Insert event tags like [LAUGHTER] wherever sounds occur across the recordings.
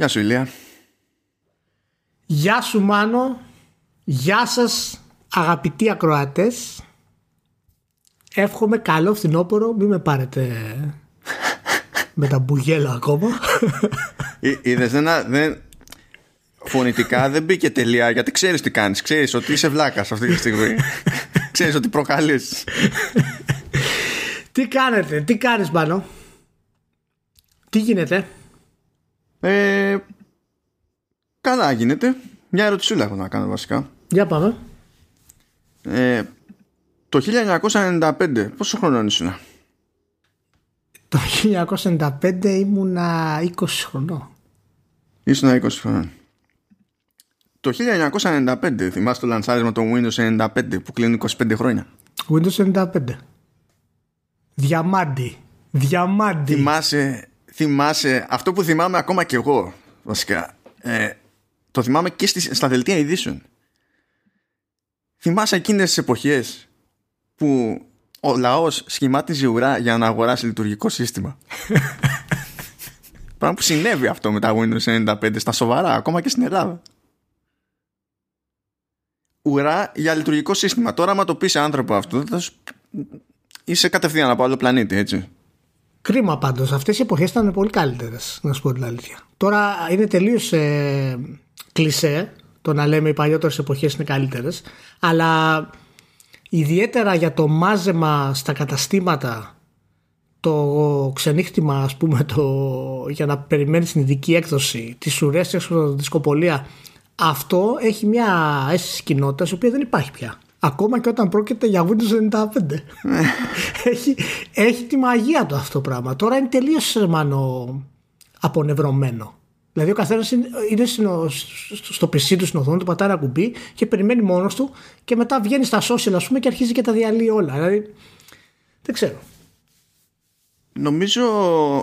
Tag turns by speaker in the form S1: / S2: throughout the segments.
S1: Γεια σου Ηλία.
S2: Γεια σου Μάνο. Γεια σας αγαπητοί ακροατές. Εύχομαι καλό φθινόπωρο. Μην με πάρετε με τα μπουγέλα ακόμα.
S1: Είδες δεν, δεν, φωνητικά δεν μπήκε τελεία γιατί ξέρεις τι κάνεις. Ξέρεις ότι είσαι βλάκας αυτή τη στιγμή. ξέρεις ότι προκαλείς.
S2: τι κάνετε, τι κάνεις Μάνο; Τι γίνεται;
S1: Ε, καλά γίνεται. Μια ερωτησούλα έχω να κάνω βασικά.
S2: Για πάμε.
S1: Ε, το 1995 πόσο χρόνο ήσουν
S2: Το 1995 ήμουνα 20 χρονών.
S1: Ήσουν 20 χρονών. Το 1995 θυμάσαι το λανσάρισμα των Windows 95 που κλείνουν 25 χρόνια;
S2: Windows 95. Διαμάντι. Διαμάντι.
S1: Θυμάσαι, θυμάσαι αυτό που θυμάμαι ακόμα κι εγώ βασικά. Ε, το θυμάμαι και στη, στα δελτία ειδήσεων. Θυμάσαι εκείνες τις εποχές που ο λαός σχημάτιζε ουρά για να αγοράσει λειτουργικό σύστημα; Πράγμα που συνέβη αυτό με τα Windows 95 στα σοβαρά, ακόμα και στην Ελλάδα. Ουρά για λειτουργικό σύστημα. Τώρα, άμα το πεις σε άνθρωπο αυτό, θα σου... είσαι κατευθείαν από άλλο πλανήτη, έτσι.
S2: Κρίμα πάντως. Αυτές οι εποχές ήταν πολύ καλύτερες, να σου πω την αλήθεια. Τώρα είναι τελείως ε, κλισέ το να λέμε οι παλιότερες εποχές είναι καλύτερες, αλλά ιδιαίτερα για το μάζεμα στα καταστήματα το ξενύχτημα ας πούμε το, για να περιμένεις την ειδική έκδοση τις ουρές έξω από τη δισκοπολία αυτό έχει μια αίσθηση κοινότητας η οποία δεν υπάρχει πια ακόμα και όταν πρόκειται για Windows 95 [LAUGHS] έχει, έχει τη μαγεία του αυτό το πράγμα τώρα είναι τελείως μάνο απονευρωμένο Δηλαδή ο καθένας είναι στο PC του στην οθόνη του, πατάει ένα κουμπί και περιμένει μόνος του και μετά βγαίνει στα social ας πούμε και αρχίζει και τα διαλύει όλα. Δηλαδή δεν ξέρω.
S1: Νομίζω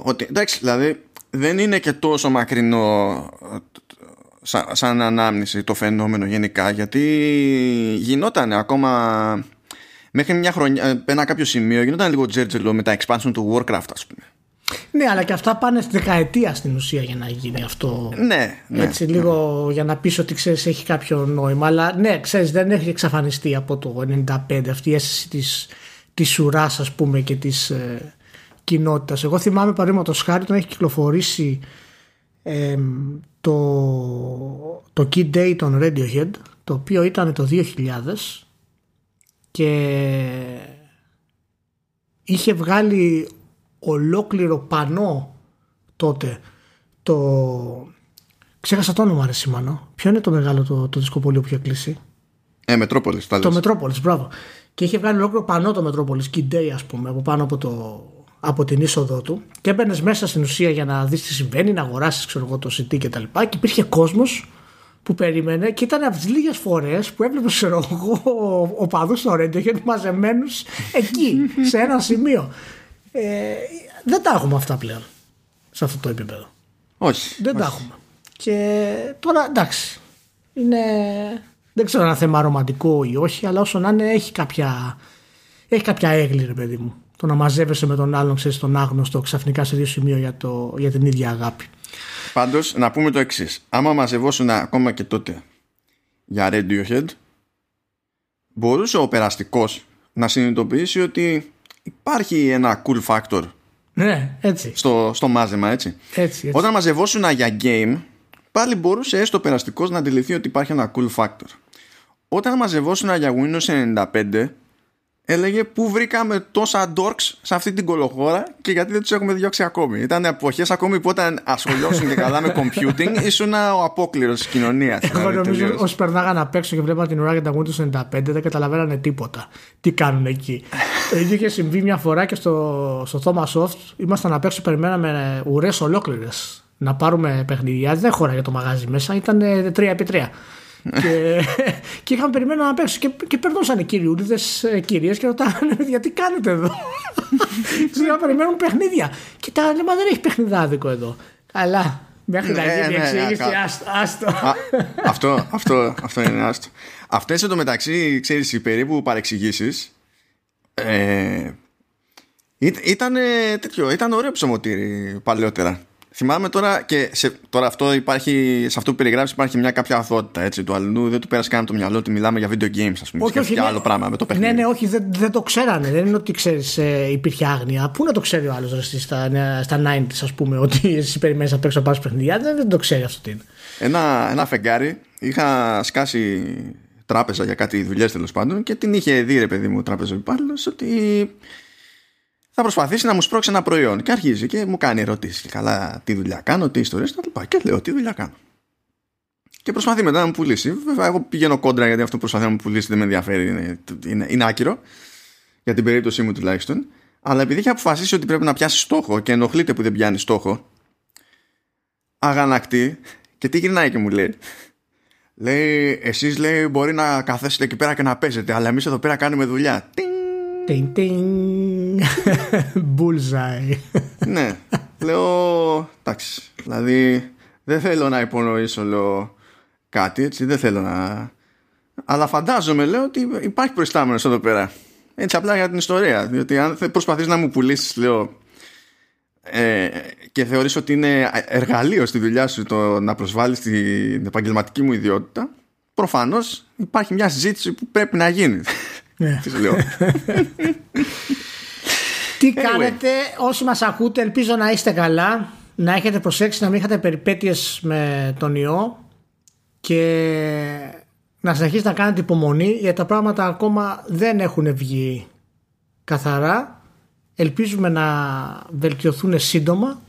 S1: ότι εντάξει, δηλαδή δεν είναι και τόσο μακρινό σαν, σαν ανάμνηση το φαινόμενο γενικά γιατί γινόταν ακόμα μέχρι μια χρονιά, ένα κάποιο σημείο γινόταν λίγο τζέρτζελο με τα expansion του Warcraft ας πούμε
S2: ναι, αλλά και αυτά πάνε στη δεκαετία στην ουσία για να γίνει αυτό.
S1: Ναι, ναι.
S2: Έτσι, λίγο για να πεις ότι ξέρεις έχει κάποιο νόημα. Αλλά ναι, ξέρεις, δεν έχει εξαφανιστεί από το 95 αυτή η αίσθηση της της ουράς, ας πούμε, και της ε, κοινότητας. Εγώ θυμάμαι παραδείγματος χάρη όταν έχει κυκλοφορήσει ε, το, το Key Day των Radiohead, το οποίο ήταν το 2000 και είχε βγάλει ολόκληρο πανό τότε το... Ξέχασα το όνομα, ρε Σιμανό. Ποιο είναι το μεγάλο το, το δισκοπολείο που είχε κλείσει;
S1: Ε, Μετρόπολης.
S2: Το Μετρόπολης, μπράβο. Και είχε βγάλει ολόκληρο πανό το Μετρόπολης, Kid Day, ας πούμε, από πάνω από, το, από την είσοδό του. Και έμπαινες μέσα στην ουσία για να δεις τι συμβαίνει, να αγοράσεις ξέρω εγώ, το CD και τα λοιπά. Και υπήρχε κόσμος που περίμενε και ήταν από τις λίγες φορές που έβλεπε, ξέρω εγώ, οπαδού στο Radiohead μαζεμένους εκεί, [LAUGHS] σε ένα σημείο. Ε, δεν τα έχουμε αυτά πλέον σε αυτό το επίπεδο.
S1: Όχι.
S2: Δεν τα έχουμε. Και τώρα εντάξει. Είναι, δεν ξέρω αν είναι θέμα ρομαντικό ή όχι, αλλά όσο να είναι έχει κάποια, έχει κάποια έγκλη, ρε παιδί μου. Το να μαζεύεσαι με τον άλλον, ξέρεις τον άγνωστο, ξαφνικά σε δύο σημεία για, το, για την ίδια αγάπη.
S1: Πάντως, να πούμε το εξής. Άμα μαζευόσουν ακόμα και τότε για Radiohead, μπορούσε ο περαστικός να συνειδητοποιήσει ότι υπάρχει ένα cool factor
S2: ναι, έτσι.
S1: Στο, στο μάζεμα, έτσι.
S2: έτσι, έτσι.
S1: Όταν μαζευόσουν για game, πάλι μπορούσε έστω περαστικός να αντιληφθεί ότι υπάρχει ένα cool factor. Όταν μαζευόσουν για Windows 95, έλεγε πού βρήκαμε τόσα dorks σε αυτή την κολοχώρα και γιατί δεν τους έχουμε διώξει ακόμη. Ήταν εποχές ακόμη που όταν ασχολιώσουν και καλά με computing [LAUGHS] ήσουν ο απόκληρος της κοινωνίας.
S2: Εγώ δηλαδή, νομίζω όσοι περνάγαν απ' έξω και βλέπαν την ουρά για τα Windows 95 δεν καταλαβαίνανε τίποτα. Τι κάνουν εκεί. [LAUGHS] Το ίδιο είχε συμβεί μια φορά και στο, στο Thomas Soft. Ήμασταν απ' έξω, περιμέναμε ουρές ολόκληρες να πάρουμε παιχνίδια. Δεν χώρα το μαγάζι μέσα, ήταν 3x3 και, και είχαμε περιμένει να παίξουν και, και περνούσαν οι κυριούλιδες κυρίες και ρωτάγανε γιατί κάνετε εδώ; Ξέρω να περιμένουν παιχνίδια. Και τα λέμε δεν έχει παιχνιδάδικο εδώ. Καλά. Μέχρι να ναι, γίνει η ναι, εξήγηση, άστο.
S1: Αυτό, αυτό, αυτό είναι άστο. Αυτές εντωμεταξύ, ξέρεις, οι περίπου παρεξηγήσεις. Ε, ήταν τέτοιο, ήταν ωραίο ψωμοτήρι παλαιότερα. Θυμάμαι τώρα και σε, τώρα αυτό υπάρχει, σε αυτό που περιγράψει υπάρχει μια κάποια αθότητα έτσι, του αλλού. Δεν του πέρασε καν από το μυαλό ότι μιλάμε για video games, ας πούμε. Όχι, όχι, ναι. άλλο πράγμα με το παιχνίδι.
S2: Ναι, ναι, όχι, δεν, δεν το ξέρανε. Δεν είναι ότι ξέρεις, ε, υπήρχε άγνοια. Πού να το ξέρει ο άλλος στα, στα 90s, ας πούμε, ότι [LAUGHS] εσύ περιμένεις να παίξει πάρεις παιχνίδια. Δεν, δεν το ξέρει αυτό τι είναι.
S1: Ένα, ένα φεγγάρι είχα σκάσει τράπεζα για κάτι δουλειές τέλος πάντων και την είχε δει ρε παιδί μου ο τράπεζα υπάλληλος ότι θα προσπαθήσει να μου σπρώξει ένα προϊόν. Και αρχίζει και μου κάνει ερωτήσεις. Καλά, τι δουλειά κάνω, τι ιστορίες κτλ. Και λέω, τι δουλειά κάνω. Και προσπαθεί μετά να μου πουλήσει. Βέβαια, εγώ πηγαίνω κόντρα γιατί αυτό που προσπαθεί να μου πουλήσει δεν με ενδιαφέρει. Είναι, είναι, είναι άκυρο. Για την περίπτωσή μου τουλάχιστον. Αλλά επειδή έχει αποφασίσει ότι πρέπει να πιάσει στόχο και ενοχλείται που δεν πιάνει στόχο, αγανακτεί και τι γυρνάει και μου λέει. Λέει, εσείς λέει μπορεί να καθέσετε εκεί πέρα και να παίζετε, αλλά εμείς εδώ πέρα κάνουμε δουλειά.
S2: Τιν, τιν. Bullseye.
S1: ναι. Λέω, εντάξει. Δηλαδή, δεν θέλω να υπονοήσω λέω, κάτι, έτσι. Δεν θέλω να... Αλλά φαντάζομαι, λέω, ότι υπάρχει προϊστάμενος εδώ πέρα. Έτσι απλά για την ιστορία. Διότι αν προσπαθείς να μου πουλήσεις, λέω, ε, και θεωρείς ότι είναι εργαλείο στη δουλειά σου το να προσβάλλεις την επαγγελματική μου ιδιότητα, προφανώς υπάρχει μια συζήτηση που πρέπει να γίνει. Ναι.
S2: Τι [LAUGHS] κάνετε όσοι μας ακούτε ελπίζω να είστε καλά να έχετε προσέξει να μην είχατε περιπέτειες με τον ιό και να συνεχίσετε να κάνετε υπομονή γιατί τα πράγματα ακόμα δεν έχουν βγει καθαρά. Ελπίζουμε να βελτιωθούν σύντομα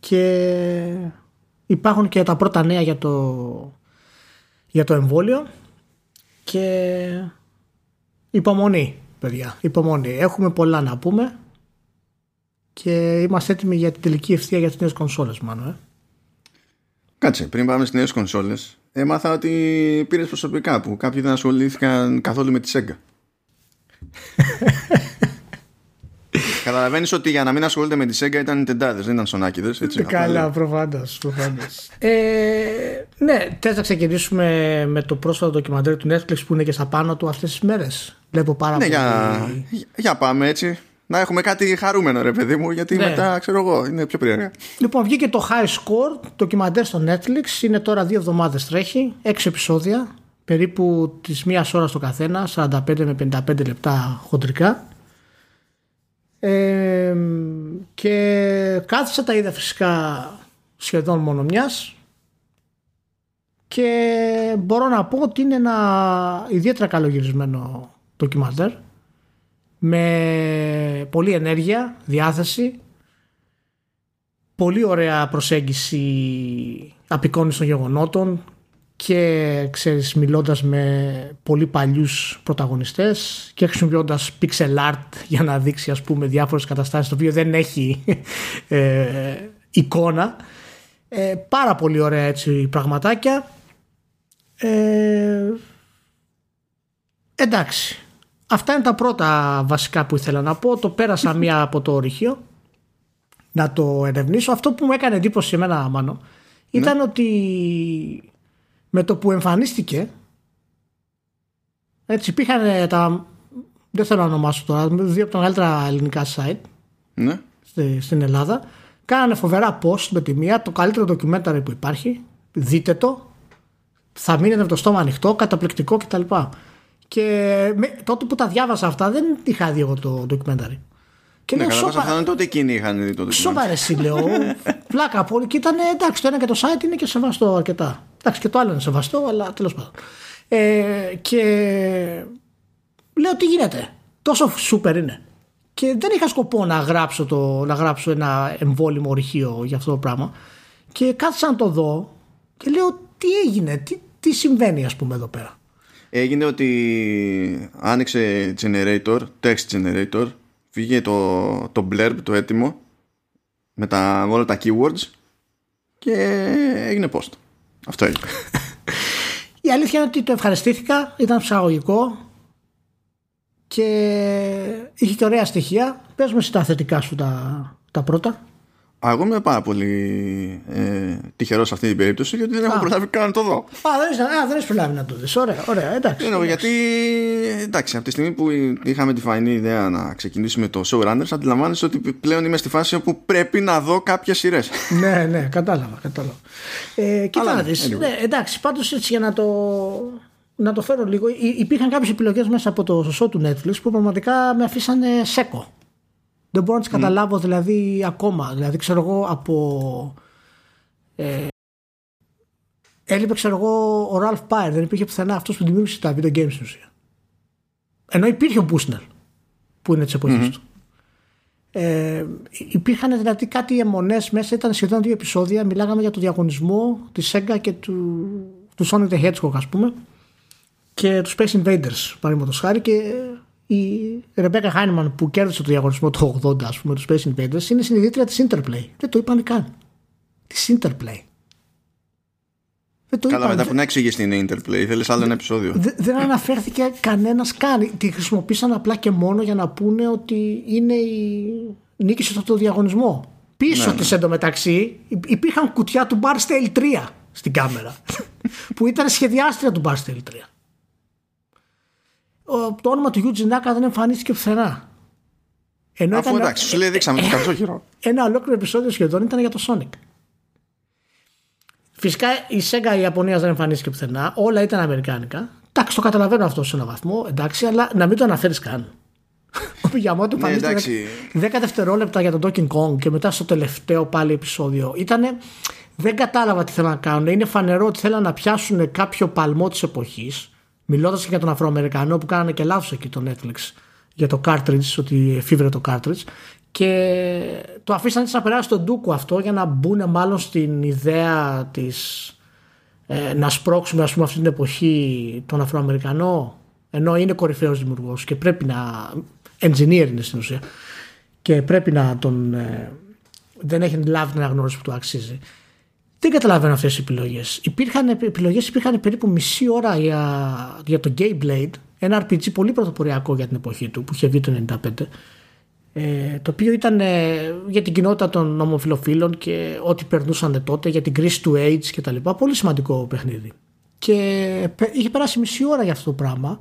S2: και υπάρχουν και τα πρώτα νέα για το, για το εμβόλιο και υπομονή παιδιά, υπομονή. Έχουμε πολλά να πούμε και είμαστε έτοιμοι για την τελική ευθεία για τις νέες κονσόλες μάλλον. Ε.
S1: Κάτσε, πριν πάμε στις νέες κονσόλες έμαθα ότι πήρες προσωπικά που κάποιοι δεν ασχολήθηκαν καθόλου με τη Sega. [LAUGHS] Καταλαβαίνεις ότι για να μην ασχολείται με τη Sega ήταν τεντάδες, δεν ήταν σονάκιδες.
S2: Καλά, προφανώ. ε, ναι, θες να ξεκινήσουμε με το πρόσφατο ντοκιμαντέρ του Netflix που είναι και στα πάνω του αυτές τις μέρες; Βλέπω πάρα ναι,
S1: πολύ. Για, για πάμε έτσι. Να έχουμε κάτι χαρούμενο, ρε παιδί μου, γιατί ναι. μετά ξέρω εγώ είναι πιο περίεργα.
S2: Λοιπόν, βγήκε το High Score, ντοκιμαντέρ στο Netflix. Είναι τώρα δύο εβδομάδες τρέχει, έξι επεισόδια, περίπου της μίας ώρας το καθένα, 45 με 55 λεπτά χοντρικά και κάθισα τα είδα φυσικά σχεδόν μόνο μιας. Και μπορώ να πω ότι είναι ένα ιδιαίτερα καλογυρισμένο ντοκιμαντέρ με πολλή ενέργεια, διάθεση πολύ ωραία προσέγγιση απεικόνηση των γεγονότων και ξέρεις μιλώντας με πολύ παλιούς πρωταγωνιστές και χρησιμοποιώντας pixel art για να δείξει ας πούμε διάφορες καταστάσεις το οποίο δεν έχει ε, εικόνα. Ε, πάρα πολύ ωραία έτσι πραγματάκια. Ε, εντάξει. Αυτά είναι τα πρώτα βασικά που ήθελα να πω. Το πέρασα [LAUGHS] μία από το ορυχείο. Να το ερευνήσω. Αυτό που μου έκανε εντύπωση εμένα Μάνο ήταν ναι. ότι με το που εμφανίστηκε έτσι υπήρχαν τα δεν θέλω να ονομάσω τώρα δύο από τα μεγαλύτερα ελληνικά site
S1: ναι.
S2: στην Ελλάδα. Κάνανε φοβερά post με τη μία το καλύτερο documentary που υπάρχει. Δείτε το. Θα μείνετε με το στόμα ανοιχτό καταπληκτικό κτλ. Και με, τότε που τα διάβασα αυτά δεν είχα δει εγώ το documentary
S1: και ναι, λέω, σώπα... αυτά τότε εκείνοι είχαν δει το documentary
S2: Σώπα ρε λέω [LAUGHS] Πλάκα από και ήταν εντάξει το ένα και το site είναι και σεβαστό αρκετά Εντάξει και το άλλο είναι σεβαστό, αλλά τέλος πάντων. Ε, και λέω τι γίνεται; Τόσο σούπερ είναι. Και δεν είχα σκοπό να γράψω, το, να γράψω ένα εμβόλυμο ορυχείο για αυτό το πράγμα. Και κάθισα να το δω και λέω τι έγινε, τι, τι συμβαίνει ας πούμε εδώ πέρα;
S1: Έγινε ότι άνοιξε generator, text generator, φύγε το, το blurb, το έτοιμο, με τα, όλα τα keywords και έγινε post. Αυτό είναι. [LAUGHS]
S2: Η αλήθεια είναι ότι το ευχαριστήθηκα, ήταν ψαγωγικό και είχε και ωραία στοιχεία. Πες με στα θετικά σου τα, τα πρώτα.
S1: Εγώ είμαι πάρα πολύ ε, τυχερός σε αυτή την περίπτωση, γιατί δεν έχω προλάβει καν να το δω.
S2: Α, δεν, α, δεν έχεις προλάβει να το δεις. Ωραία, ωραία, εντάξει.
S1: Εννοώ, γιατί εντάξει, από τη στιγμή που είχαμε τη φανή ιδέα να ξεκινήσουμε το showrunners, αντιλαμβάνεσαι ότι πλέον είμαι στη φάση όπου πρέπει να δω κάποιες σειρές. [LAUGHS]
S2: ναι, ναι, κατάλαβα. κατάλαβα. Ε, κοίτα να δεις. Ναι, εντάξει, πάντως έτσι για να το, να το φέρω λίγο, υπήρχαν κάποιες επιλογές μέσα από το σωσό του Netflix που πραγματικά με αφήσανε σέκο. Δεν μπορώ να τι καταλάβω δηλαδή ακόμα. Δηλαδή, ξέρω εγώ από. Ε, έλειπε, ξέρω εγώ, ο Ραλφ Πάιρ. Δεν υπήρχε πουθενά αυτός που δημιούργησε τα video games στην ουσία. Ενώ υπήρχε ο Μπούσνερ που είναι της εποχής του. Ε, υπήρχαν δηλαδή κάτι αιμονές μέσα, ήταν σχεδόν δύο επεισόδια. Μιλάγαμε για το διαγωνισμό της Sega και του, του Sonic the Hedgehog, ας πούμε, και τους Space Invaders, παραδείγματος χάρη. Και η Ρεμπέκα Χάινμαν που κέρδισε το διαγωνισμό του 80 ας πούμε τους Space Invaders είναι συνειδήτρια της Interplay δεν το είπαν καν της Interplay
S1: δεν το Καλά, μετά που να εξηγήσει την Interplay, θέλεις άλλο ένα επεισόδιο.
S2: δεν αναφέρθηκε κανένας καν. Τη χρησιμοποίησαν απλά και μόνο για να πούνε ότι είναι η νίκη στο το διαγωνισμό. Πίσω ναι, της ναι. εντωμεταξύ υπήρχαν κουτιά του Barstale 3 στην κάμερα. [LAUGHS] που ήταν σχεδιάστρια του Barstale 3 το όνομα του Yuji Naka δεν εμφανίστηκε πουθενά.
S1: Ενώ Αφού ήταν, εντάξει, σου λέει δείξαμε το καρσόχυρο.
S2: Ένα ολόκληρο επεισόδιο σχεδόν ήταν για το Sonic. Φυσικά η Sega η Ιαπωνίας δεν εμφανίστηκε πουθενά. Όλα ήταν αμερικάνικα. Εντάξει, το καταλαβαίνω αυτό σε έναν βαθμό, εντάξει, αλλά να μην το αναφέρεις καν. [LAUGHS] Ο Μιγιαμότο ναι, εμφανίστηκε 10 δευτερόλεπτα για τον Donkey Kong και μετά στο τελευταίο πάλι επεισόδιο. Ήτανε. Δεν κατάλαβα τι θέλουν να κάνουν. Είναι φανερό ότι θέλουν να πιάσουν κάποιο παλμό της εποχής Μιλώντας και για τον Αφροαμερικανό που κάνανε και λάθος εκεί το Netflix για το cartridge, ότι εφήβρε το cartridge. Και το αφήσανε να περάσει τον Ντούκο αυτό για να μπουν μάλλον στην ιδέα της ε, να σπρώξουμε ας πούμε αυτή την εποχή τον Αφροαμερικανό ενώ είναι κορυφαίος δημιουργός και πρέπει να engineer είναι στην ουσία και πρέπει να τον ε, δεν έχει λάβει την αναγνώριση που του αξίζει δεν καταλαβαίνω αυτές τις επιλογές. Υπήρχαν επιλογές, υπήρχαν περίπου μισή ώρα για, για το Gay Blade, ένα RPG πολύ πρωτοποριακό για την εποχή του που είχε βγει το 1995 ε, το οποίο ήταν ε, για την κοινότητα των ομοφιλοφίλων και ό,τι περνούσαν τότε για την κρίση του AIDS και τα λοιπά. Πολύ σημαντικό παιχνίδι. Και είχε περάσει μισή ώρα για αυτό το πράγμα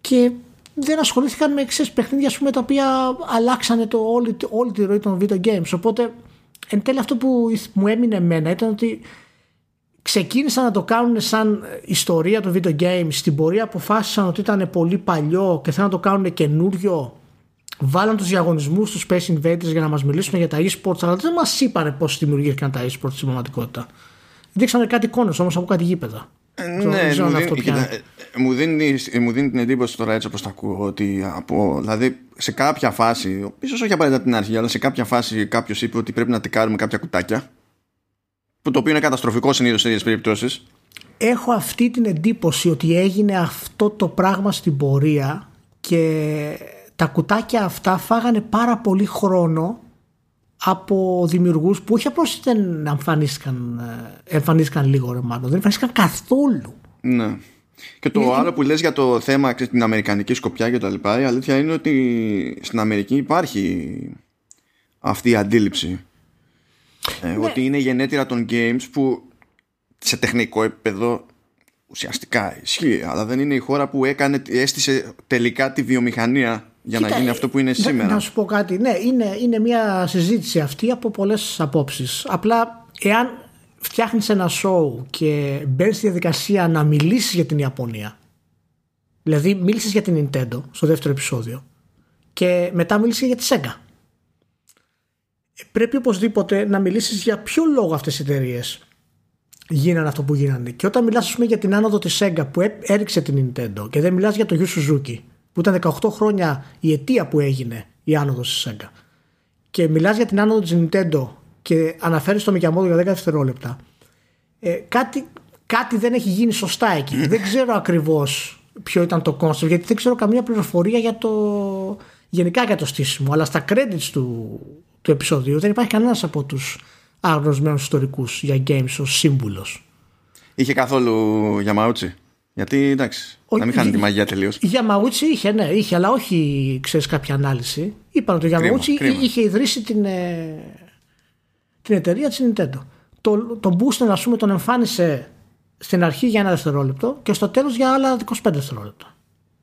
S2: και δεν ασχολήθηκαν με εξές παιχνίδια πούμε, τα οποία αλλάξανε το, όλη, όλη τη ροή των video games. Οπότε εν τέλει αυτό που μου έμεινε εμένα ήταν ότι ξεκίνησαν να το κάνουν σαν ιστορία το video game στην πορεία αποφάσισαν ότι ήταν πολύ παλιό και θέλουν να το κάνουν καινούριο. Βάλαν τους διαγωνισμούς του Space Invaders για να μας μιλήσουν για τα e-sports αλλά δεν μας είπαν πώς δημιουργήθηκαν τα e-sports στην πραγματικότητα. Δείξανε κάτι εικόνες όμως από κάτι γήπεδα.
S1: ε, ναι, μου δίνει, κοίτα, ε, μου, δίνει, μου δίνει την εντύπωση τώρα έτσι όπως τα ακούω ότι από, δηλαδή σε κάποια φάση, ίσως όχι απαραίτητα την αρχή αλλά σε κάποια φάση κάποιος είπε ότι πρέπει να τικάρουμε κάποια κουτάκια που το οποίο είναι καταστροφικό συνήθως σε τέτοιες περιπτώσεις.
S2: Έχω αυτή την εντύπωση ότι έγινε αυτό το πράγμα στην πορεία και τα κουτάκια αυτά φάγανε πάρα πολύ χρόνο από δημιουργούς που όχι απλώς δεν εμφανίστηκαν, ε, εμφανίστηκαν λίγο ρε μάλλον, δεν εμφανίστηκαν καθόλου.
S1: Ναι. Και το είναι... άλλο που λες για το θέμα την αμερικανική σκοπιά και τα λοιπά η αλήθεια είναι ότι στην Αμερική υπάρχει αυτή η αντίληψη ε, ναι. ότι είναι γενέτειρα των games που σε τεχνικό επίπεδο ουσιαστικά ισχύει αλλά δεν είναι η χώρα που έκανε, έστησε τελικά τη βιομηχανία για να γίνει αυτό που είναι σήμερα.
S2: Να σου πω κάτι. Ναι, είναι, είναι μια συζήτηση αυτή από πολλές απόψεις. Απλά, εάν φτιάχνεις ένα show και μπαίνεις στη διαδικασία να μιλήσεις για την Ιαπωνία, δηλαδή μίλησες για την Nintendo στο δεύτερο επεισόδιο και μετά μίλησες για τη Sega. Πρέπει οπωσδήποτε να μιλήσεις για ποιο λόγο αυτές οι εταιρείες γίνανε αυτό που γίνανε. Και όταν μιλάς, για την άνοδο της Sega που έριξε την Nintendo και δεν μιλάς για το Yu Suzuki που ήταν 18 χρόνια η αιτία που έγινε η άνοδος της Sega και μιλάς για την άνοδο της Nintendo και αναφέρεις το Miyamoto για 10 δευτερόλεπτα. Ε, κάτι, κάτι δεν έχει γίνει σωστά εκεί. Δεν ξέρω ακριβώς ποιο ήταν το concept γιατί δεν ξέρω καμία πληροφορία για το γενικά για το στήσιμο αλλά στα credits του, του επεισοδίου δεν υπάρχει κανένας από τους άγνωσμένους ιστορικούς για games ως σύμβουλος.
S1: Είχε καθόλου Γιαμαούτσι γιατί εντάξει, ο, να μην χάνει τη μαγεία τελείως.
S2: Η Γιαμαούτσι είχε, ναι, είχε, αλλά όχι ξέρεις κάποια ανάλυση. Είπαν ότι ο Γιαμαούτσι είχε ιδρύσει την, ε, την εταιρεία της Nintendo. το, το booster ας πούμε τον εμφάνισε στην αρχή για ένα δευτερόλεπτο και στο τέλος για άλλα 25 δευτερόλεπτα.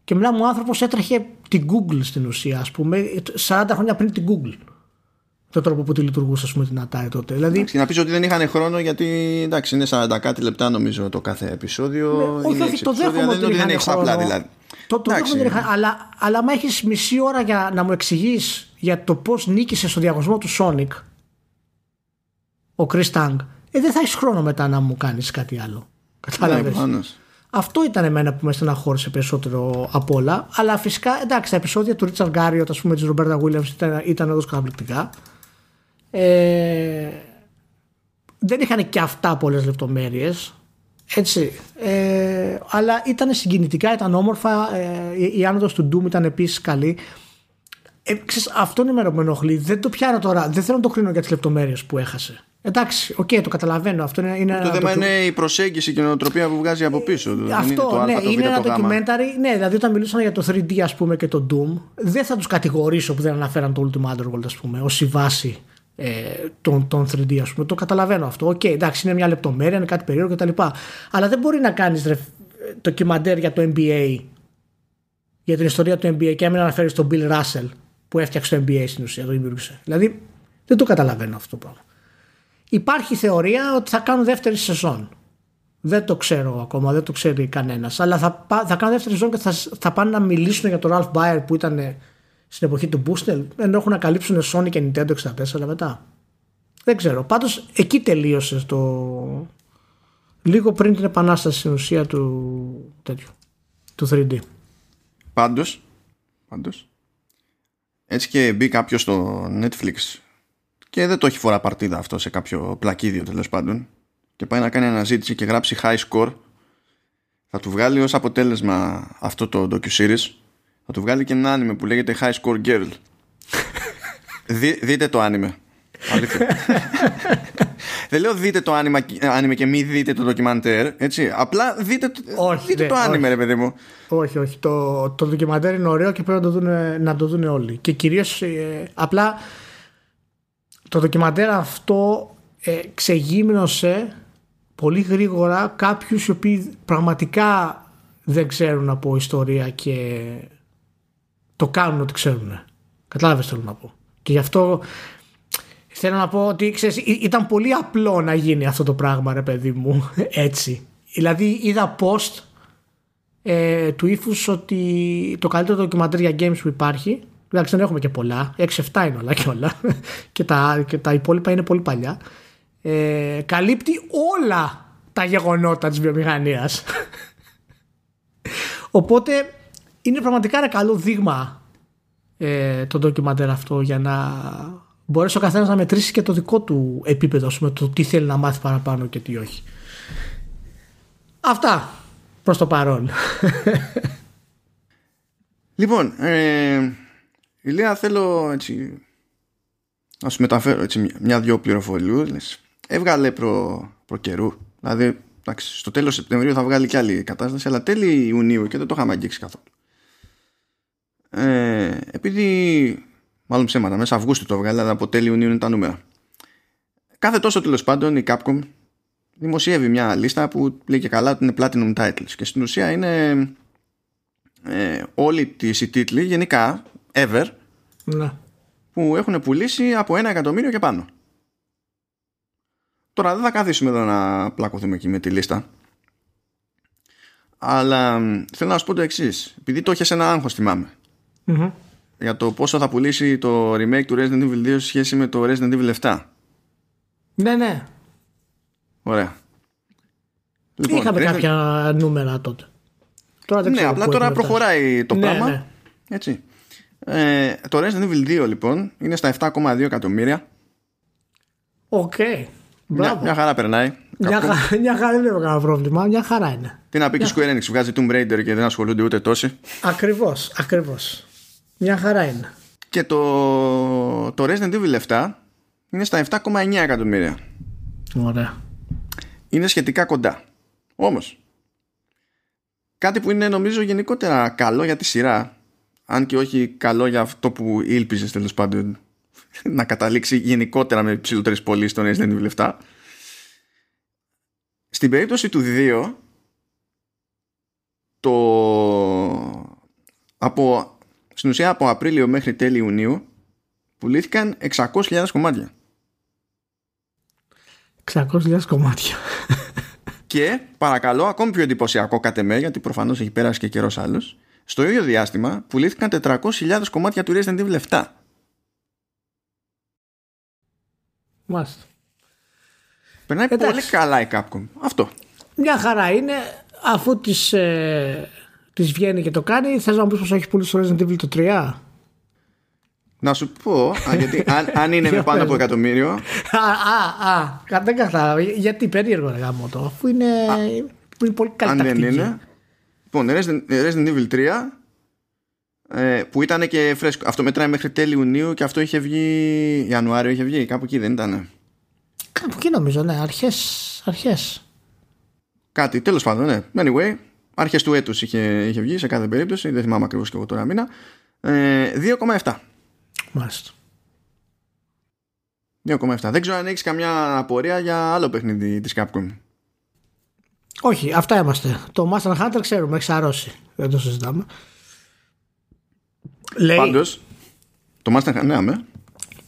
S2: Και μιλάμε ο άνθρωπος έτρεχε την Google στην ουσία, ας πούμε, 40 χρόνια πριν την Google. Το τρόπο που τη λειτουργούσε, ας πούμε, την Atari τότε. Δηλαδή...
S1: Εντάξει, να πεις ότι δεν είχαν χρόνο γιατί εντάξει, είναι 40 κάτι λεπτά νομίζω το κάθε επεισόδιο.
S2: Ναι, όχι, όχι, το δέχομαι ότι δεν έχεις απλά δηλαδή. Το, το δέχομαι ότι αλλά, αλλά άμα έχεις μισή ώρα για να μου εξηγείς για το πώς νίκησε στο διαγωνισμό του Sonic ο Chris Tang, ε, δεν θα έχεις χρόνο μετά να μου κάνεις κάτι άλλο. Κατάλαβες; Ναι, Αυτό ήταν εμένα που με στεναχώρησε περισσότερο από όλα. Αλλά φυσικά, εντάξει, τα επεισόδια του Richard Garriott, ας πούμε, της Roberta Williams ήταν, ήταν όντως καταπληκτικά. Ε, δεν είχαν και αυτά πολλές λεπτομέρειες έτσι. Ε, αλλά ήταν συγκινητικά, ήταν όμορφα. Ε, η άνοδος του Doom ήταν επίσης καλή. Ε, ξέρεις, αυτό είναι η που με ενοχλεί. Δεν το πιάνω τώρα, δεν θέλω να το κρίνω για τις λεπτομέρειες που έχασε. Εντάξει, OK, okay, το καταλαβαίνω. Αυτό είναι, είναι
S1: το θέμα είναι η προσέγγιση και η νοοτροπία που βγάζει από πίσω.
S2: Αυτό, είναι ναι, το είναι ένα documentary. Ναι, δηλαδή όταν μιλούσαν για το 3D ας πούμε, και το Doom, δεν θα τους κατηγορήσω που δεν αναφέραν το Ultima Underworld, ας πούμε, ως η βάση ε, των, 3D, ας πούμε. Το καταλαβαίνω αυτό. OK, okay, εντάξει, είναι μια λεπτομέρεια, είναι κάτι περίεργο κτλ. Αλλά δεν μπορεί να κάνεις ντοκιμαντέρ για το NBA, για την ιστορία του NBA και να μην αναφέρεις τον Bill Russell που έφτιαξε το NBA στην ουσία, το δημιούργησε. Δηλαδή δεν το καταλαβαίνω αυτό το πράγμα. Υπάρχει θεωρία ότι θα κάνουν δεύτερη σεζόν. Δεν το ξέρω ακόμα, δεν το ξέρει κανένας. Αλλά θα, θα κάνουν δεύτερη σεζόν και θα, θα πάνε να μιλήσουν για τον Ralph Baer που ήταν στην εποχή του Booster, ενώ έχουν να καλύψουν Sony και Nintendo 64 μετά. Δεν ξέρω. Πάντως εκεί τελείωσε το. Λίγο πριν την επανάσταση στην ουσία του τέτοιου. Του 3D.
S1: Πάντως. Πάντως, έτσι και μπει κάποιος στο Netflix και δεν το έχει φορά παρτίδα αυτό σε κάποιο πλακίδιο τέλος πάντων και πάει να κάνει αναζήτηση και γράψει high score θα του βγάλει ως αποτέλεσμα αυτό το docu-series θα του βγάλει και ένα άνιμε που λέγεται High Score Girl. Δείτε το άνιμε. Δεν λέω δείτε το άνιμε και μη δείτε το ντοκιμαντέρ έτσι. Απλά δείτε, όχι, δείτε το άνιμε ρε παιδί μου.
S2: Όχι όχι. Το, το ντοκιμαντέρ είναι ωραίο και πρέπει να το δουν, να το δουν όλοι. Και κυρίως ε, απλά το ντοκιμαντέρ αυτό ε, ξεγύμνωσε πολύ γρήγορα κάποιους οι οποίοι πραγματικά δεν ξέρουν από ιστορία και το κάνουν ότι ξέρουν. Κατάλαβες θέλω να πω. Και γι' αυτό θέλω να πω ότι ξέρεις, ήταν πολύ απλό να γίνει αυτό το πράγμα ρε παιδί μου [LAUGHS] έτσι. Δηλαδή είδα post ε, του ύφους ότι το καλύτερο ντοκιμαντέρ για games που υπάρχει Εντάξει, δεν έχουμε και πολλά. 6-7 είναι όλα και όλα. [LAUGHS] και, τα, και τα υπόλοιπα είναι πολύ παλιά. Ε, καλύπτει όλα τα γεγονότα της βιομηχανίας. [LAUGHS] Οπότε είναι πραγματικά ένα καλό δείγμα ε, το ντοκιμαντέρ αυτό για να μπορέσει ο καθένας να μετρήσει και το δικό του επίπεδο με το τι θέλει να μάθει παραπάνω και τι όχι. Αυτά προς το παρόν. [LAUGHS]
S1: Λοιπόν, ε, Ηλία θέλω έτσι να σου μεταφέρω έτσι μια-δυο πληροφοριούλες. Έβγαλε προ, προ καιρού. Δηλαδή εντάξει, στο τέλος Σεπτεμβρίου θα βγάλει και άλλη κατάσταση αλλά τέλη Ιουνίου και δεν το είχαμε αγγίξει καθόλου. Ε, επειδή μάλλον ψέματα μέσα Αυγούστου το βγάλει αλλά από τέλη Ιουνίου είναι τα νούμερα. Κάθε τόσο τέλος πάντων η Capcom δημοσιεύει μια λίστα που λέει και καλά ότι είναι Platinum Titles και στην ουσία είναι ε, όλοι τις οι τίτλοι γενικά ever
S2: ναι.
S1: που έχουν πουλήσει από ένα εκατομμύριο και πάνω. Τώρα δεν θα καθίσουμε εδώ να πλακωθούμε εκεί με τη λίστα. Αλλά θέλω να σου πω το εξής. Επειδή το έχεις ένα άγχος θυμάμαι. Για το πόσο θα πουλήσει το remake του Resident Evil 2 σε σχέση με το Resident Evil 7.
S2: Ναι, ναι.
S1: Ωραία.
S2: Λοιπόν, Είχαμε κάποια νούμερα τότε.
S1: Τώρα δεν ναι, απλά τώρα προχωράει το ναι, πράγμα. Ναι. Έτσι. Ε, το Resident Evil 2 λοιπόν είναι στα 7,2 εκατομμύρια.
S2: OK. Okay.
S1: Μια, μια, χαρά περνάει.
S2: Μια, χα, μια χαρά δεν βλέπω κανένα πρόβλημα. Μια χαρά είναι.
S1: Τι να πει και Square Enix βγάζει Tomb Raider και δεν ασχολούνται ούτε τόσοι.
S2: Ακριβώς, ακριβώς. Μια χαρά είναι.
S1: Και το, το Resident Evil 7 είναι στα 7,9 εκατομμύρια.
S2: Ωραία.
S1: Είναι σχετικά κοντά. Όμως, κάτι που είναι νομίζω γενικότερα καλό για τη σειρά αν και όχι καλό για αυτό που ήλπιζες τέλος πάντων [LAUGHS] να καταλήξει γενικότερα με ψηλότερε πωλήσεις στον Resident Evil 7 Στην περίπτωση του 2 το από, στην ουσία από Απρίλιο μέχρι τέλη Ιουνίου πουλήθηκαν 600.000 κομμάτια.
S2: 600.000 κομμάτια.
S1: Και παρακαλώ, ακόμη πιο εντυπωσιακό κατ' εμέ, γιατί προφανώς έχει πέρασει και καιρός άλλος, στο ίδιο διάστημα πουλήθηκαν 400.000 κομμάτια του Resident Evil 7.
S2: Μάλιστα.
S1: Περνάει
S2: Εντάξει.
S1: πολύ καλά η Capcom. Αυτό.
S2: Μια χαρά είναι, αφού της, ε, της βγαίνει και το κάνει, θες να μου πεις πως έχεις πουλήσει το Resident Evil το 3.
S1: Να σου πω, α, γιατί αν, αν είναι [LAUGHS] με
S2: Για
S1: πάνω από
S2: πες.
S1: εκατομμύριο,
S2: Α, α, α, κα- δεν κατάλαβα. Γιατί περίεργο ρε γάμο το, αφού είναι, είναι πολύ καλή
S1: αν δεν
S2: τακτική.
S1: είναι. Λοιπόν, Resident, Resident Evil 3, ε, που ήταν και φρέσκο. Αυτό μετράει μέχρι τέλη Ιουνίου και αυτό είχε βγει. Ιανουάριο είχε βγει, κάπου εκεί δεν ήταν.
S2: Κάπου εκεί νομίζω, ναι, αρχές, αρχές.
S1: Κάτι, τέλος πάντων, ναι. Anyway, αρχές του έτους είχε, είχε βγει σε κάθε περίπτωση, δεν θυμάμαι ακριβώς και εγώ τώρα μήνα. Ε, 2,7.
S2: Μάλιστα.
S1: 2,7. Δεν ξέρω αν έχεις καμιά απορία για άλλο παιχνίδι της Capcom.
S2: Όχι, αυτά είμαστε. Το Master Hunter ξέρουμε, έχει σαρώσει. Δεν το συζητάμε. Λέει,
S1: Πάντως, το Monster Hunter, ναι, αμέ.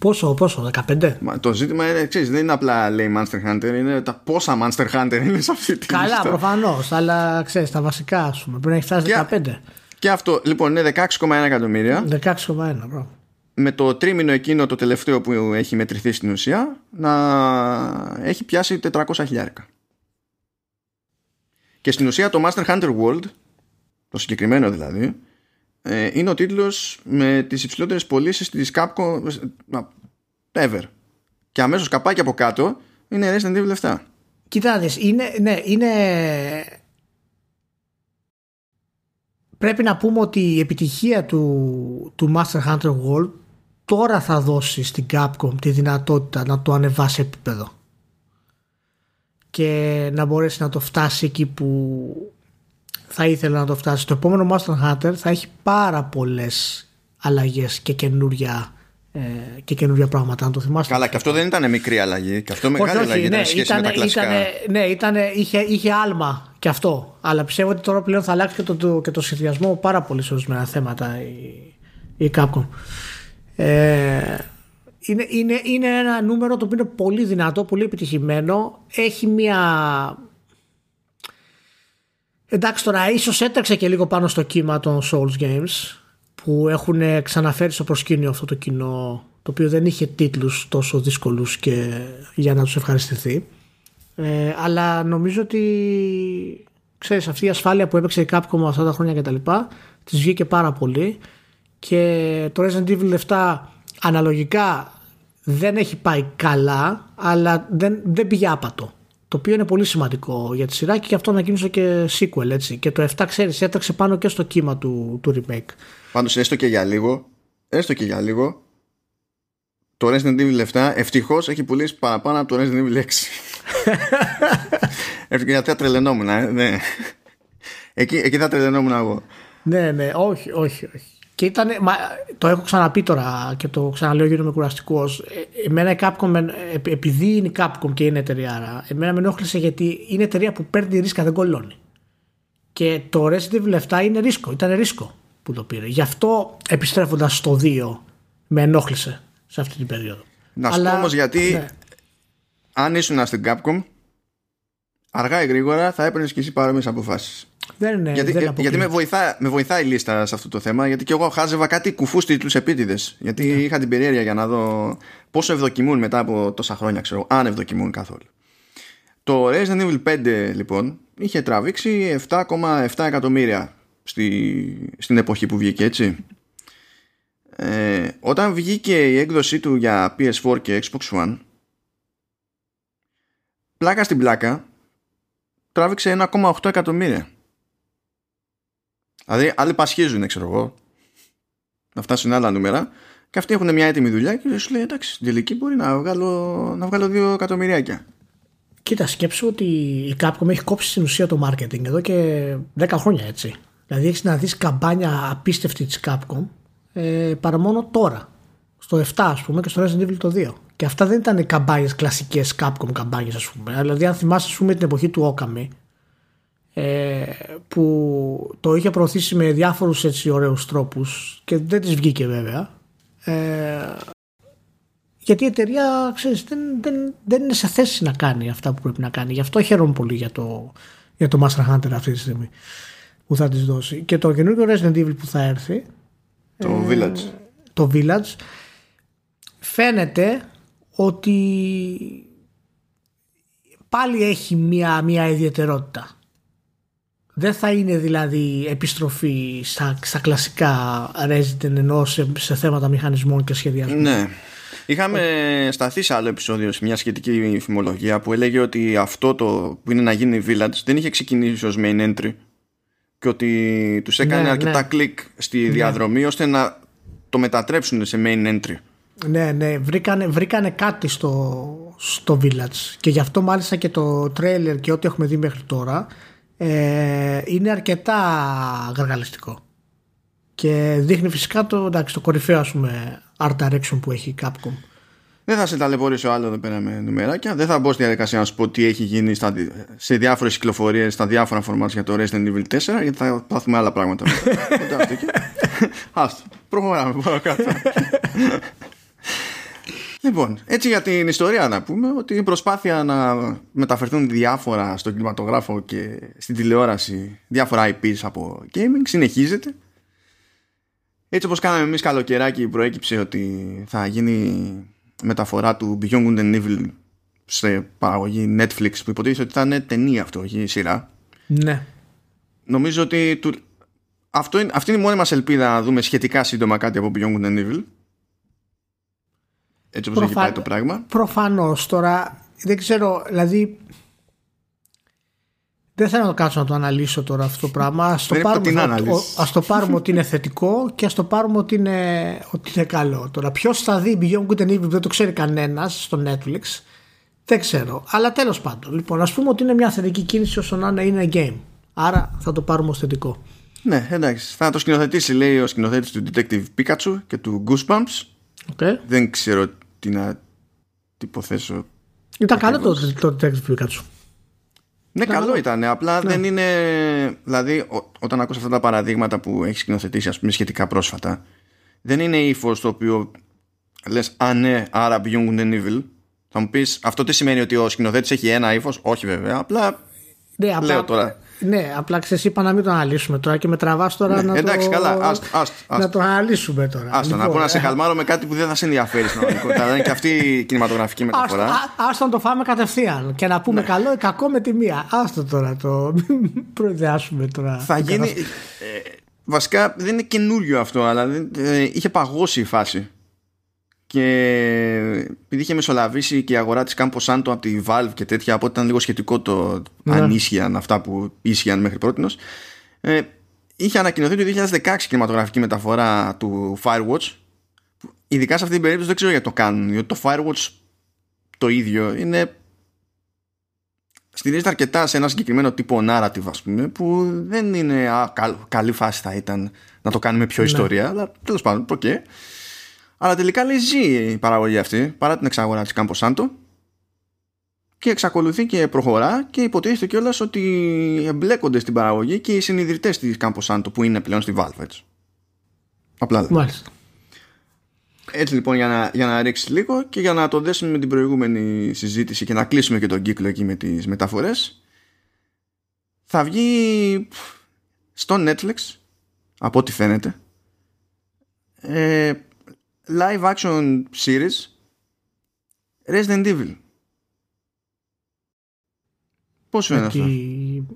S2: Πόσο, πόσο, 15.
S1: Μα Το ζήτημα είναι, ξέρεις, δεν είναι απλά λέει Monster Hunter, είναι τα πόσα Monster Hunter είναι σε αυτή τη
S2: Καλά,
S1: λίστα.
S2: προφανώς, αλλά ξέρεις τα βασικά, ας πούμε. Πρέπει να έχει φτάσει
S1: Και-
S2: 15.
S1: Και αυτό, λοιπόν, είναι 16,1 εκατομμύρια.
S2: 16,1, μπράβο.
S1: Με το τρίμηνο εκείνο το τελευταίο που έχει μετρηθεί στην ουσία να έχει πιάσει 400 χιλιάρικα. Και στην ουσία το Master Hunter World, το συγκεκριμένο δηλαδή, ε, είναι ο τίτλος με τις υψηλότερες πωλήσεις της Capcom ε, ever. Και αμέσως καπάκι από κάτω είναι Resident Evil 7.
S2: Κοίτα, να δεις, είναι, ναι, είναι... Πρέπει να πούμε ότι η επιτυχία του, του Master Hunter World τώρα θα δώσει στην Capcom τη δυνατότητα να το ανεβάσει επίπεδο και να μπορέσει να το φτάσει εκεί που θα ήθελε να το φτάσει. Το επόμενο Master Hunter θα έχει πάρα πολλές αλλαγές και καινούρια, ε, και καινούρια πράγματα, αν το θυμάστε.
S1: Καλά, και αυτό δεν ήταν μικρή αλλαγή. Και αυτό μεγάλη αλλαγή ήταν
S2: ναι,
S1: σε σχέση με τα κλασικά.
S2: ήτανε- ναι, ήτανε, είχε, είχε άλμα και αυτό. Αλλά πιστεύω ότι τώρα πλέον θα αλλάξει και το, το, και το σχεδιασμό πάρα πολύ σε ορισμένα θέματα η, η Capcom. Ε, είναι, είναι, είναι ένα νούμερο το οποίο είναι πολύ δυνατό, πολύ επιτυχημένο. Έχει μια... Εντάξει τώρα, ίσως έτρεξε και λίγο πάνω στο κύμα των Souls Games που έχουν ξαναφέρει στο προσκήνιο αυτό το κοινό το οποίο δεν είχε τίτλους τόσο δύσκολους και για να τους ευχαριστηθεί. Ε, αλλά νομίζω ότι ξέρεις αυτή η ασφάλεια που έπαιξε η Capcom αυτά τα χρόνια και τα λοιπά της βγήκε πάρα πολύ. Και το Resident Evil 7 αναλογικά δεν έχει πάει καλά αλλά δεν, δεν πήγε άπατο το οποίο είναι πολύ σημαντικό για τη σειρά και γι' αυτό ανακοίνωσε και sequel έτσι. Και το 7 ξέρεις έτρεξε πάνω και στο κύμα του, του remake.
S1: Πάντως έστω και για λίγο, έστω και για λίγο, το Resident Evil 7 ευτυχώς έχει πουλήσει παραπάνω από το Resident Evil 6. [LAUGHS] Ευτυχώς γιατί θα τρελαινόμουν, ε, ναι. Εκεί, εκεί θα τρελαινόμουν εγώ.
S2: Ναι, ναι, όχι, όχι, όχι. Και ήταν, μα, το έχω ξαναπεί τώρα και το ξαναλέω γιατί είμαι κουραστικό. Εμένα η Capcom, με- επ- επειδή είναι η Capcom και είναι εταιρεία, άρα, εμένα με ενόχλησε γιατί είναι εταιρεία που παίρνει ρίσκα, δεν κολλώνει. Και το Resident Evil 7 είναι ρίσκο, ήταν ρίσκο που το πήρε. Γι' αυτό επιστρέφοντας στο 2 με ενόχλησε σε αυτή την περίοδο.
S1: Να σου πω όμως γιατί
S2: ναι.
S1: αν ήσουν στην Capcom, αργά ή γρήγορα θα έπαιρνες και εσύ παρόμοιες αποφάσεις.
S2: Δεν είναι,
S1: γιατί
S2: δεν
S1: για-
S2: αποκλείεται.
S1: γιατί με, βοηθά, με βοηθάει η λίστα σε αυτό το θέμα, γιατί και εγώ χάζευα κάτι κουφούς τίτλους επίτηδες. Γιατί
S2: Ναι.
S1: είχα την περιέργεια για να δω πόσο ευδοκιμούν μετά από τόσα χρόνια, ξέρω, αν ευδοκιμούν καθόλου. Το Resident Evil 5 λοιπόν είχε τραβήξει 7,7 εκατομμύρια στη, στην εποχή που βγήκε έτσι. Ε, όταν βγήκε η έκδοσή του για PS4 και Xbox One πλάκα στην πλάκα τράβηξε 1,8 εκατομμύρια. Δηλαδή άλλοι πασχίζουν ξέρω εγώ να φτάσουν άλλα νούμερα και αυτοί έχουν μια έτοιμη δουλειά και σου λέει εντάξει στην τελική μπορεί να βγάλω, να βγάλω 2 εκατομμυριάκια.
S2: Κοίτα, σκέψου ότι η Capcom έχει κόψει στην ουσία το marketing εδώ και 10 χρόνια έτσι. Δηλαδή έχεις να δεις καμπάνια απίστευτη της Capcom ε, παρά μόνο τώρα. Στο 7 ας πούμε και στο Resident Evil το 2. Και αυτά δεν ήταν καμπάνιες, κλασικές Capcom καμπάνιες, ας πούμε. Δηλαδή, αν θυμάσαι, ας πούμε, την εποχή του Okami, ε, που το είχε προωθήσει με διάφορους έτσι ωραίους τρόπους και δεν τη βγήκε βέβαια. Ε, γιατί η εταιρεία ξέρεις, δεν, δεν, δεν είναι σε θέση να κάνει αυτά που πρέπει να κάνει. Γι' αυτό χαίρομαι πολύ για το, για το Master Hunter αυτή τη στιγμή που θα της δώσει. Και το καινούργιο Resident Evil που θα έρθει
S1: το ε, Village
S2: το Village φαίνεται ότι πάλι έχει μια, μια ιδιαιτερότητα. Δεν θα είναι δηλαδή επιστροφή στα, στα κλασικά Resident ενώ σε, σε θέματα μηχανισμών και σχεδιασμού.
S1: Ναι. Είχαμε σταθεί σε άλλο επεισόδιο σε μια σχετική φημολογία που έλεγε ότι αυτό το που είναι να γίνει Village δεν είχε ξεκινήσει ως main entry και ότι τους έκανε ναι, αρκετά ναι. κλικ στη ναι. διαδρομή ώστε να το μετατρέψουν σε main entry.
S2: Ναι, ναι, βρήκανε, βρήκανε κάτι στο, στο Village και γι' αυτό μάλιστα και το trailer και ό,τι έχουμε δει μέχρι τώρα ε, είναι αρκετά γαργαλιστικό και δείχνει φυσικά το, εντάξει, το κορυφαίο ας πούμε art direction που έχει η Capcom.
S1: Δεν θα σε ταλαιπωρήσω άλλος εδώ πέρα με νούμερακια. Δεν θα μπω στη διαδικασία να σου πω τι έχει γίνει στα, σε διάφορες κυκλοφορίες, στα διάφορα φορμάτια για το Resident Evil 4, γιατί θα πάθουμε άλλα πράγματα. [LAUGHS] Άστο. Προχωράμε παρακάτω. [LAUGHS] λοιπόν, έτσι για την ιστορία να πούμε ότι η προσπάθεια να μεταφερθούν διάφορα στον κινηματογράφο και στην τηλεόραση διάφορα IPs από gaming συνεχίζεται. Έτσι όπως κάναμε εμείς καλοκαιράκι προέκυψε ότι θα γίνει μεταφορά του Beyond Good and Evil σε παραγωγή Netflix που υποτίθεται ότι θα είναι ταινία αυτό, όχι σειρά.
S2: Ναι.
S1: Νομίζω ότι του, αυτό είναι, αυτή είναι η μόνη μας ελπίδα να δούμε σχετικά σύντομα κάτι από Beyond Good and Evil. Έτσι όπως έχει πάει το πράγμα.
S2: Προφανώς τώρα δεν ξέρω, δηλαδή δεν θέλω να το κάτσω να το αναλύσω τώρα αυτό το πράγμα. Ας το, πάρουμε, ας το πάρουμε ότι είναι θετικό και ας το πάρουμε ότι είναι, ότι είναι καλό. Τώρα ποιος θα δει Beyond Good and Evil δεν το ξέρει κανένας στο Netflix. Δεν ξέρω. Αλλά τέλος πάντων. Λοιπόν, ας πούμε ότι είναι μια θετική κίνηση όσο να είναι game. Άρα θα το πάρουμε ως θετικό.
S1: Ναι, εντάξει. Θα το σκηνοθετήσει, λέει ο σκηνοθέτης του Detective Pikachu και του Goosebumps.
S2: Okay.
S1: Δεν ξέρω τι να υποθέσω.
S2: Ήταν καλό το, το Detective Pikachu.
S1: Ναι, καλό ήταν. Απλά ναι. δεν είναι. Δηλαδή, όταν ακούς αυτά τα παραδείγματα που έχεις σκηνοθετήσει, ας πούμε, σχετικά πρόσφατα, δεν είναι ύφος το οποίο λες, Α, ναι, άρα Beyond and Evil. Θα μου πεις, αυτό τι σημαίνει ότι ο σκηνοθέτης έχει ένα ύφος; Όχι, βέβαια. Απλά.
S2: Ναι, απλά, λέω τώρα. Ναι, απλά ξέρεις, είπα να μην το αναλύσουμε τώρα και με τραβάς τώρα ναι, να,
S1: εντάξει,
S2: το...
S1: καλά, ας, ας, ας.
S2: να το αναλύσουμε τώρα.
S1: Άστο, λοιπόν, να πω να σε καλμάρω με κάτι που δεν θα σε ενδιαφέρει στην πραγματικότητα. δεν είναι και αυτή η κινηματογραφική μεταφορά.
S2: Άστο να το φάμε κατευθείαν και να πούμε ναι. καλό ή κακό με τη μία. Άστο τώρα το. προειδεάσουμε τώρα.
S1: Θα γίνει. Ε, βασικά δεν είναι καινούριο αυτό, αλλά ε, είχε παγώσει η φάση και επειδή είχε μεσολαβήσει και η αγορά της Campo Santo από τη Valve και τέτοια οπότε ήταν λίγο σχετικό το ναι. αν ίσχυαν αυτά που ίσχυαν μέχρι πρώτη ε, είχε ανακοινωθεί το 2016 κινηματογραφική μεταφορά του Firewatch ειδικά σε αυτή την περίπτωση δεν ξέρω γιατί το κάνουν γιατί το Firewatch το ίδιο είναι στηρίζεται αρκετά σε ένα συγκεκριμένο τύπο narrative ας πούμε που δεν είναι α, καλή φάση θα ήταν να το κάνουμε πιο ναι. ιστορία αλλά τέλος πάντων, okay. Αλλά τελικά λέει ζει η παραγωγή αυτή παρά την εξαγορά της Camposanto και εξακολουθεί και προχωρά και υποτίθεται κιόλας ότι εμπλέκονται στην παραγωγή και οι συνειδητές της Camposanto που είναι πλέον στη Valve έτσι. Απλά
S2: Μάλιστα.
S1: Έτσι λοιπόν για να, για να ρίξεις λίγο και για να το δέσουμε με την προηγούμενη συζήτηση και να κλείσουμε και τον κύκλο εκεί με τις μεταφορές θα βγει στο Netflix από ό,τι φαίνεται ε, live action series Resident Evil. Πώς σου είναι αυτό;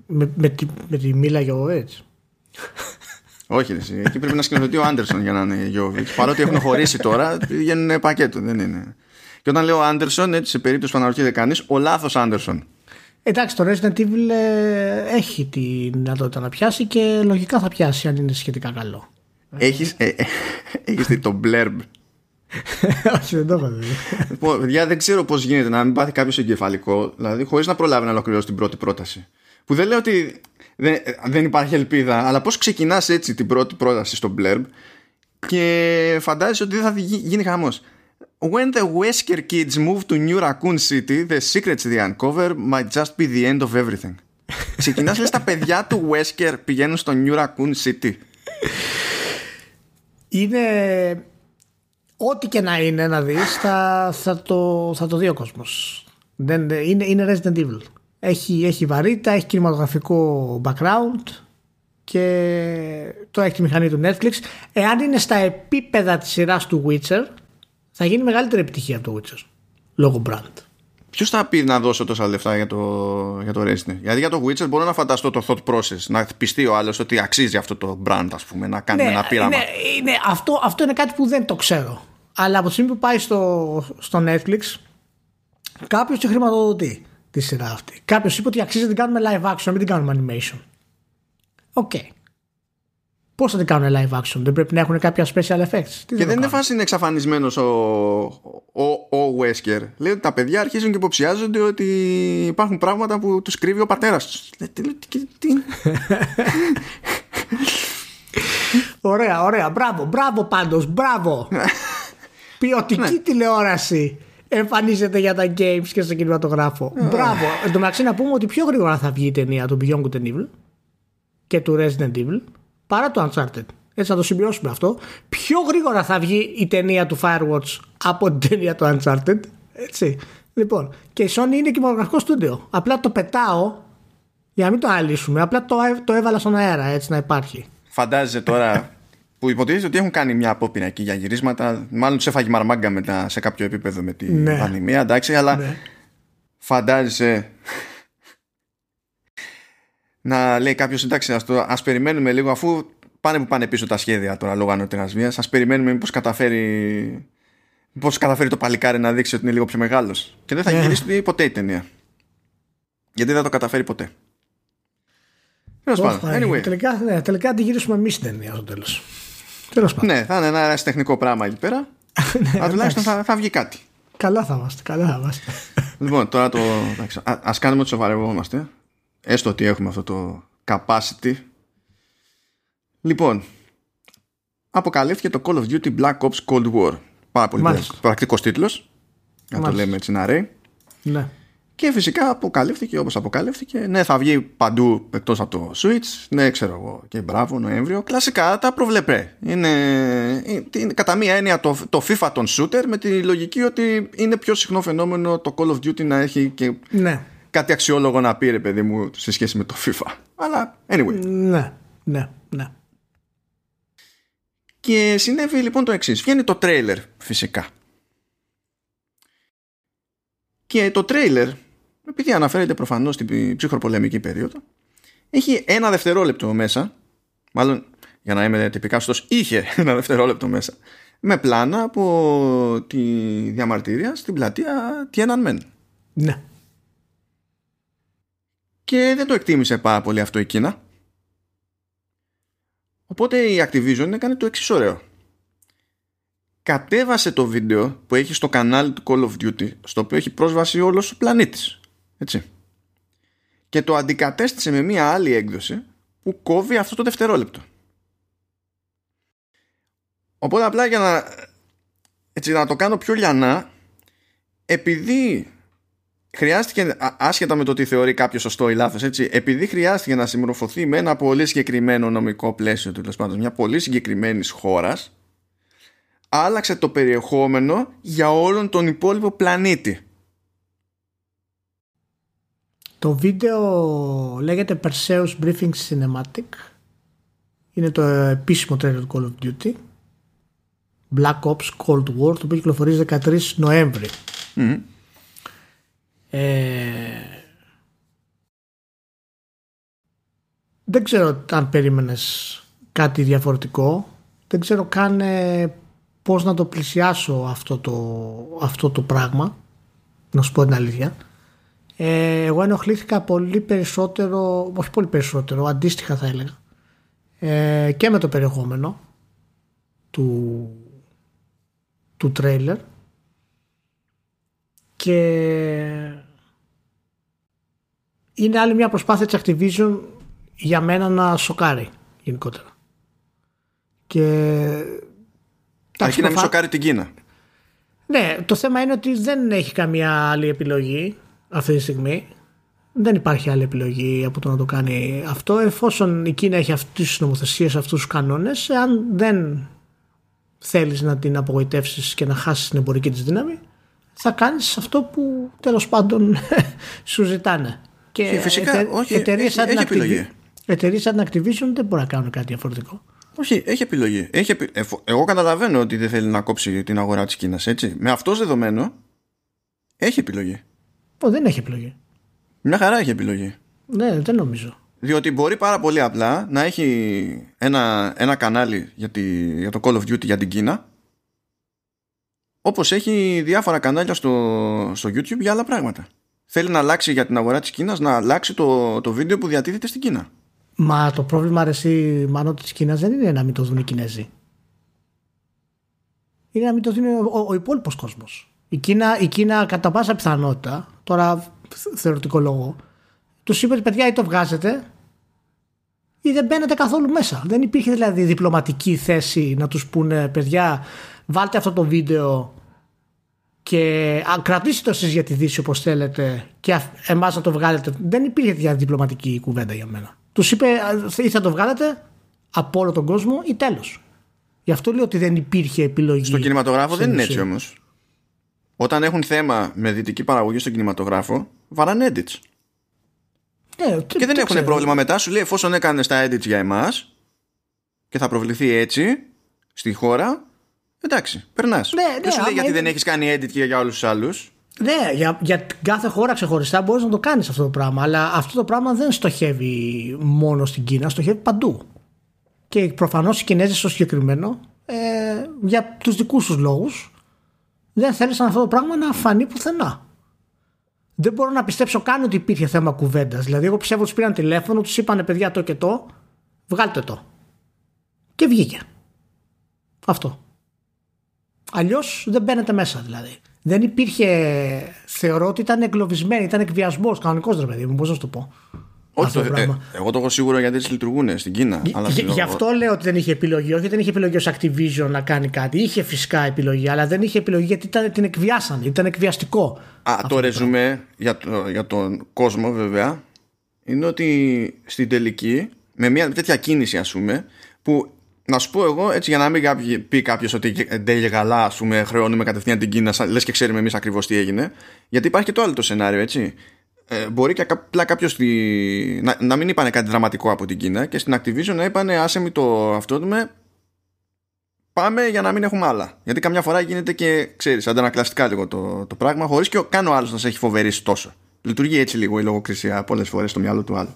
S2: Με, με, τη, με τη Μίλα Γιώβετς.
S1: Όχι, εσύ. εκεί πρέπει να σκηνοθετεί ο Άντερσον για να είναι Γιώβετς. Παρότι έχουν χωρίσει τώρα, πηγαίνουν πακέτο, δεν είναι. Και όταν λέω Άντερσον, έτσι σε περίπτωση που αναρωτιέται κανείς, ο λάθος Άντερσον.
S2: Εντάξει, το Resident Evil ε, έχει τη δυνατότητα να πιάσει και λογικά θα πιάσει αν είναι σχετικά καλό.
S1: Έχεις, ε, ε, έχεις δει το blurb;
S2: Όχι, δεν το έχω δει.
S1: Λοιπόν, παιδιά, δεν ξέρω πώς γίνεται να μην πάθει κάποιος εγκεφαλικό, δηλαδή χωρίς να προλάβει να ολοκληρώσει την πρώτη πρόταση. Που δεν λέω ότι δεν, δεν υπάρχει ελπίδα, αλλά πώς ξεκινάς έτσι την πρώτη πρόταση στο blurb και φαντάζεσαι ότι δεν θα γίνει χαμός. When the Wesker kids move to New Raccoon City, the secrets they uncover might just be the end of everything. [LAUGHS] Ξεκινάς λες τα παιδιά του Wesker πηγαίνουν στο New Raccoon City.
S2: Είναι ό,τι και να είναι να δεις θα, θα, το, θα το δει ο κόσμος. Δεν, είναι, είναι Resident Evil. Έχει, έχει βαρύτητα, έχει κινηματογραφικό background και το έχει τη μηχανή του Netflix. Εάν είναι στα επίπεδα της σειράς του Witcher θα γίνει μεγαλύτερη επιτυχία από το Witcher λόγω brand.
S1: Ποιος θα πει να δώσω τόσα λεφτά για το, για το Resident Γιατί για το Witcher μπορώ να φανταστώ το thought process. Να πιστεί ο άλλος ότι αξίζει αυτό το brand, ας πούμε, να κάνει
S2: ναι,
S1: ένα πείραμα.
S2: Ναι, ναι, αυτό, αυτό είναι κάτι που δεν το ξέρω. Αλλά από τη στιγμή που πάει στο, στο Netflix, κάποιος τη χρηματοδοτεί τη σειρά αυτή. Κάποιος είπε ότι αξίζει να την κάνουμε live action, να μην την κάνουμε animation. OK. Okay. Πώς θα την κάνουν live action, δεν πρέπει να έχουν κάποια special effects;
S1: Τι και δεν είναι φάση είναι εξαφανισμένος ο, ο, ο Wesker. Λέει ότι τα παιδιά αρχίζουν και υποψιάζονται ότι υπάρχουν πράγματα που τους κρύβει ο πατέρας τους. Τι. [LAUGHS]
S2: ωραία, ωραία. Μπράβο, μπράβο πάντως, μπράβο. [LAUGHS] Ποιοτική ναι. τηλεόραση εμφανίζεται για τα games και στο κινηματογράφο. Μπράβο. Εν τω μεταξύ να πούμε ότι πιο γρήγορα θα βγει η ταινία του Beyond Good and Evil και του Resident Evil παρά το Uncharted. Έτσι θα το συμπληρώσουμε αυτό. Πιο γρήγορα θα βγει η ταινία του Firewatch από την ταινία του Uncharted. Έτσι. Λοιπόν, και η Sony είναι κινηματογραφικό στούντιο. Απλά το πετάω για να μην το αναλύσουμε. Απλά το, το έβαλα στον αέρα έτσι να υπάρχει.
S1: Φαντάζεσαι τώρα [LAUGHS] που υποτίθεται ότι έχουν κάνει μια απόπειρα εκεί για γυρίσματα. Μάλλον τους έφαγε μαρμάγκα μετά σε κάποιο επίπεδο με την ναι. πανδημία, εντάξει, αλλά ναι. φαντάζεσαι να λέει κάποιος εντάξει, ας ας περιμένουμε λίγο αφού πάνε που πάνε πίσω τα σχέδια τώρα λόγω ανώτερα βία. Α περιμένουμε μήπως καταφέρει. Πώ καταφέρει το παλικάρι να δείξει ότι είναι λίγο πιο μεγάλος. Και δεν θα yeah. Ναι. γυρίσει ποτέ η ταινία. Γιατί δεν θα το καταφέρει ποτέ. Τέλος πάντων. Anyway.
S2: Τελικά, ναι, τελικά τη γυρίσουμε εμείς την ταινία στο τέλος.
S1: Ναι, θα είναι ένα τεχνικό πράγμα εκεί πέρα. [LAUGHS] ναι, Αλλά τουλάχιστον θα, θα βγει κάτι.
S2: Καλά θα είμαστε. Καλά θα είμαστε.
S1: λοιπόν, τώρα το. Α κάνουμε ότι σοβαρευόμαστε έστω ότι έχουμε αυτό το capacity. Λοιπόν αποκαλύφθηκε το Call of Duty Black Ops Cold War. Πάρα πολύ πρακτικός τίτλος. Να το λέμε έτσι να ρέει.
S2: Ναι.
S1: και φυσικά αποκαλύφθηκε όπως αποκαλύφθηκε ναι θα βγει παντού εκτός από το Switch ναι ξέρω εγώ και μπράβο Νοέμβριο. Κλασικά τα προβλεπέ. Είναι, είναι κατά μία έννοια το, το FIFA των shooter με τη λογική ότι είναι πιο συχνό φαινόμενο το Call of Duty να έχει και
S2: ναι
S1: κάτι αξιόλογο να πει ρε παιδί μου σε σχέση με το FIFA. Αλλά anyway.
S2: Ναι, ναι, ναι.
S1: Και συνέβη λοιπόν το εξής. Βγαίνει το τρέιλερ φυσικά. Και το τρέιλερ, επειδή αναφέρεται προφανώς στην ψυχροπολεμική περίοδο, έχει ένα δευτερόλεπτο μέσα, μάλλον για να είμαι τυπικά σωστός, είχε [LAUGHS] ένα δευτερόλεπτο μέσα, με πλάνα από τη διαμαρτυρία στην πλατεία Tiananmen.
S2: Ναι
S1: και δεν το εκτίμησε πάρα πολύ αυτό η Κίνα. Οπότε η Activision έκανε το εξής ωραίο. Κατέβασε το βίντεο που έχει στο κανάλι του Call of Duty, στο οποίο έχει πρόσβαση όλος ο πλανήτης. Έτσι. Και το αντικατέστησε με μία άλλη έκδοση που κόβει αυτό το δευτερόλεπτο. Οπότε απλά για να, έτσι, να το κάνω πιο λιανά, επειδή χρειάστηκε, άσχετα με το τι θεωρεί κάποιος σωστό ή λάθος, έτσι, επειδή χρειάστηκε να συμμορφωθεί με ένα πολύ συγκεκριμένο νομικό πλαίσιο, τέλος πάντων, μια πολύ συγκεκριμένη χώρας, άλλαξε το περιεχόμενο για όλον τον υπόλοιπο πλανήτη.
S2: Το βίντεο λέγεται Perseus Briefing Cinematic. Είναι το επίσημο τρέλο του Call of Duty. Black Ops Cold War, το οποίο κυκλοφορεί 13 Νοέμβρη. Ε, δεν ξέρω αν περίμενες κάτι διαφορετικό. Δεν ξέρω καν ε, πώς να το πλησιάσω αυτό το, αυτό το πράγμα. Να σου πω την αλήθεια. Ε, εγώ ενοχλήθηκα πολύ περισσότερο, όχι πολύ περισσότερο, αντίστοιχα θα έλεγα, ε, και με το περιεχόμενο του, του τρέιλερ και είναι άλλη μια προσπάθεια της Activision για μένα να σοκάρει γενικότερα. Και...
S1: Αρκεί να μην σοκάρει την Κίνα.
S2: Ναι, το θέμα είναι ότι δεν έχει καμία άλλη επιλογή αυτή τη στιγμή. Δεν υπάρχει άλλη επιλογή από το να το κάνει αυτό εφόσον η Κίνα έχει αυτές τις νομοθεσίες, αυτούς τους κανόνες αν δεν θέλεις να την απογοητεύσεις και να χάσεις την εμπορική της δύναμη θα κάνεις αυτό που τέλος πάντων [LAUGHS] σου ζητάνε.
S1: Και, φυσικά, ετε, όχι, εταιρείες έχει, έχει επιλογή.
S2: Εταιρείες σαν την Activision δεν μπορεί να κάνουν κάτι διαφορετικό.
S1: Όχι, έχει επιλογή. Έχει Εγώ καταλαβαίνω ότι δεν θέλει να κόψει την αγορά της Κίνας, έτσι. Με αυτός δεδομένο, έχει επιλογή.
S2: Ω, δεν έχει επιλογή.
S1: Μια χαρά έχει επιλογή.
S2: Ναι, δεν νομίζω.
S1: Διότι μπορεί πάρα πολύ απλά να έχει ένα, ένα κανάλι για, τη, για το Call of Duty για την Κίνα όπως έχει διάφορα κανάλια στο, στο YouTube για άλλα πράγματα. Θέλει να αλλάξει για την αγορά της Κίνας να αλλάξει το, το βίντεο που διατίθεται στην Κίνα.
S2: Μα το πρόβλημα αρέσει μάλλον της Κίνας δεν είναι να μην το δουν οι Κινέζοι. Είναι να μην το δουν ο, ο υπόλοιπος κόσμος. Η Κίνα, η Κίνα κατά πάσα πιθανότητα, τώρα θεωρητικό λόγο, τους είπε ότι παιδιά ή το βγάζετε ή δεν μπαίνετε καθόλου μέσα. Δεν υπήρχε δηλαδή διπλωματική θέση να τους πούνε παιδιά βάλτε αυτό το βίντεο και κρατήστε το εσείς για τη Δύση όπως θέλετε και εμάς να το βγάλετε. Δεν υπήρχε για διπλωματική κουβέντα για μένα. Τους είπε ή θα το βγάλετε από όλο τον κόσμο ή τέλος. Γι' αυτό λέω ότι δεν υπήρχε επιλογή.
S1: Στο κινηματογράφο δεν είναι έτσι όμως. Όταν έχουν θέμα με δυτική παραγωγή στον κινηματογράφο, βαράνε edits.
S2: Ναι,
S1: και δεν έχουν πρόβλημα μετά. Σου λέει εφόσον έκανες τα edits για εμάς και θα προβληθεί έτσι στη χώρα, εντάξει, περνάς.
S2: Ναι,
S1: δεν σου λέει γιατί δεν έχεις κάνει edit και για όλους τους άλλους.
S2: Ναι, για, για κάθε χώρα ξεχωριστά μπορείς να το κάνεις αυτό το πράγμα. Αλλά αυτό το πράγμα δεν στοχεύει μόνο στην Κίνα, στοχεύει παντού. Και προφανώς οι Κινέζοι στο συγκεκριμένο, ε, για τους δικούς τους λόγους, δεν θέλησαν αυτό το πράγμα να φανεί πουθενά δεν μπορώ να πιστέψω καν ότι υπήρχε θέμα κουβέντας. Δηλαδή, εγώ πιστεύω ότι τους πήραν τηλέφωνο, τους είπαν παιδιά το και το, βγάλτε το. Και βγήκε. Αυτό. Αλλιώς δεν μπαίνετε μέσα δηλαδή. Δεν υπήρχε. Θεωρώ ότι ήταν εγκλωβισμένοι, ήταν εκβιασμός κανονικός ρε παιδί μου, πώς να σου το πω.
S1: Όχι, το, ε, εγώ το έχω σίγουρο γιατί έτσι λειτουργούν στην Κίνα.
S2: αλλά γι' αυτό λέω ότι δεν είχε επιλογή. Όχι, δεν είχε επιλογή ως Activision να κάνει κάτι. Είχε φυσικά επιλογή, αλλά δεν είχε επιλογή γιατί ήταν, την εκβιάσαν. Ήταν εκβιαστικό.
S1: Α, το ρεζουμέ για, το, για τον κόσμο βέβαια είναι ότι στην τελική με μια τέτοια κίνηση ας πούμε που να σου πω εγώ έτσι για να μην πει κάποιος ότι τέλει καλά ας πούμε χρεώνουμε κατευθείαν την Κίνα λες και ξέρουμε εμείς ακριβώς τι έγινε γιατί υπάρχει και το άλλο το σενάριο έτσι ε, μπορεί και απλά κάποιος να, να μην είπανε κάτι δραματικό από την Κίνα και στην Activision να είπανε άσε mi το αυτό με πάμε για να μην έχουμε άλλα. Γιατί καμιά φορά γίνεται και ξέρεις, αντανακλαστικά λίγο το, το πράγμα, χωρίς και καν ο άλλος να σε έχει φοβερήσει τόσο. Λειτουργεί έτσι λίγο η λογοκρισία πολλές φορές στο μυαλό του άλλου.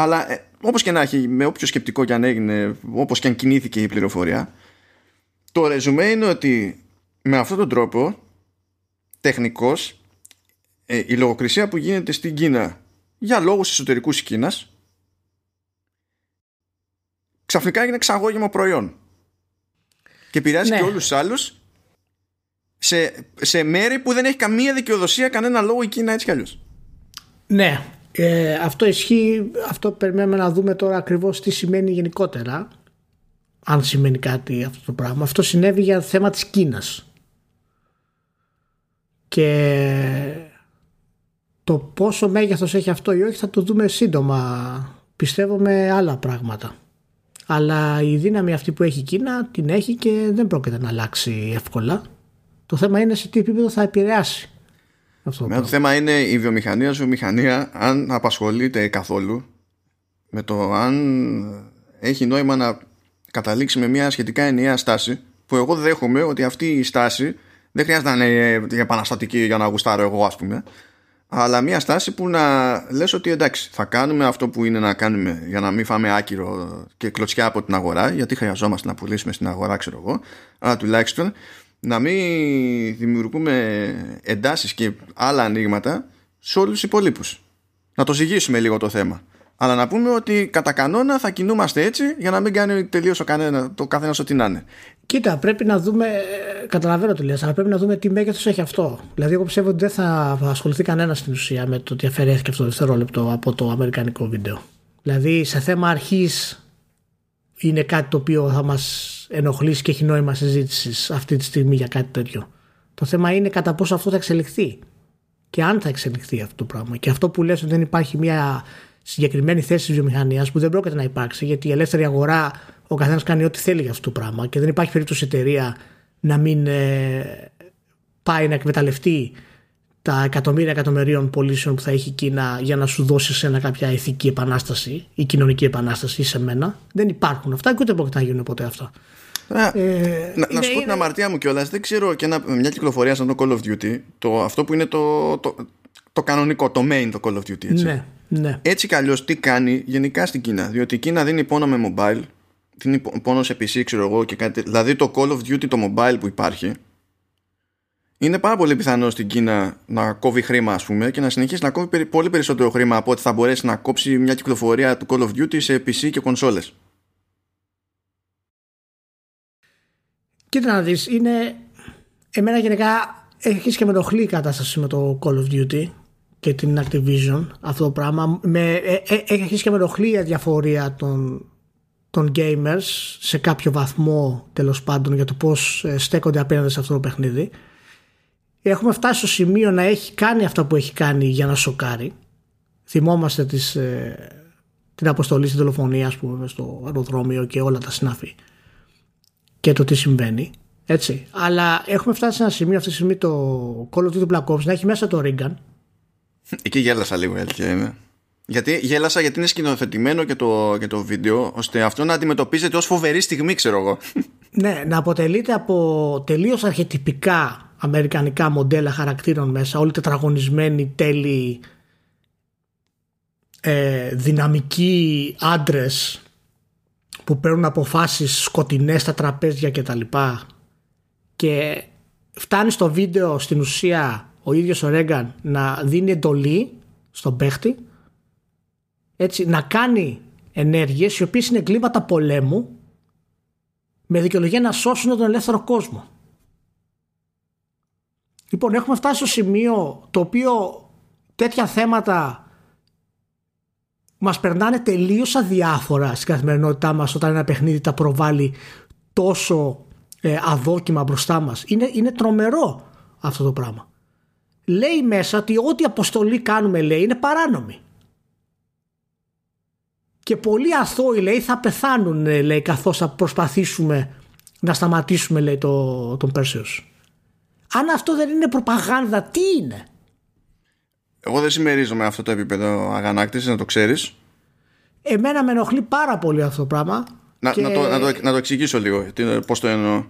S1: Αλλά ε, όπως και να έχει, με όποιο σκεπτικό και αν έγινε, όπως και αν κινήθηκε η πληροφορία, το ρεζουμέ είναι ότι με αυτόν τον τρόπο τεχνικώ ε, η λογοκρισία που γίνεται στην Κίνα για λόγους εσωτερικούς της Κίνας ξαφνικά έγινε εξαγώγημα προϊόν και επηρεάζει ναι. και όλους τους άλλους σε, σε μέρη που δεν έχει καμία δικαιοδοσία κανένα λόγο η Κίνα έτσι κι αλλιώς.
S2: Ναι, ε, αυτό ισχύει, αυτό περιμένουμε να δούμε τώρα ακριβώς τι σημαίνει γενικότερα αν σημαίνει κάτι αυτό το πράγμα. Αυτό συνέβη για θέμα της Κίνας. Και το πόσο μέγεθος έχει αυτό ή όχι θα το δούμε σύντομα. Πιστεύω με άλλα πράγματα. Αλλά η δύναμη αυτή που έχει η Κίνα την έχει και δεν πρόκειται να αλλάξει εύκολα. Το θέμα είναι σε τι επίπεδο θα επηρεάσει.
S1: Αυτό το, το θέμα είναι η βιομηχανία βιομηχανία αν απασχολείται καθόλου με το αν έχει νόημα να καταλήξει με μια σχετικά ενιαία στάση που εγώ δέχομαι ότι αυτή η στάση δεν χρειάζεται να είναι επαναστατική για να γουστάρω εγώ ας πούμε αλλά μια στάση που να λες ότι εντάξει θα κάνουμε αυτό που είναι να κάνουμε για να μην φάμε άκυρο και κλωτσιά από την αγορά γιατί χρειαζόμαστε να πουλήσουμε στην αγορά ξέρω εγώ αλλά τουλάχιστον να μην δημιουργούμε εντάσεις και άλλα ανοίγματα σε όλους τους υπολείπους να το ζυγίσουμε λίγο το θέμα αλλά να πούμε ότι κατά κανόνα θα κινούμαστε έτσι για να μην κάνει τελείως το καθένας ό,τι να είναι.
S2: Κοίτα, πρέπει να δούμε. Καταλαβαίνω τι λες, αλλά πρέπει να δούμε τι μέγεθος έχει αυτό. Δηλαδή, εγώ πιστεύω ότι δεν θα ασχοληθεί κανένα στην ουσία με το ότι αφαιρέθηκε αυτό το δευτερόλεπτο από το αμερικανικό βίντεο. Δηλαδή, σε θέμα αρχής είναι κάτι το οποίο θα μας ενοχλήσει και έχει νόημα συζήτηση αυτή τη στιγμή για κάτι τέτοιο. Το θέμα είναι κατά πόσο αυτό θα εξελιχθεί και αν θα εξελιχθεί αυτό το πράγμα. Και αυτό που λες ότι δεν υπάρχει μια συγκεκριμένη θέση της βιομηχανίας που δεν πρόκειται να υπάρξει, γιατί η ελεύθερη αγορά ο καθένας κάνει ό,τι θέλει για αυτό το πράγμα και δεν υπάρχει περίπτωση εταιρεία να μην ε, πάει να εκμεταλλευτεί τα εκατομμύρια εκατομμυρίων πωλήσεων που θα έχει η Κίνα για να σου δώσει σε ένα κάποια ηθική επανάσταση ή κοινωνική επανάσταση ή σε μένα. Δεν υπάρχουν αυτά και ούτε πρόκειται να γίνουν ποτέ αυτά.
S1: Ε, να, να σου πω την αμαρτία μου κιόλας. Δεν ξέρω και ένα, μια κυκλοφορία σαν το Call of Duty, το, αυτό που είναι το, το, το κανονικό, το main το Call of Duty. Έτσι,
S2: ναι, ναι.
S1: έτσι κι αλλιώς τι κάνει γενικά στην Κίνα. Διότι η Κίνα δίνει πόνο με mobile, δίνει πόνος σε PC, ξέρω εγώ και κάτι. Δηλαδή το Call of Duty, το mobile που υπάρχει, είναι πάρα πολύ πιθανό στην Κίνα να κόβει χρήμα, ας πούμε, και να συνεχίσει να κόβει πολύ περισσότερο χρήμα από ότι θα μπορέσει να κόψει μια κυκλοφορία του Call of Duty σε PC και κονσόλες.
S2: Κοίτα να δεις, είναι... Εμένα γενικά έχει αρχίσει και με ενοχλεί η κατάσταση με το Call of Duty και την Activision αυτό το πράγμα. Με, ε, ε, έχει αρχίσει και με ενοχλεί η αδιαφορία των, των gamers σε κάποιο βαθμό τέλος πάντων για το πώς ε, στέκονται απέναντι σε αυτό το παιχνίδι. Έχουμε φτάσει στο σημείο να έχει κάνει αυτά που έχει κάνει για να σοκάρει. Θυμόμαστε τις, την αποστολή στην δολοφονία, ας πούμε, στο αεροδρόμιο και όλα τα συνάφη και το τι συμβαίνει. Έτσι. Αλλά έχουμε φτάσει σε ένα σημείο αυτή τη στιγμή το Call of Duty Black Ops να έχει μέσα το Reagan.
S1: Εκεί γέλασα λίγο, αλήθεια είναι. Γιατί γέλασα γιατί είναι σκηνοθετημένο και το, και το βίντεο, ώστε αυτό να αντιμετωπίζεται ως φοβερή στιγμή, ξέρω εγώ. [LAUGHS]
S2: Ναι, να αποτελείται από τελείως αρχετυπικά αμερικανικά μοντέλα χαρακτήρων μέσα, όλοι τετραγωνισμένοι, τέλειοι, ε, δυναμικοί άντρες που παίρνουν αποφάσεις σκοτεινές στα τραπέζια και τα λοιπά και φτάνει στο βίντεο στην ουσία ο ίδιος ο Ρέγκαν να δίνει εντολή στον παίχτη έτσι, να κάνει ενέργειες οι οποίες είναι εγκλήματα πολέμου με δικαιολογία να σώσουν τον ελεύθερο κόσμο. Λοιπόν, έχουμε φτάσει στο σημείο το οποίο τέτοια θέματα Μας περνάνε τελείως αδιάφορα στην καθημερινότητά μας όταν ένα παιχνίδι τα προβάλλει τόσο ε, αδόκιμα μπροστά μας. Είναι, είναι τρομερό αυτό το πράγμα. Λέει μέσα ότι ό,τι αποστολή κάνουμε λέει είναι παράνομη. Και πολλοί αθώοι λέει θα πεθάνουν ε, λέει καθώς θα προσπαθήσουμε να σταματήσουμε λέει το, τον Πέρσεος. Αν αυτό δεν είναι προπαγάνδα τι είναι;
S1: Εγώ δεν συμμερίζομαι αυτό το επίπεδο αγανάκτησης, να το ξέρεις.
S2: Εμένα με ενοχλεί πάρα πολύ αυτό το πράγμα.
S1: Να, να, το, να, το, να το εξηγήσω λίγο πώς το εννοώ.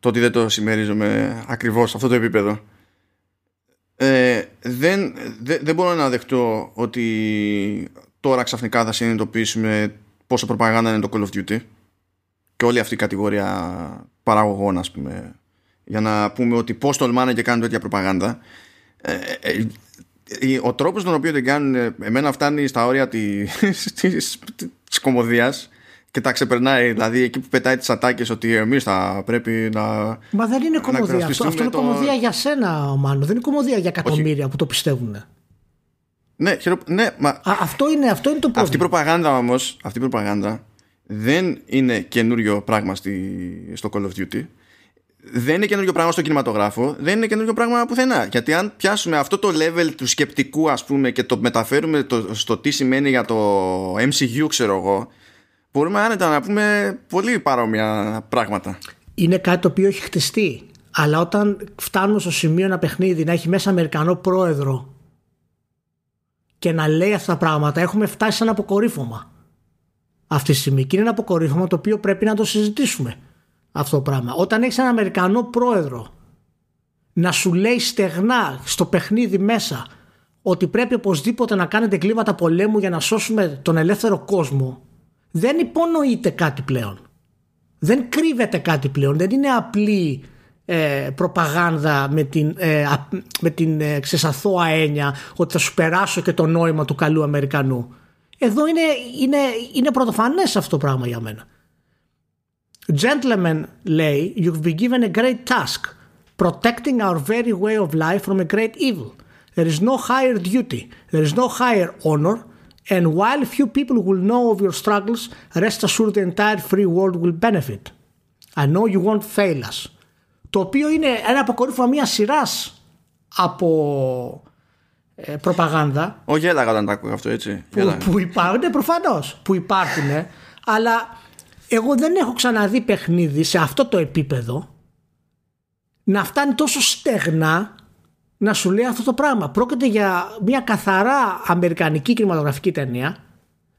S1: Το ότι δεν το συμμερίζομαι ακριβώς σε αυτό το επίπεδο. Ε, δεν, δεν, δεν μπορώ να δεχτώ ότι τώρα ξαφνικά θα συνειδητοποιήσουμε πόσο προπαγάνδα είναι το Call of Duty και όλη αυτή η κατηγορία παραγωγών ας πούμε για να πούμε ότι πώς τολμάνε και κάνουν τέτοια προπαγάνδα ε, ε, ο τρόπος τον οποίο την κάνουν εμένα φτάνει στα όρια της, [LAUGHS] της, της κομμωδίας και τα ξεπερνάει. Δηλαδή εκεί που πετάει τις ατάκες ότι εμείς θα πρέπει να.
S2: Μα δεν είναι κομμωδία. Αυτό, αυτό είναι το... κομμωδία για σένα, Μάνο. Δεν είναι κομμωδία για εκατομμύρια που το πιστεύουν.
S1: Ναι, χειρο... ναι μα...
S2: Α, αυτό, είναι, αυτό είναι το πρόβλημα.
S1: Αυτή η προπαγάνδα όμω, αυτή η προπαγάνδα δεν είναι καινούριο πράγμα στη... στο Call of Duty δεν είναι καινούριο πράγμα στο κινηματογράφο, δεν είναι καινούριο πράγμα πουθενά. Γιατί αν πιάσουμε αυτό το level του σκεπτικού, ας πούμε, και το μεταφέρουμε το, στο τι σημαίνει για το MCU, ξέρω εγώ, μπορούμε άνετα να πούμε πολύ παρόμοια πράγματα.
S2: Είναι κάτι το οποίο έχει χτιστεί. Αλλά όταν φτάνουμε στο σημείο ένα παιχνίδι να έχει μέσα Αμερικανό πρόεδρο και να λέει αυτά τα πράγματα, έχουμε φτάσει σε ένα αποκορύφωμα αυτή τη στιγμή. Και είναι ένα αποκορύφωμα το οποίο πρέπει να το συζητήσουμε αυτό το πράγμα. Όταν έχεις έναν Αμερικανό πρόεδρο να σου λέει στεγνά στο παιχνίδι μέσα ότι πρέπει οπωσδήποτε να κάνετε κλίματα πολέμου για να σώσουμε τον ελεύθερο κόσμο δεν υπονοείται κάτι πλέον. Δεν κρύβεται κάτι πλέον. Δεν είναι απλή ε, προπαγάνδα με την, ε, με την ε, ξεσαθώα έννοια ότι θα σου περάσω και το νόημα του καλού Αμερικανού. Εδώ είναι, είναι, είναι πρωτοφανές αυτό το πράγμα για μένα. Gentlemen, λέει, you've been given a great task, protecting our very way of life from a great evil. There is no higher duty, there is no higher honor, and while few people will know of your struggles, rest assured the entire free world will benefit. I know you won't fail us. το οποίο είναι ένα αποκορύφωμα μια σειρά από ε, προπαγάνδα.
S1: Όχι, έλαγα όταν τα ακούω αυτό, έτσι.
S2: Που, που υπάρχουν, ναι, προφανώ. Που υπάρχουν, αλλά εγώ δεν έχω ξαναδεί παιχνίδι σε αυτό το επίπεδο να φτάνει τόσο στεγνά να σου λέει αυτό το πράγμα. Πρόκειται για μια καθαρά αμερικανική κινηματογραφική ταινία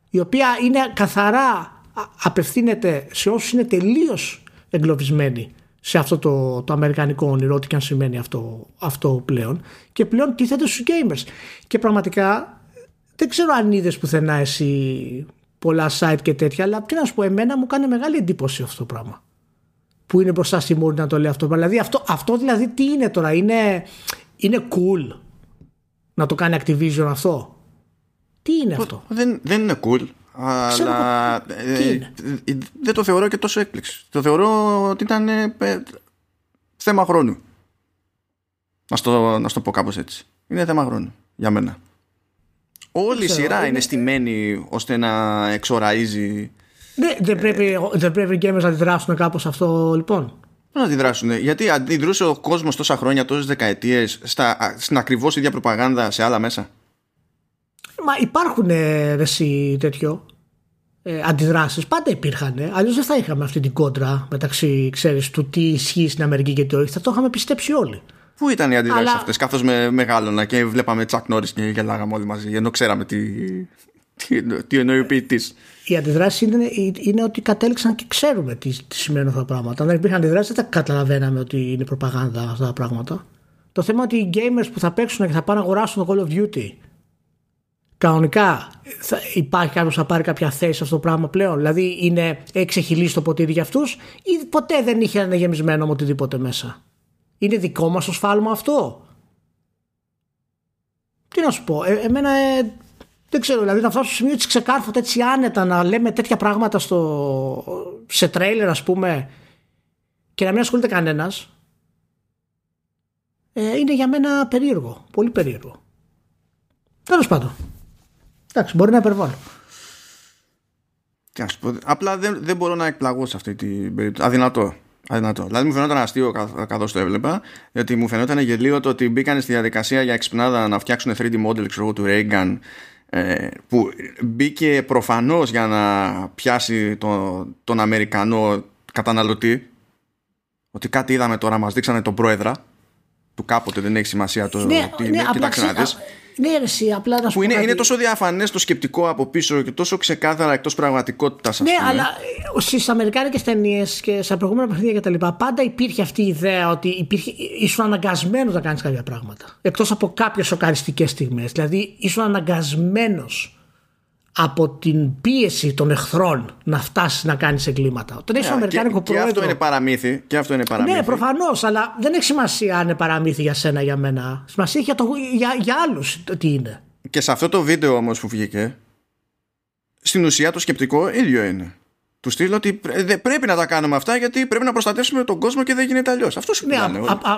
S2: η οποία είναι καθαρά απευθύνεται σε όσους είναι τελείως εγκλωβισμένοι σε αυτό το, το αμερικανικό όνειρο, ό,τι και αν σημαίνει αυτό, αυτό πλέον και πλέον τίθεται στους gamers. Και πραγματικά δεν ξέρω αν είδες πουθενά εσύ πολλά site και τέτοια, αλλά τι να σου πω, εμένα μου κάνει μεγάλη εντύπωση αυτό το πράγμα. Που είναι μπροστά στη μούρη να το λέει αυτό. Δηλαδή αυτό, αυτό δηλαδή τι είναι τώρα, είναι, είναι cool να το κάνει Activision αυτό; Τι είναι αυτό;
S1: Δεν, δεν είναι cool. Αλλά ε, ε, δεν το θεωρώ και τόσο έκπληξη. Το θεωρώ ότι ήταν ε, θέμα χρόνου. Να στο, να στο πω κάπως έτσι. Είναι θέμα χρόνου για μένα. Όλη η σειρά είναι, είναι στημένη ώστε να εξοραίζει.
S2: Ναι, δεν πρέπει, δεν πρέπει οι gamers να αντιδράσουν κάπως αυτό λοιπόν.
S1: Να αντιδράσουν. Γιατί αντιδρούσε ο κόσμος τόσα χρόνια, τόσες δεκαετίες στην ακριβώς ίδια προπαγάνδα σε άλλα μέσα;
S2: Μα υπάρχουν εσύ τέτοιο ε, αντιδράσεις πάντα υπήρχαν ε. αλλιώς δεν θα είχαμε αυτή την κόντρα μεταξύ ξέρεις του τι ισχύει στην Αμερική και τι όχι θα το είχαμε πιστέψει όλοι
S1: Πού ήταν οι αντιδράσεις Αλλά... αυτές, καθώ με μεγάλωνα και βλέπαμε Τσακ Νόρι και γελάγαμε όλοι μαζί, ενώ ξέραμε τι, τι, τι εννοεί ο ποιητής.
S2: Οι αντιδράσεις είναι, είναι ότι κατέληξαν και ξέρουμε τι, τι σημαίνουν αυτά τα πράγματα. Αν δεν υπήρχαν αντιδράσεις, δεν θα καταλαβαίναμε ότι είναι προπαγάνδα αυτά τα πράγματα. Το θέμα είναι ότι οι gamers που θα παίξουν και θα πάνε να αγοράσουν το Call of Duty κανονικά θα υπάρχει κάποιος να πάρει κάποια θέση σε αυτό το πράγμα πλέον; Δηλαδή είναι εξεχυλίσει το ποτήρι για αυτούς ή ποτέ δεν είχε αναγεμισμένο με οτιδήποτε μέσα; Είναι δικό μας το σφάλμα αυτό. Τι να σου πω, ε, εμένα ε, δεν ξέρω, δηλαδή να φτάσω στο σημείο της ξεκάρφωτα έτσι άνετα να λέμε τέτοια πράγματα στο, σε τρέιλερ ας πούμε και να μην ασχολείται κανένας ε, είναι για μένα περίεργο, πολύ περίεργο. Τέλος πάντων. Εντάξει, μπορεί να υπερβάλλω.
S1: Τι να σου πω, απλά δεν, δεν μπορώ να εκπλαγώ σε αυτή την περίπτωση. Αδυνατό. Αδυνατό. Δηλαδή μου φαινόταν αστείο καθώς το έβλεπα, γιατί μου φαινόταν γελίο το ότι μπήκαν στη διαδικασία για εξυπνάδα να φτιάξουν 3D model ξέρω, του Reagan ε, που μπήκε προφανώς για να πιάσει τον, τον Αμερικανό καταναλωτή ότι κάτι είδαμε τώρα μας δείξανε τον πρόεδρα του κάποτε δεν έχει σημασία το
S2: ναι, τι ναι, κοιτάξτε να δεις ναι, εσύ, απλά να
S1: σου που είναι, είναι τόσο διαφανές το σκεπτικό από πίσω και τόσο ξεκάθαρα εκτός πραγματικότητας.
S2: Ναι, αλλά ε, στις Αμερικάνικες ταινίες και στα προηγούμενα παιχνίδια κτλ. πάντα υπήρχε αυτή η ιδέα ότι υπήρχε, ήσουν αναγκασμένος να κάνεις κάποια πράγματα. Εκτός από κάποιες σοκαριστικές στιγμές. Δηλαδή, ήσουν αναγκασμένος από την πίεση των εχθρών να φτάσεις να κάνεις εγκλήματα. Όταν έχεις yeah, Αμερικάνικο
S1: και, πρόεδρο. Και αυτό είναι παραμύθι. Και αυτό είναι παραμύθι.
S2: Ναι, προφανώς, αλλά δεν έχει σημασία αν είναι παραμύθι για σένα για μένα. Σημασία έχει για, το, για, για άλλους τι είναι.
S1: Και σε αυτό το βίντεο όμως που βγήκε, στην ουσία το σκεπτικό ίδιο είναι. Του στείλω ότι πρέπει να τα κάνουμε αυτά γιατί πρέπει να προστατεύσουμε τον κόσμο και δεν γίνεται αλλιώς. Αυτό σου ναι,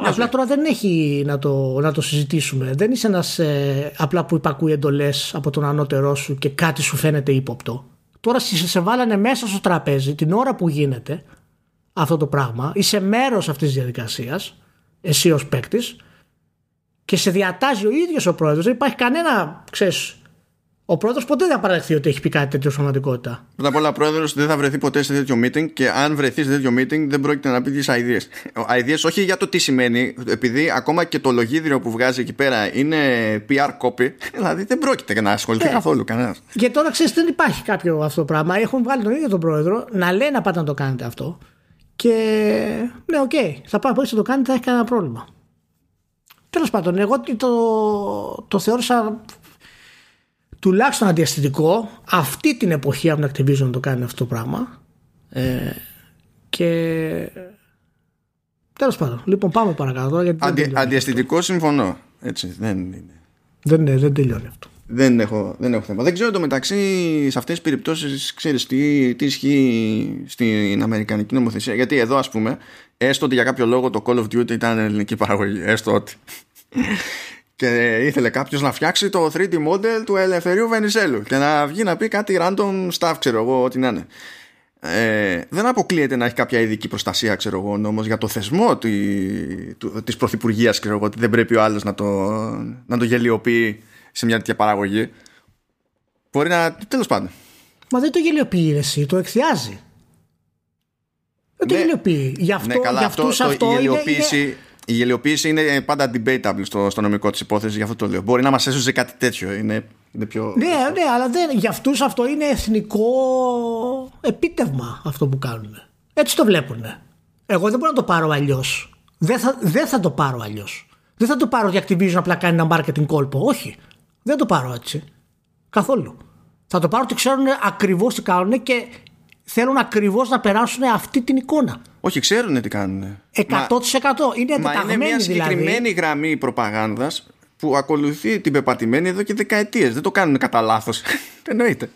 S2: απλά τώρα δεν έχει να το, να το συζητήσουμε. Δεν είσαι ένας ε, απλά που υπακούει εντολές από τον ανώτερό σου και κάτι σου φαίνεται ύποπτο. Τώρα σε, σε βάλανε μέσα στο τραπέζι την ώρα που γίνεται αυτό το πράγμα. Είσαι μέρος αυτής της διαδικασίας, εσύ ως παίκτης, και σε διατάζει ο ίδιος ο πρόεδρος. Δεν υπάρχει κανένα, ξέρεις, ο πρόεδρος ποτέ δεν θα παραδεχθεί ότι έχει πει κάτι τέτοιο πραγματικότητα.
S1: Πρώτα απ' όλα, ο πρόεδρος δεν θα βρεθεί ποτέ σε τέτοιο meeting και αν βρεθεί σε τέτοιο meeting δεν πρόκειται να πει τις ιδέε. Ιδέε όχι για το τι σημαίνει, επειδή ακόμα και το λογίδριο που βγάζει εκεί πέρα είναι PR copy, δηλαδή δεν πρόκειται να ασχοληθεί ε, καθόλου κανένας.
S2: Και τώρα ξέρεις, δεν υπάρχει κάποιο αυτό το πράγμα. Έχουν βγάλει τον ίδιο τον πρόεδρο να λέει να πάτε να το κάνετε αυτό. Και ναι, OK, okay, θα πάω να το κάνετε, θα έχει κανένα πρόβλημα. Τέλος πάντων, εγώ το, το θεώρησα τουλάχιστον αντιαισθητικό αυτή την εποχή από την Activision να το κάνει αυτό το πράγμα ε, και τέλος πάντων λοιπόν πάμε παρακάτω γιατί
S1: Αντι, αντιαστητικό συμφωνώ έτσι δεν είναι
S2: δεν, δεν τελειώνει αυτό
S1: δεν έχω, δεν έχω θέμα. Δεν ξέρω το μεταξύ σε αυτές τις περιπτώσεις ξέρεις τι, τι ισχύει στην Αμερικανική νομοθεσία. Γιατί εδώ ας πούμε, έστω ότι για κάποιο λόγο το Call of Duty ήταν ελληνική παραγωγή. Έστω ότι και ήθελε κάποιος να φτιάξει το 3D model του Ελευθερίου Βενιζέλου και να βγει να πει κάτι random stuff, ξέρω εγώ, ό,τι να είναι. ε, δεν αποκλείεται να έχει κάποια ειδική προστασία ξέρω εγώ νόμος για το θεσμό τη, του, της πρωθυπουργίας ξέρω εγώ ότι δεν πρέπει ο άλλος να το, να το γελιοποιεί σε μια τέτοια παραγωγή μπορεί να τέλος πάντων
S2: Μα δεν το γελιοποιεί εσύ, το εκθιάζει. Δεν το
S1: Ναι.
S2: γελιοποιεί. Γι' αυτό,
S1: ναι καλά
S2: για
S1: αυτό,
S2: αυτούς
S1: το,
S2: αυτό
S1: η,
S2: είναι-
S1: γελιοποίηση,
S2: είναι,
S1: η γελιοποίηση είναι πάντα debatable στο, στο νομικό της υπόθεση γι' αυτό το λέω μπορεί να μας έσωσε κάτι τέτοιο είναι, είναι πιο
S2: Ναι, ναι, αλλά δεν, για αυτούς αυτό είναι εθνικό επίτευγμα αυτό που κάνουν. Έτσι το βλέπουν. Εγώ δεν μπορώ να το πάρω αλλιώς. Δεν θα, δεν θα το πάρω αλλιώς. Δεν θα το πάρω ότι Activision απλά κάνει ένα marketing κόλπο. Όχι. Δεν το πάρω έτσι. Καθόλου. Θα το πάρω ότι ξέρουν ακριβώς τι κάνουν και θέλουν ακριβώς να περάσουν αυτή την εικόνα.
S1: όχι ξέρουν τι κάνουν
S2: 100%
S1: Μα-
S2: είναι
S1: Μα είναι
S2: εντεταγμένοι
S1: μια συγκεκριμένη
S2: δηλαδή.
S1: γραμμή προπαγάνδας που ακολουθεί την πεπατημένη εδώ και δεκαετίες. Δεν το κάνουν κατά λάθος. [LAUGHS] Εννοείται.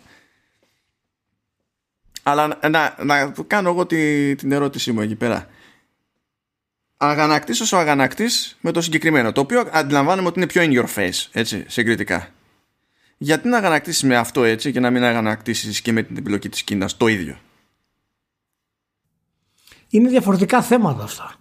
S1: Αλλά να, να, να κάνω εγώ τη, την ερώτησή μου εκεί πέρα. Αγανακτής ως ο αγανακτής με το συγκεκριμένο, το οποίο αντιλαμβάνομαι ότι είναι πιο in your face, έτσι, συγκριτικά. Γιατί να αγανακτήσεις με αυτό έτσι και να μην αγανακτήσεις και με την επιλογή της Κίνας το ίδιο;
S2: Είναι διαφορετικά θέματα αυτά.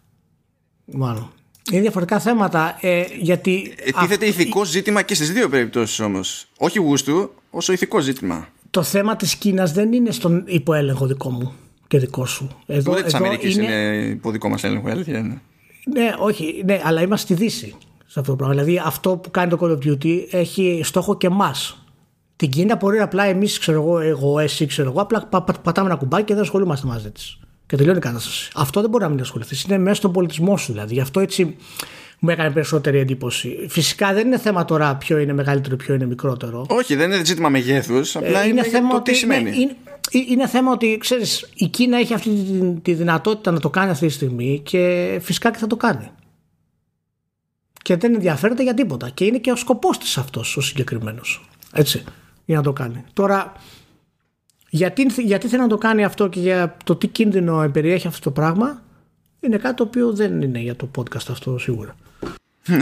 S2: Μάλλον. Είναι διαφορετικά θέματα ε, γιατί.
S1: Ε, Τίθεται
S2: αυ-
S1: ηθικό ζήτημα και στις δύο περιπτώσεις όμως. Όχι γούστου, όσο ηθικό ζήτημα.
S2: Το θέμα της Κίνας δεν είναι στον υποέλεγχο δικό μου και δικό σου. Εδώ,
S1: Ούτε της
S2: εδώ
S1: Αμερικής είναι, υπό δικό μας έλεγχο, η αλήθεια είναι.
S2: Ναι, όχι, ναι, αλλά είμαστε στη Δύση σε αυτό το πράγμα. Δηλαδή αυτό που κάνει το Call of Duty έχει στόχο και εμάς. Την Κίνα μπορεί απλά εμείς, ξέρω εγώ, εγώ, εσύ, ξέρω εγώ, απλά πα- πα- πατάμε ένα κουμπάκι και δεν ασχολούμαστε μαζί της. Και τελειώνει η κατάσταση. Αυτό δεν μπορεί να μην ασχοληθείς. Είναι μέσα στον πολιτισμό σου δηλαδή. Γι' αυτό έτσι μου έκανε περισσότερη εντύπωση. Φυσικά δεν είναι θέμα τώρα ποιο είναι μεγαλύτερο, ποιο είναι μικρότερο.
S1: Όχι, δεν είναι ζήτημα μεγέθους, απλά
S2: Ε,
S1: είναι, για το τι
S2: ότι,
S1: σημαίνει.
S2: ναι, είναι, είναι θέμα ότι ξέρεις, η Κίνα έχει αυτή τη, τη δυνατότητα να το κάνει αυτή τη στιγμή και φυσικά και θα το κάνει. Και δεν ενδιαφέρεται για τίποτα. Και είναι και ο σκοπός της αυτός ο συγκεκριμένος. Έτσι, για να το κάνει. Τώρα, γιατί, γιατί θέλει να το κάνει αυτό και για το τι κίνδυνο περιέχει αυτό το πράγμα, είναι κάτι το οποίο δεν είναι για το podcast αυτό σίγουρα. Ε,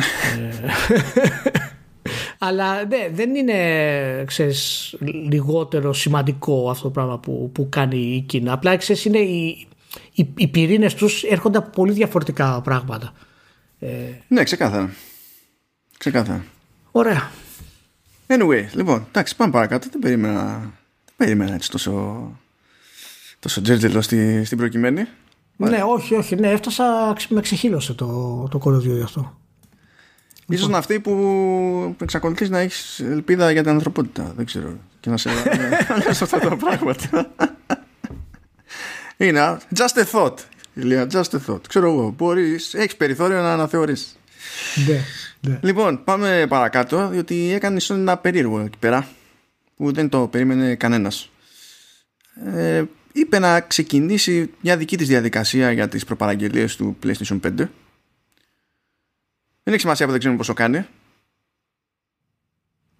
S2: [LAUGHS] αλλά ναι, δεν είναι ξέρεις, λιγότερο σημαντικό αυτό το πράγμα που, που κάνει η Κίνα. Απλά ξέρεις, είναι οι, οι, οι πυρήνες τους έρχονται από πολύ διαφορετικά πράγματα.
S1: Ναι, ξεκάθαρα. Ξεκάθαρα.
S2: Ωραία.
S1: Anyway, λοιπόν, εντάξει, πάμε παρακάτω. Δεν περίμενα, δεν περίμενα έτσι τόσο, τόσο τζέρτζελο στη, στην προκειμένη.
S2: Ναι, όχι, όχι. Ναι, έφτασα, ξε- με ξεχύλωσε το, το Call of Duty αυτό.
S1: Ίσως είναι αυτή που εξακολουθείς να έχεις ελπίδα για την ανθρωπότητα. Δεν ξέρω. Και να σε [LAUGHS] σε αυτά τα πράγματα. Είναι just a thought. Ηλία, just a thought. Ξέρω εγώ, μπορείς, έχεις περιθώριο να αναθεωρήσεις.
S2: Ναι, ναι.
S1: Λοιπόν, πάμε παρακάτω, διότι έκανε ίσως ένα περίεργο εκεί πέρα, που δεν το περίμενε κανένας. Ε, είπε να ξεκινήσει μια δική της διαδικασία για τις προπαραγγελίες του PlayStation 5. Δεν έχει σημασία που δεν ξέρουμε πόσο κάνει.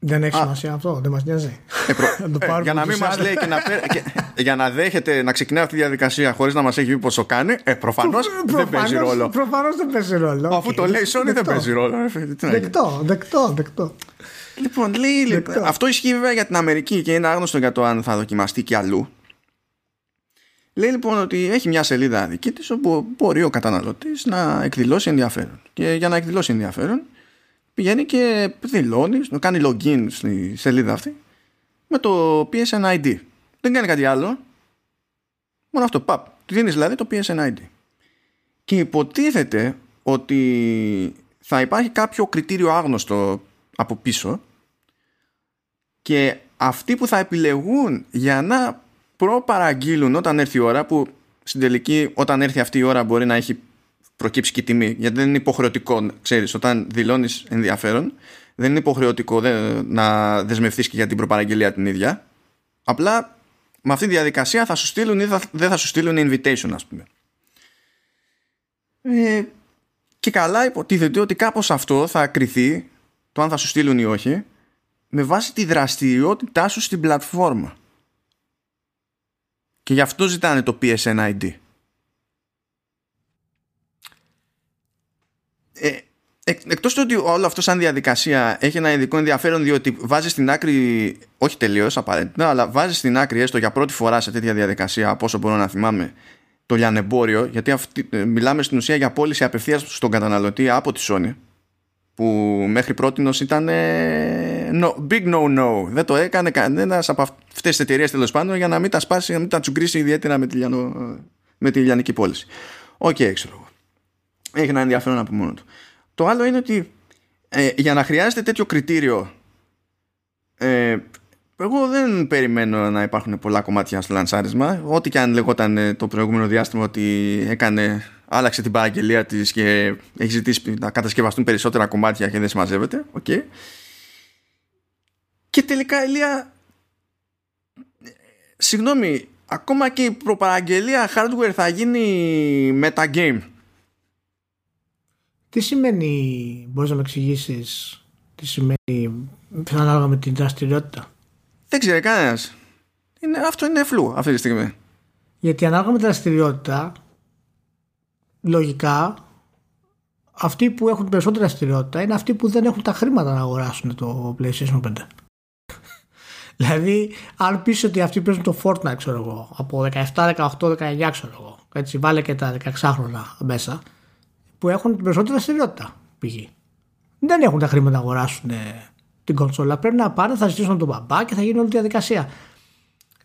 S2: Δεν έχει
S1: Α.
S2: σημασία αυτό, δεν μας νοιάζει.
S1: Ε, προ- [LAUGHS]
S2: Να το
S1: ε,
S2: πάρουμε
S1: για να μην
S2: τους
S1: μας
S2: άλλους.
S1: λέει και να, πέ- και- για να δέχεται να ξεκινάει αυτή τη διαδικασία χωρίς να μας έχει πει πόσο κάνει, ε, προφανώς δεν παίζει ρόλο.
S2: Προφανώς δεν παίζει ρόλο.
S1: Αφού
S2: Οκ.
S1: το λέει η Sony δεν
S2: Δεκτό.
S1: παίζει ρόλο. ρε φίλε, τι να γίνει.
S2: Δεκτό, δεκτό, δεκτό.
S1: Λοιπόν, λέει,
S2: Δεκτό.
S1: αυτό ισχύει βέβαια για την Αμερική και είναι άγνωστο για το αν θα δοκιμαστεί και αλλού. Λέει λοιπόν ότι έχει μια σελίδα δική της όπου μπορεί ο καταναλωτής να εκδηλώσει ενδιαφέρον. Και για να εκδηλώσει ενδιαφέρον πηγαίνει και δηλώνει, να κάνει login στη σελίδα αυτή με το PSN ID. Δεν κάνει κάτι άλλο. Μόνο αυτό. Παπ. Του δίνεις δηλαδή το PSN ID. Και υποτίθεται ότι θα υπάρχει κάποιο κριτήριο άγνωστο από πίσω και αυτοί που θα επιλεγούν για να προπαραγγείλουν όταν έρθει η ώρα που στην τελική όταν έρθει αυτή η ώρα μπορεί να έχει προκύψει και η τιμή γιατί δεν είναι υποχρεωτικό ξέρεις όταν δηλώνεις ενδιαφέρον δεν είναι υποχρεωτικό δε- να δεσμευτείς και για την προπαραγγελία την ίδια απλά με αυτή τη διαδικασία θα σου στείλουν ή θα, δεν θα σου στείλουν invitation ας πούμε ε, και καλά υποτίθεται ότι κάπως αυτό θα ακριθεί το αν θα σου στείλουν ή όχι με βάση τη δραστηριότητά σου στην πλατφόρμα. Και γι' αυτό ζητάνε το PSN ID. Ε, Εκ, εκτός του ότι όλο αυτό σαν διαδικασία έχει ένα ειδικό ενδιαφέρον διότι βάζεις στην άκρη, όχι τελείως απαραίτητα, αλλά βάζεις στην άκρη έστω για πρώτη φορά σε τέτοια διαδικασία από όσο μπορώ να θυμάμαι το λιανεμπόριο, γιατί αυτή, ε, μιλάμε στην ουσία για πώληση απευθείας στον καταναλωτή από τη Sony που μέχρι πρότινος ήταν no, big no-no. Δεν το έκανε κανένας από αυτές τις εταιρείες τέλος πάντων για να μην τα σπάσει, να μην τα τσουγκρίσει ιδιαίτερα με τη, λιανο, με τη λιανική πώληση. OK, okay, ξέρω εγώ. Έχει ένα ενδιαφέρον από μόνο του. Το άλλο είναι ότι ε, για να χρειάζεται τέτοιο κριτήριο ε, εγώ δεν περιμένω να υπάρχουν πολλά κομμάτια στο λανσάρισμα. Ό,τι και αν λεγόταν ε, το προηγούμενο διάστημα ότι έκανε, άλλαξε την παραγγελία της και έχει ζητήσει να κατασκευαστούν περισσότερα κομμάτια και δεν συμμαζεύεται. Okay. Και τελικά, Ηλία, συγγνώμη, ακόμα και η προπαραγγελία hardware θα γίνει metagame.
S2: Τι σημαίνει, μπορείς να με εξηγήσεις τι σημαίνει ανάλογα με την δραστηριότητα;
S1: Δεν ξέρει κανένας. αυτό είναι φλού αυτή τη στιγμή.
S2: Γιατί ανάλογα με την δραστηριότητα, λογικά, αυτοί που έχουν περισσότερη δραστηριότητα είναι αυτοί που δεν έχουν τα χρήματα να αγοράσουν το PlayStation 5. [LAUGHS] δηλαδή, αν πεις ότι αυτοί παίζουν το Fortnite, ξέρω εγώ, από 17, 18, 19, ξέρω εγώ, έτσι, βάλε και τα 16 χρόνια μέσα, που έχουν την περισσότερη δραστηριότητα π.χ. Δεν έχουν τα χρήματα να αγοράσουν την κονσόλα. Πρέπει να πάνε, θα ζητήσουν τον μπαμπά και θα γίνει όλη η διαδικασία.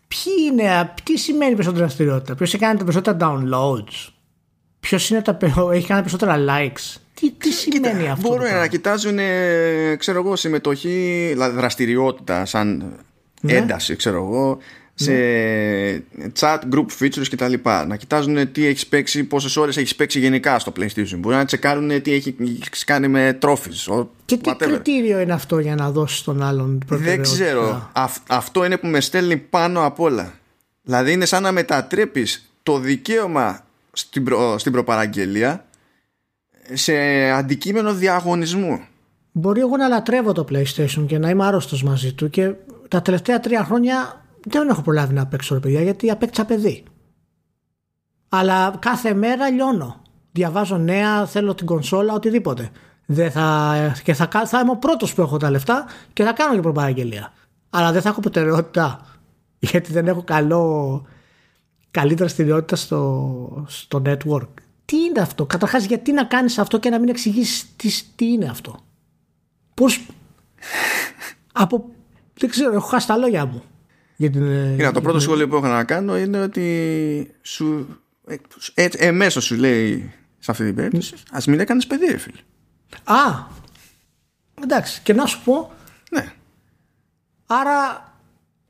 S2: Ποιοι είναι, τι σημαίνει περισσότερη δραστηριότητα, Ποιος έχει κάνει τα περισσότερα downloads, Ποιος έχει κάνει περισσότερα likes, τι, τι σημαίνει αυτό.
S1: Μπορούν να κοιτάζουν, ξέρω εγώ, συμμετοχή, δηλαδή δραστηριότητα σαν ναι. ένταση, ξέρω εγώ, σε ναι. chat, group features κτλ. Να κοιτάζουν τι έχεις παίξει, πόσες ώρες έχεις παίξει γενικά στο PlayStation. Μπορεί να τσεκάρουν τι έχει κάνει με trophies.
S2: Και τι κριτήριο είναι αυτό για να δώσεις τον άλλον
S1: Δεν ξέρω. αυτό είναι που με στέλνει πάνω απ' όλα. Δηλαδή είναι σαν να μετατρέπεις το δικαίωμα στην, προ, στην προπαραγγελία σε αντικείμενο διαγωνισμού.
S2: Μπορεί εγώ να λατρεύω το PlayStation και να είμαι άρρωστος μαζί του και τα τελευταία τρία χρόνια δεν έχω προλάβει να παίξω ρε παιδιά γιατί απέκτησα παιδί. Αλλά κάθε μέρα λιώνω. Διαβάζω νέα, θέλω την κονσόλα, οτιδήποτε. Δεν θα, και θα, θα είμαι ο πρώτος που έχω τα λεφτά και θα κάνω και προπαραγγελία. Αλλά δεν θα έχω προτεραιότητα [LAUGHS] γιατί δεν έχω καλό, καλή δραστηριότητα στο, στο network. Τι είναι αυτό, καταρχάς γιατί να κάνεις αυτό και να μην εξηγήσεις τις, τι είναι αυτό; Πώς. [LAUGHS] από. Δεν ξέρω, έχω χάσει τα λόγια μου.
S1: Για την, ε, το πρώτο σχόλιο που έχω να κάνω είναι ότι σου, ε, ε, εμέσω σου λέει σε αυτή την περίπτωση ας μην έκανες παιδί, ρε φίλε.
S2: Α! Εντάξει, και να σου πω.
S1: Ναι.
S2: Άρα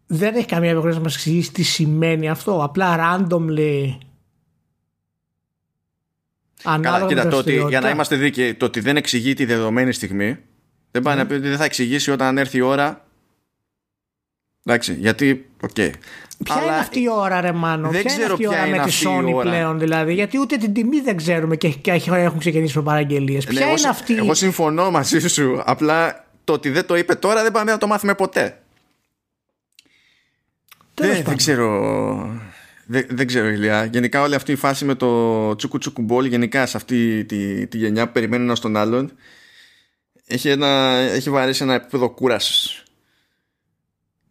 S2: δεν έχει καμία υποχρέωση να μας εξηγήσει τι σημαίνει αυτό. Απλά randomly.
S1: Καλά, κοίτα, το ότι, για να είμαστε δίκαιοι, το ότι δεν εξηγεί τη δεδομένη στιγμή δεν πάει να πει ότι δεν θα εξηγήσει όταν έρθει η ώρα Εντάξει, γιατί. Okay.
S2: Ποια Αλλά... είναι αυτή η ώρα, ρε Μάνο, δεν ποια ξέρω είναι αυτή η ώρα με τη Sony πλέον, δηλαδή. Γιατί ούτε την τιμή δεν ξέρουμε και, έχουν ξεκινήσει με παραγγελίες. Ναι, ποια είναι αυτή.
S1: Εγώ συμφωνώ μαζί σου. Απλά το ότι δεν το είπε τώρα δεν πάμε να το μάθουμε ποτέ. Δεν, δεν ξέρω. Δεν, δεν ξέρω, Ηλιά. Γενικά, όλη αυτή η φάση με το τσούκου τσούκου μπολ, γενικά σε αυτή τη, τη γενιά που περιμένουν ένα τον άλλον, έχει, ένα, έχει βαρέσει ένα επίπεδο κούρασης.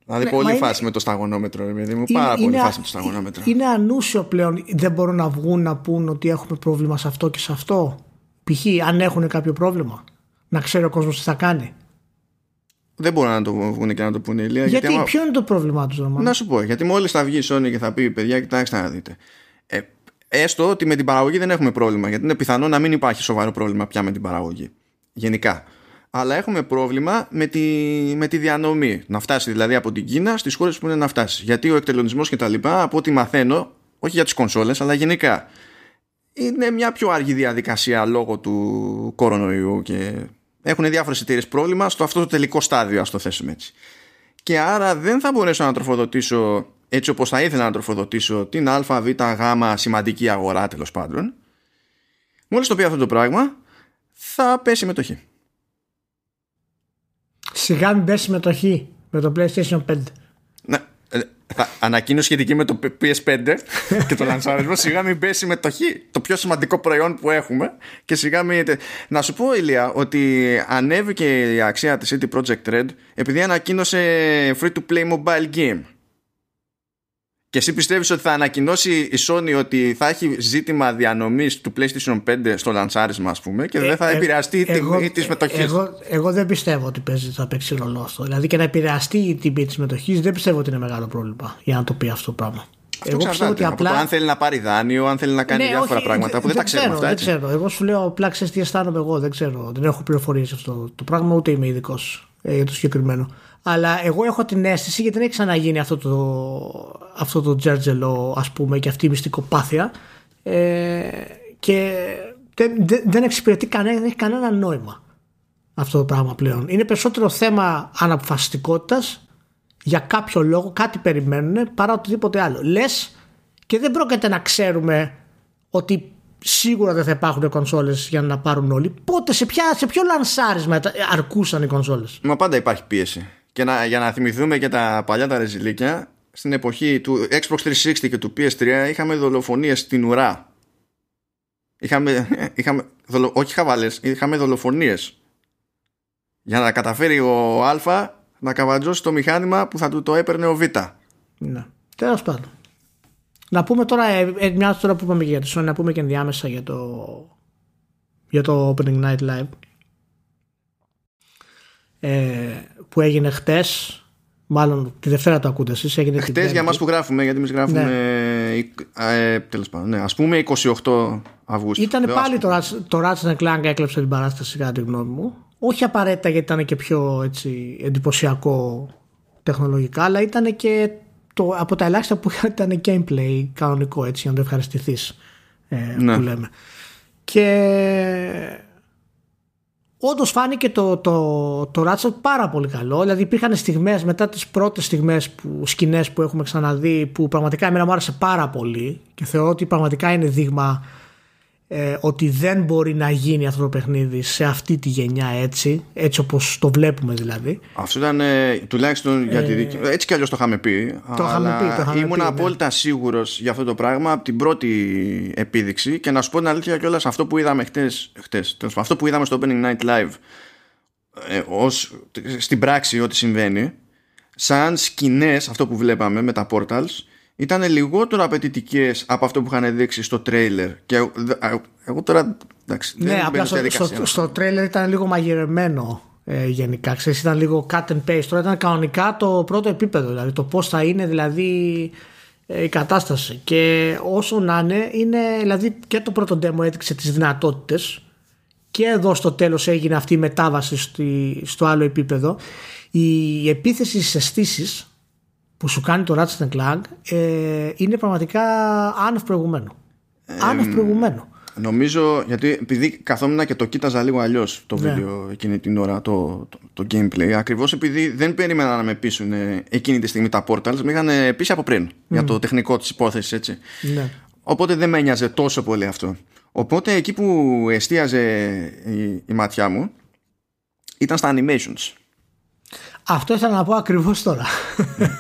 S1: Δηλαδή ναι, πολύ φάση με το σταγονόμετρο, δηλαδή μου. Πάρα είναι, πολύ φάση με το σταγονόμετρο.
S2: Είναι ανούσιο πλέον. Δεν μπορούν να βγουν να πούν ότι έχουμε πρόβλημα σε αυτό και σε αυτό. Π.χ. αν έχουν κάποιο πρόβλημα. Να ξέρει ο κόσμος τι θα κάνει.
S1: Δεν μπορούν να το βγουν και να το πούνε ηλία.
S2: Γιατί, γιατί; ποιο είναι το πρόβλημά τους,
S1: Να σου πω, γιατί μόλις θα βγει η Sony και θα πει παιδιά, κοιτάξτε να δείτε. Ε, έστω ότι με την παραγωγή δεν έχουμε πρόβλημα, γιατί είναι πιθανό να μην υπάρχει σοβαρό πρόβλημα πια με την παραγωγή. Γενικά αλλά έχουμε πρόβλημα με τη, με τη διανομή. Να φτάσει δηλαδή από την Κίνα στις χώρες που είναι να φτάσεις. Γιατί ο εκτελονισμός και τα λοιπά, από ό,τι μαθαίνω, όχι για τις κονσόλες, αλλά γενικά, είναι μια πιο αργή διαδικασία λόγω του κορονοϊού και έχουν διάφορες εταιρείες πρόβλημα στο αυτό το τελικό στάδιο, ας το θέσουμε έτσι. Και άρα δεν θα μπορέσω να τροφοδοτήσω έτσι όπως θα ήθελα να τροφοδοτήσω την α, β, γ σημαντική αγορά τέλος πάντων. Μόλις το πει αυτό το πράγμα θα πέσει μετοχή.
S2: Σιγά μην πέσει συμμετοχή με το PlayStation 5.
S1: Ναι, ε, ανακοίνωση σχετική με το PS5 [LAUGHS] και το λανσάρισμα σιγά μην πέσει συμμετοχή το πιο σημαντικό προϊόν που έχουμε και σιγά μην... Να σου πω Ηλία ότι ανέβηκε η αξία της CD Projekt Red επειδή ανακοίνωσε free to play mobile game και εσύ πιστεύεις ότι θα ανακοινώσει η Sony ότι θα έχει ζήτημα διανομής του PlayStation 5 στο λανσάρισμα ας πούμε και δεν θα ε, ε, επηρεαστεί η τιμή της μετοχής;
S2: Εγώ, εγώ δεν πιστεύω ότι παίζει, θα παίξει ρολό αυτό. Δηλαδή και να επηρεαστεί η τιμή της μετοχής δεν πιστεύω ότι είναι μεγάλο πρόβλημα για να το πει αυτό το πράγμα.
S1: Αυτό εγώ πιστεύω ότι απλά. αν θέλει να πάρει δάνειο, αν θέλει να κάνει ναι, διάφορα όχι, πράγματα που δεν, δεν τα ξέρουμε αυτά.
S2: Δεν ξέρω. Εγώ σου λέω απλά ξέρεις τι αισθάνομαι εγώ. Δεν ξέρω. Δεν έχω πληροφορίες αυτό το πράγμα, ούτε είμαι ειδικός ε, για το συγκεκριμένο αλλά εγώ έχω την αίσθηση γιατί δεν έχει ξαναγίνει αυτό το, αυτό το τζέρτζελο ας πούμε και αυτή η μυστικοπάθεια ε, και δεν, δεν εξυπηρετεί κανένα, δεν έχει κανένα νόημα αυτό το πράγμα πλέον. Είναι περισσότερο θέμα αναποφασιστικότητας για κάποιο λόγο, κάτι περιμένουν παρά οτιδήποτε άλλο. Λες και δεν πρόκειται να ξέρουμε ότι σίγουρα δεν θα υπάρχουν κονσόλες για να πάρουν όλοι. Πότε, σε, ποια, σε ποιο λανσάρισμα αρκούσαν οι κονσόλες;
S1: Μα πάντα υπάρχει πίεση. Και να, για να θυμηθούμε και τα παλιά τα ρεζιλίκια, στην εποχή του Xbox 360 και του PS3 είχαμε δολοφονίες στην ουρά. Είχαμε, [LAUGHS] είχαμε δολο, όχι χαβάλες, είχαμε δολοφονίες. Για να καταφέρει ο Α να καβατζώσει το μηχάνημα που θα του το έπαιρνε ο Β.
S2: Ναι. Τέλος πάντων. Να πούμε τώρα, ε, ε, μια τώρα που είπαμε για τη Sony, να πούμε και ενδιάμεσα για το, για το Opening Night Live ε, που έγινε χτες Μάλλον τη Δευτέρα το ακούτε εσείς έγινε
S1: Χτες για εμάς που γράφουμε Γιατί εμείς γράφουμε ναι. ε, Τέλος πάντων ναι, Ας πούμε 28 Αυγούστου.
S2: Ήταν πάλι το, το Ratchet Clank έκλεψε την παράσταση Κατά τη γνώμη μου. Όχι απαραίτητα γιατί ήταν και πιο έτσι, εντυπωσιακό Τεχνολογικά Αλλά ήταν και το, από τα ελάχιστα που ήταν gameplay κανονικό έτσι για να το ευχαριστηθείς ε, ναι. που λέμε. Και Όντως φάνηκε το, το, το Ratchet πάρα πολύ καλό. Δηλαδή υπήρχαν στιγμές μετά τις πρώτες στιγμές που, σκηνές που έχουμε ξαναδεί που πραγματικά εμένα μου άρεσε πάρα πολύ και θεωρώ ότι πραγματικά είναι δείγμα ε, ότι δεν μπορεί να γίνει αυτό το παιχνίδι σε αυτή τη γενιά έτσι, έτσι όπως το βλέπουμε δηλαδή.
S1: Αυτό ήταν ε, τουλάχιστον για τη δική... Έτσι κι αλλιώς το είχαμε πει.
S2: Το είχαμε πει. Το είχαμε
S1: ήμουν
S2: πει, ναι.
S1: απόλυτα ναι. σίγουρος για αυτό το πράγμα από την πρώτη επίδειξη και να σου πω την αλήθεια κιόλας αυτό που είδαμε χτες, χτες αυτό που είδαμε στο Opening Night Live ε, ως, στην πράξη ό,τι συμβαίνει σαν σκηνές αυτό που βλέπαμε με τα portals ήταν λιγότερο απαιτητικές από αυτό που είχαν δείξει στο τρέιλερ. Και εγώ τώρα. Εντάξει,
S2: ναι, απλά στο, στο, στο, τρέιλερ ήταν λίγο μαγειρεμένο ε, γενικά. Ξέρεις, ήταν λίγο cut and paste. Τώρα ήταν κανονικά το πρώτο επίπεδο. Δηλαδή το πώς θα είναι δηλαδή ε, η κατάσταση. Και όσο να είναι, είναι δηλαδή και το πρώτο demo έδειξε τις δυνατότητες. Και εδώ στο τέλος έγινε αυτή η μετάβαση στο άλλο επίπεδο. Η επίθεση στις αισθήσεις που σου κάνει το Ratchet Clank ε, είναι πραγματικά άνευ προηγουμένου. Ε, άνευ προηγουμένου.
S1: Νομίζω, γιατί επειδή καθόμουν και το κοίταζα λίγο αλλιώς το ναι. βίντεο εκείνη την ώρα, το, το, το gameplay, ακριβώς επειδή δεν περίμενα να με πείσουν εκείνη τη στιγμή τα portals, με είχαν πείσει από πριν για το τεχνικό της υπόθεσης, έτσι. Ναι. Οπότε δεν με ένοιαζε τόσο πολύ αυτό. Οπότε εκεί που εστίαζε η, η ματιά μου ήταν στα animations.
S2: Αυτό ήθελα να πω ακριβώς τώρα.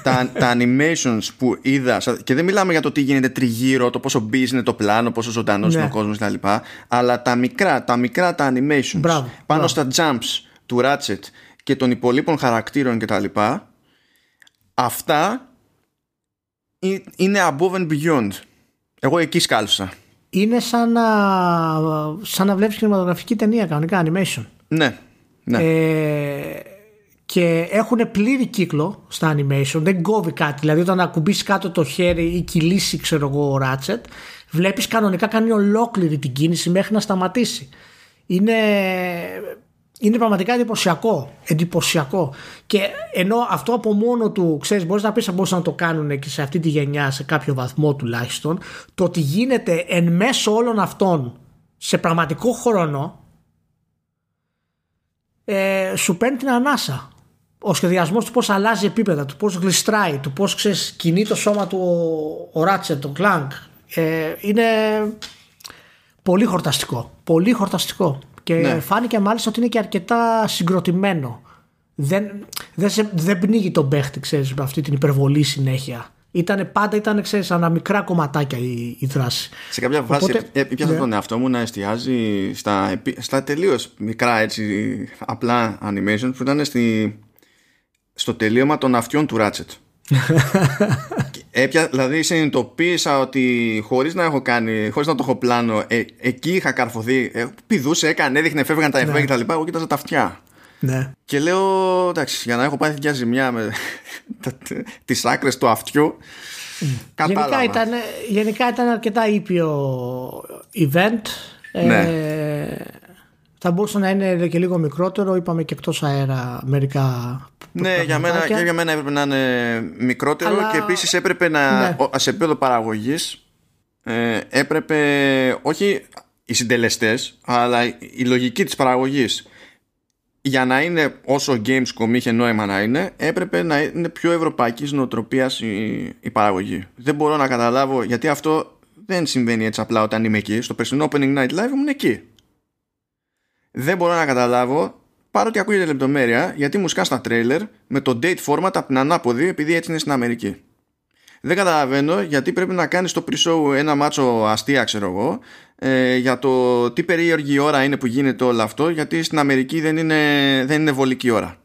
S1: τα, τα animations που είδα, και δεν μιλάμε για το τι γίνεται τριγύρω, το πόσο busy είναι το πλάνο, πόσο ζωντανός ναι. είναι ο κόσμος κτλ. Αλλά τα μικρά, τα μικρά τα animations
S2: μπράβο,
S1: πάνω στα jumps του Ratchet και των υπολείπων χαρακτήρων κτλ. Αυτά είναι above and beyond. Εγώ εκεί σκάλωσα.
S2: Είναι σαν να, σαν να βλέπεις κινηματογραφική ταινία κανονικά animation.
S1: Ναι. ναι.
S2: Ε, και έχουν πλήρη κύκλο στα animation, δεν κόβει κάτι. Δηλαδή, όταν ακουμπήσει κάτω το χέρι ή κυλήσει, ξέρω εγώ, ο Ratchet, βλέπεις κανονικά κάνει ολόκληρη την κίνηση μέχρι να σταματήσει. Είναι, είναι πραγματικά εντυπωσιακό. Εντυπωσιακό. Και ενώ αυτό από μόνο του, ξέρεις, μπορείς να πεις θα μπορούσαν να το κάνουν και σε αυτή τη γενιά, σε κάποιο βαθμό τουλάχιστον, το ότι γίνεται εν μέσω όλων αυτών σε πραγματικό χρόνο, ε, σου παίρνει την ανάσα ο σχεδιασμός του πώς αλλάζει επίπεδα, του πώς γλιστράει, του πώς ξέρεις, κινεί το σώμα του ο, ο Ράτσετ, ο Κλάνκ. Ε, είναι πολύ χορταστικό. Πολύ χορταστικό. Και ναι. φάνηκε μάλιστα ότι είναι και αρκετά συγκροτημένο. Δεν, δεν, σε, δεν πνίγει τον παίχτη, ξέρεις, με αυτή την υπερβολή συνέχεια Ήτανε, πάντα ήταν, ξέρεις, ανα μικρά κομματάκια η, η δράση.
S1: Σε κάποια φάση
S2: Οπότε-
S1: έπιασα
S2: ναι.
S1: τον εαυτό μου να εστιάζει στα, επί- στα τελείως μικρά έτσι απλά animation που ήταν στη, στο τελείωμα των αυτιών του Ratchet. [LAUGHS] Και Έπια, δηλαδή συνειδητοποίησα ότι χωρίς να έχω κάνει, χωρίς να το έχω πλάνο, ε, εκεί είχα καρφωθεί. Ε, πηδούσε, έκανε, έδειχνε, φεύγαν τα εφέ και τα λοιπά. Εγώ κοίταζα τα αυτιά.
S2: Ναι.
S1: Και λέω, εντάξει, για να έχω πάθει μια ζημιά με [LAUGHS] τις άκρες του αυτιού, κατάλαβα.
S2: Γενικά ήταν, γενικά ήταν αρκετά ήπιο event.
S1: Ναι.
S2: Ε, θα μπορούσε να είναι και λίγο μικρότερο. Είπαμε και εκτός αέρα μερικά
S1: Ναι, για μένα,
S2: πραγματάκια.
S1: και για μένα έπρεπε να είναι μικρότερο
S2: Αλλά-
S1: και επίσης έπρεπε να,
S2: Ναι.
S1: ο- σε επίπεδο παραγωγής ε, έπρεπε όχι οι συντελεστές αλλά η- η λογική της παραγωγής για να είναι όσο Gamescom είχε νόημα να είναι έπρεπε να είναι πιο ευρωπαϊκής νοοτροπίας η, η παραγωγή δεν μπορώ να καταλάβω γιατί αυτό δεν συμβαίνει έτσι απλά όταν είμαι εκεί στο περσινό Opening Night Live ήμουν εκεί δεν μπορώ να καταλάβω παρότι ακούγεται λεπτομέρεια γιατί μου σκά στα τρέιλερ με το date format από την ανάποδη επειδή έτσι είναι στην Αμερική. Δεν καταλαβαίνω γιατί πρέπει να κάνεις στο pre-show ένα μάτσο αστεία ξέρω εγώ ε, για το τι περίεργη ώρα είναι που γίνεται όλο αυτό γιατί στην Αμερική δεν είναι, δεν είναι βολική ώρα.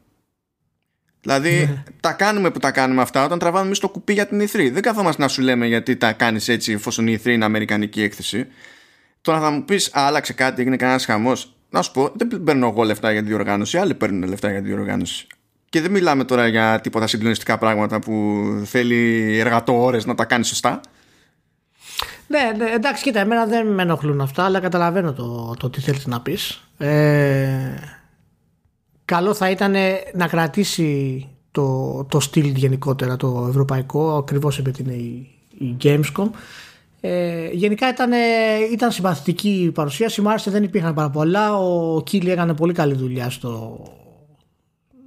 S1: Δηλαδή τα κάνουμε που τα κάνουμε αυτά όταν τραβάμε εμείς το κουπί για την E3 δεν καθόμαστε να σου λέμε γιατί τα κάνεις έτσι εφόσον η E3 είναι αμερικανική έκθεση. Τώρα θα μου πεις, άλλαξε κάτι, έγινε κανένας χαμός. Να σου πω, δεν παίρνω εγώ λεφτά για τη διοργάνωση, άλλοι παίρνουν λεφτά για τη διοργάνωση. Και δεν μιλάμε τώρα για τίποτα συγκλονιστικά πράγματα που θέλει εργατόρες να τα κάνει σωστά.
S2: Ναι, ναι, εντάξει, κοίτα, εμένα δεν με ενοχλούν αυτά, αλλά καταλαβαίνω το, το τι θέλεις να πεις. Ε, καλό θα ήταν να κρατήσει το, το στυλ γενικότερα το ευρωπαϊκό, ακριβώς επειδή είναι η, η Gamescom. Ε, γενικά ήταν, ήταν συμπαθητική η παρουσίαση, μου άρεσε, δεν υπήρχαν πάρα πολλά. Ο Keighley έκανε πολύ καλή δουλειά στο,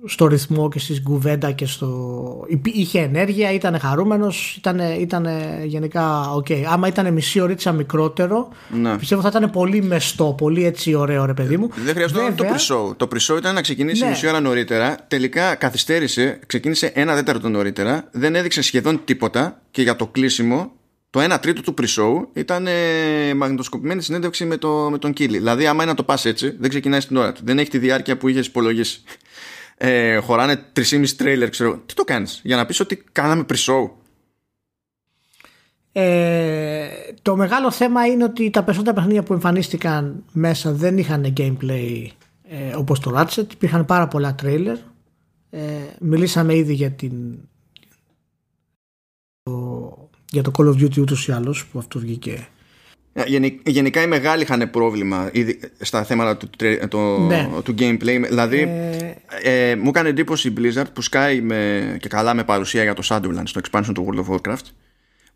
S2: στο ρυθμό και στη κουβέντα και στο... υπή- Είχε ενέργεια, ήταν χαρούμενος, ήταν, ήταν γενικά οκ. Άμα ήταν μισή ωρίτσα μικρότερο,
S1: Ναι.
S2: πιστεύω θα ήταν πολύ μεστό, πολύ έτσι ωραίο ρε παιδί μου.
S1: Δεν χρειαζόταν το
S2: Βέβαια,
S1: pre-show. Το pre-show ήταν να ξεκινήσει
S2: Ναι.
S1: μισή ώρα νωρίτερα. Τελικά καθυστέρησε, ξεκίνησε ένα τέταρτο νωρίτερα. Δεν έδειξε σχεδόν τίποτα. Και για το κλείσιμο, το 1 τρίτο του pre-show ήταν ε, μαγνητοσκοπημένη συνέντευξη με, το, με τον Κίλι. Δηλαδή, άμα είναι να το πας έτσι, δεν ξεκινάει στην ώρα του. Δεν έχει τη διάρκεια που είχες υπολογίσει. Ε, χωράνε 3,5 τρέιλερ, ξέρω. εγώ. Τι το κάνεις, για να πεις ότι κάναμε pre-show.
S2: Ε, το μεγάλο θέμα είναι ότι τα περισσότερα παιχνίδια που εμφανίστηκαν μέσα δεν είχαν gameplay ε, όπως το Ratchet. Υπήρχαν πάρα πολλά τρέιλερ. Ε, μιλήσαμε ήδη για την το- για το Call of Duty ούτως ή άλλως που αυτό βγήκε
S1: Ε, γενι- Γενικά οι μεγάλοι είχαν πρόβλημα ήδη στα θέματα του, τρε- το-
S2: Ναι.
S1: του gameplay. Δηλαδή, ε, μου έκανε εντύπωση η Blizzard που σκάει με, και καλά με παρουσία για το Shadowlands, το expansion του World of Warcraft,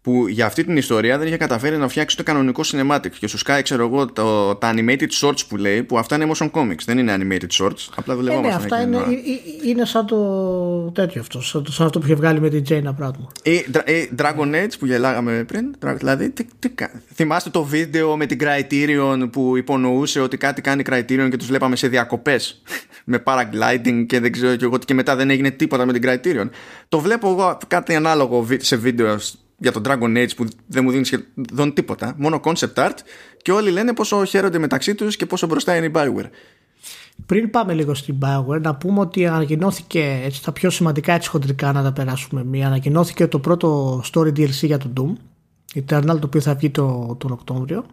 S1: που για αυτή την ιστορία δεν είχε καταφέρει να φτιάξει το κανονικό cinematic. Και σου σκάει, ξέρω εγώ, το, τα animated shorts που λέει, που αυτά είναι motion comics, δεν είναι animated shorts. Απλά
S2: Ε, ναι,
S1: δουλευόμαστε.
S2: αυτά
S1: εκείνη
S2: είναι,
S1: την ώρα.
S2: ε, ε, είναι σαν το τέτοιο αυτό, σαν, το- σαν αυτό που είχε βγάλει με την Jaina Pratmore.
S1: Ή, Dra- ή Dragon Age που γελάγαμε πριν. Dra- Δηλαδή, τι, τι, κα- θυμάστε το βίντεο με την Criterion που υπονοούσε ότι κάτι κάνει Criterion και τους βλέπαμε σε διακοπές [LAUGHS] με paragliding και δεν ξέρω και εγώ τι και μετά δεν έγινε τίποτα με την Criterion. Το βλέπω εγώ κάτι ανάλογο βι- σε βίντεο για τον Dragon Age που δεν μου δίνει σχεδόν τίποτα, μόνο concept art και όλοι λένε πόσο χαίρονται μεταξύ τους και πόσο μπροστά είναι η Bioware.
S2: Πριν πάμε λίγο στην Bioware, να πούμε ότι ανακοινώθηκε έτσι, τα πιο σημαντικά έτσι χοντρικά να τα περάσουμε μία. Ανακοινώθηκε το πρώτο story DLC για το Doom, Eternal, το οποίο θα βγει το, τον Οκτώβριο.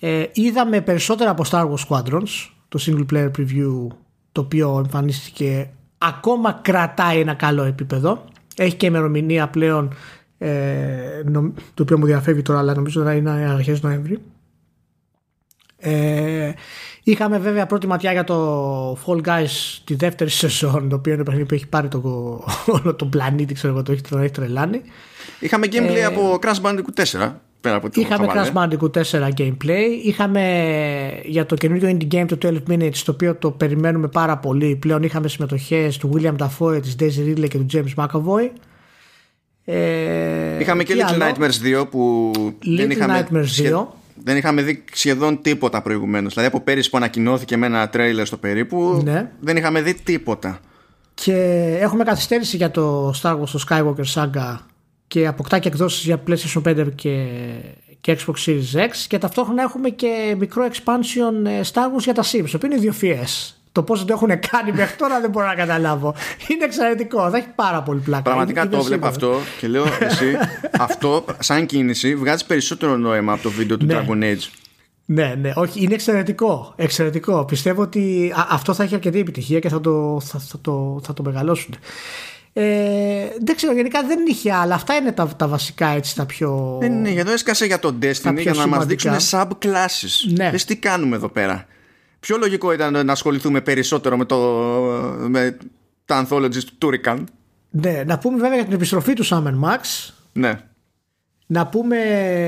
S2: Ε, είδαμε περισσότερα από Star Wars Squadrons, το single player preview, το οποίο εμφανίστηκε ακόμα κρατάει ένα καλό επίπεδο. Έχει και ημερομηνία πλέον, ε, νομ- το οποίο μου διαφεύγει τώρα, αλλά νομίζω να είναι αρχές Νοέμβρη. Ε, είχαμε βέβαια πρώτη ματιά για το Fall Guys τη δεύτερη σεζόν, το οποίο είναι παιχνίδι που έχει πάρει το, [LAUGHS] όλο τον πλανήτη, ξέρω εγώ, το έχει, τον έχει τρελάνει.
S1: Είχαμε gameplay από Crash Bandicoot 4 πέρα από το
S2: Ε, Είχαμε
S1: χαβαλέ.
S2: Crash Bandicoot 4 gameplay. Είχαμε για το καινούριο indie game το 12 Minutes, το οποίο το περιμένουμε πάρα πολύ. Πλέον είχαμε συμμετοχές του William Dafoe, της Daisy Ridley και του James McAvoy. Ε,
S1: Είχαμε και
S2: τι
S1: Little
S2: άλλο;
S1: Nightmares 2 που δεν
S2: Little
S1: είχαμε,
S2: Nightmares 2.
S1: δεν είχαμε δει σχεδόν τίποτα προηγουμένως. Δηλαδή από πέρυσι που ανακοινώθηκε με ένα τρέιλερ στο περίπου
S2: Ναι.
S1: δεν είχαμε δει τίποτα.
S2: Και έχουμε καθυστέρηση για το Star Wars το Skywalker Saga και αποκτά και εκδόσεις για PlayStation 5 και, και Xbox Series X και ταυτόχρονα έχουμε και μικρό expansion ε, Star Wars για τα Sims, το οποίο είναι ιδιοφιές. Το πώ το έχουν κάνει μέχρι τώρα δεν μπορώ να καταλάβω. Είναι εξαιρετικό. Θα έχει πάρα πολύ πλάκα.
S1: Πραγματικά το βλέπω αυτό και λέω εσύ, αυτό σαν κίνηση βγάζει περισσότερο νόημα από το βίντεο του ναι. Dragon Age.
S2: Ναι, ναι, όχι, είναι εξαιρετικό. εξαιρετικό. Πιστεύω ότι αυτό θα έχει αρκετή επιτυχία και θα το, θα, θα το, θα το μεγαλώσουν. Ε, δεν ξέρω, γενικά δεν είχε άλλα. Αυτά είναι τα, τα βασικά έτσι τα πιο.
S1: Δεν είναι, εδώ έσκασε για τον Destiny για να μας δείξουν subclasses. Ναι. Δες τι κάνουμε εδώ πέρα. Πιο λογικό ήταν να ασχοληθούμε περισσότερο με, το, με τα anthologies του Turrican.
S2: Ναι, να πούμε βέβαια για την επιστροφή του Summer Max.
S1: Ναι.
S2: Να πούμε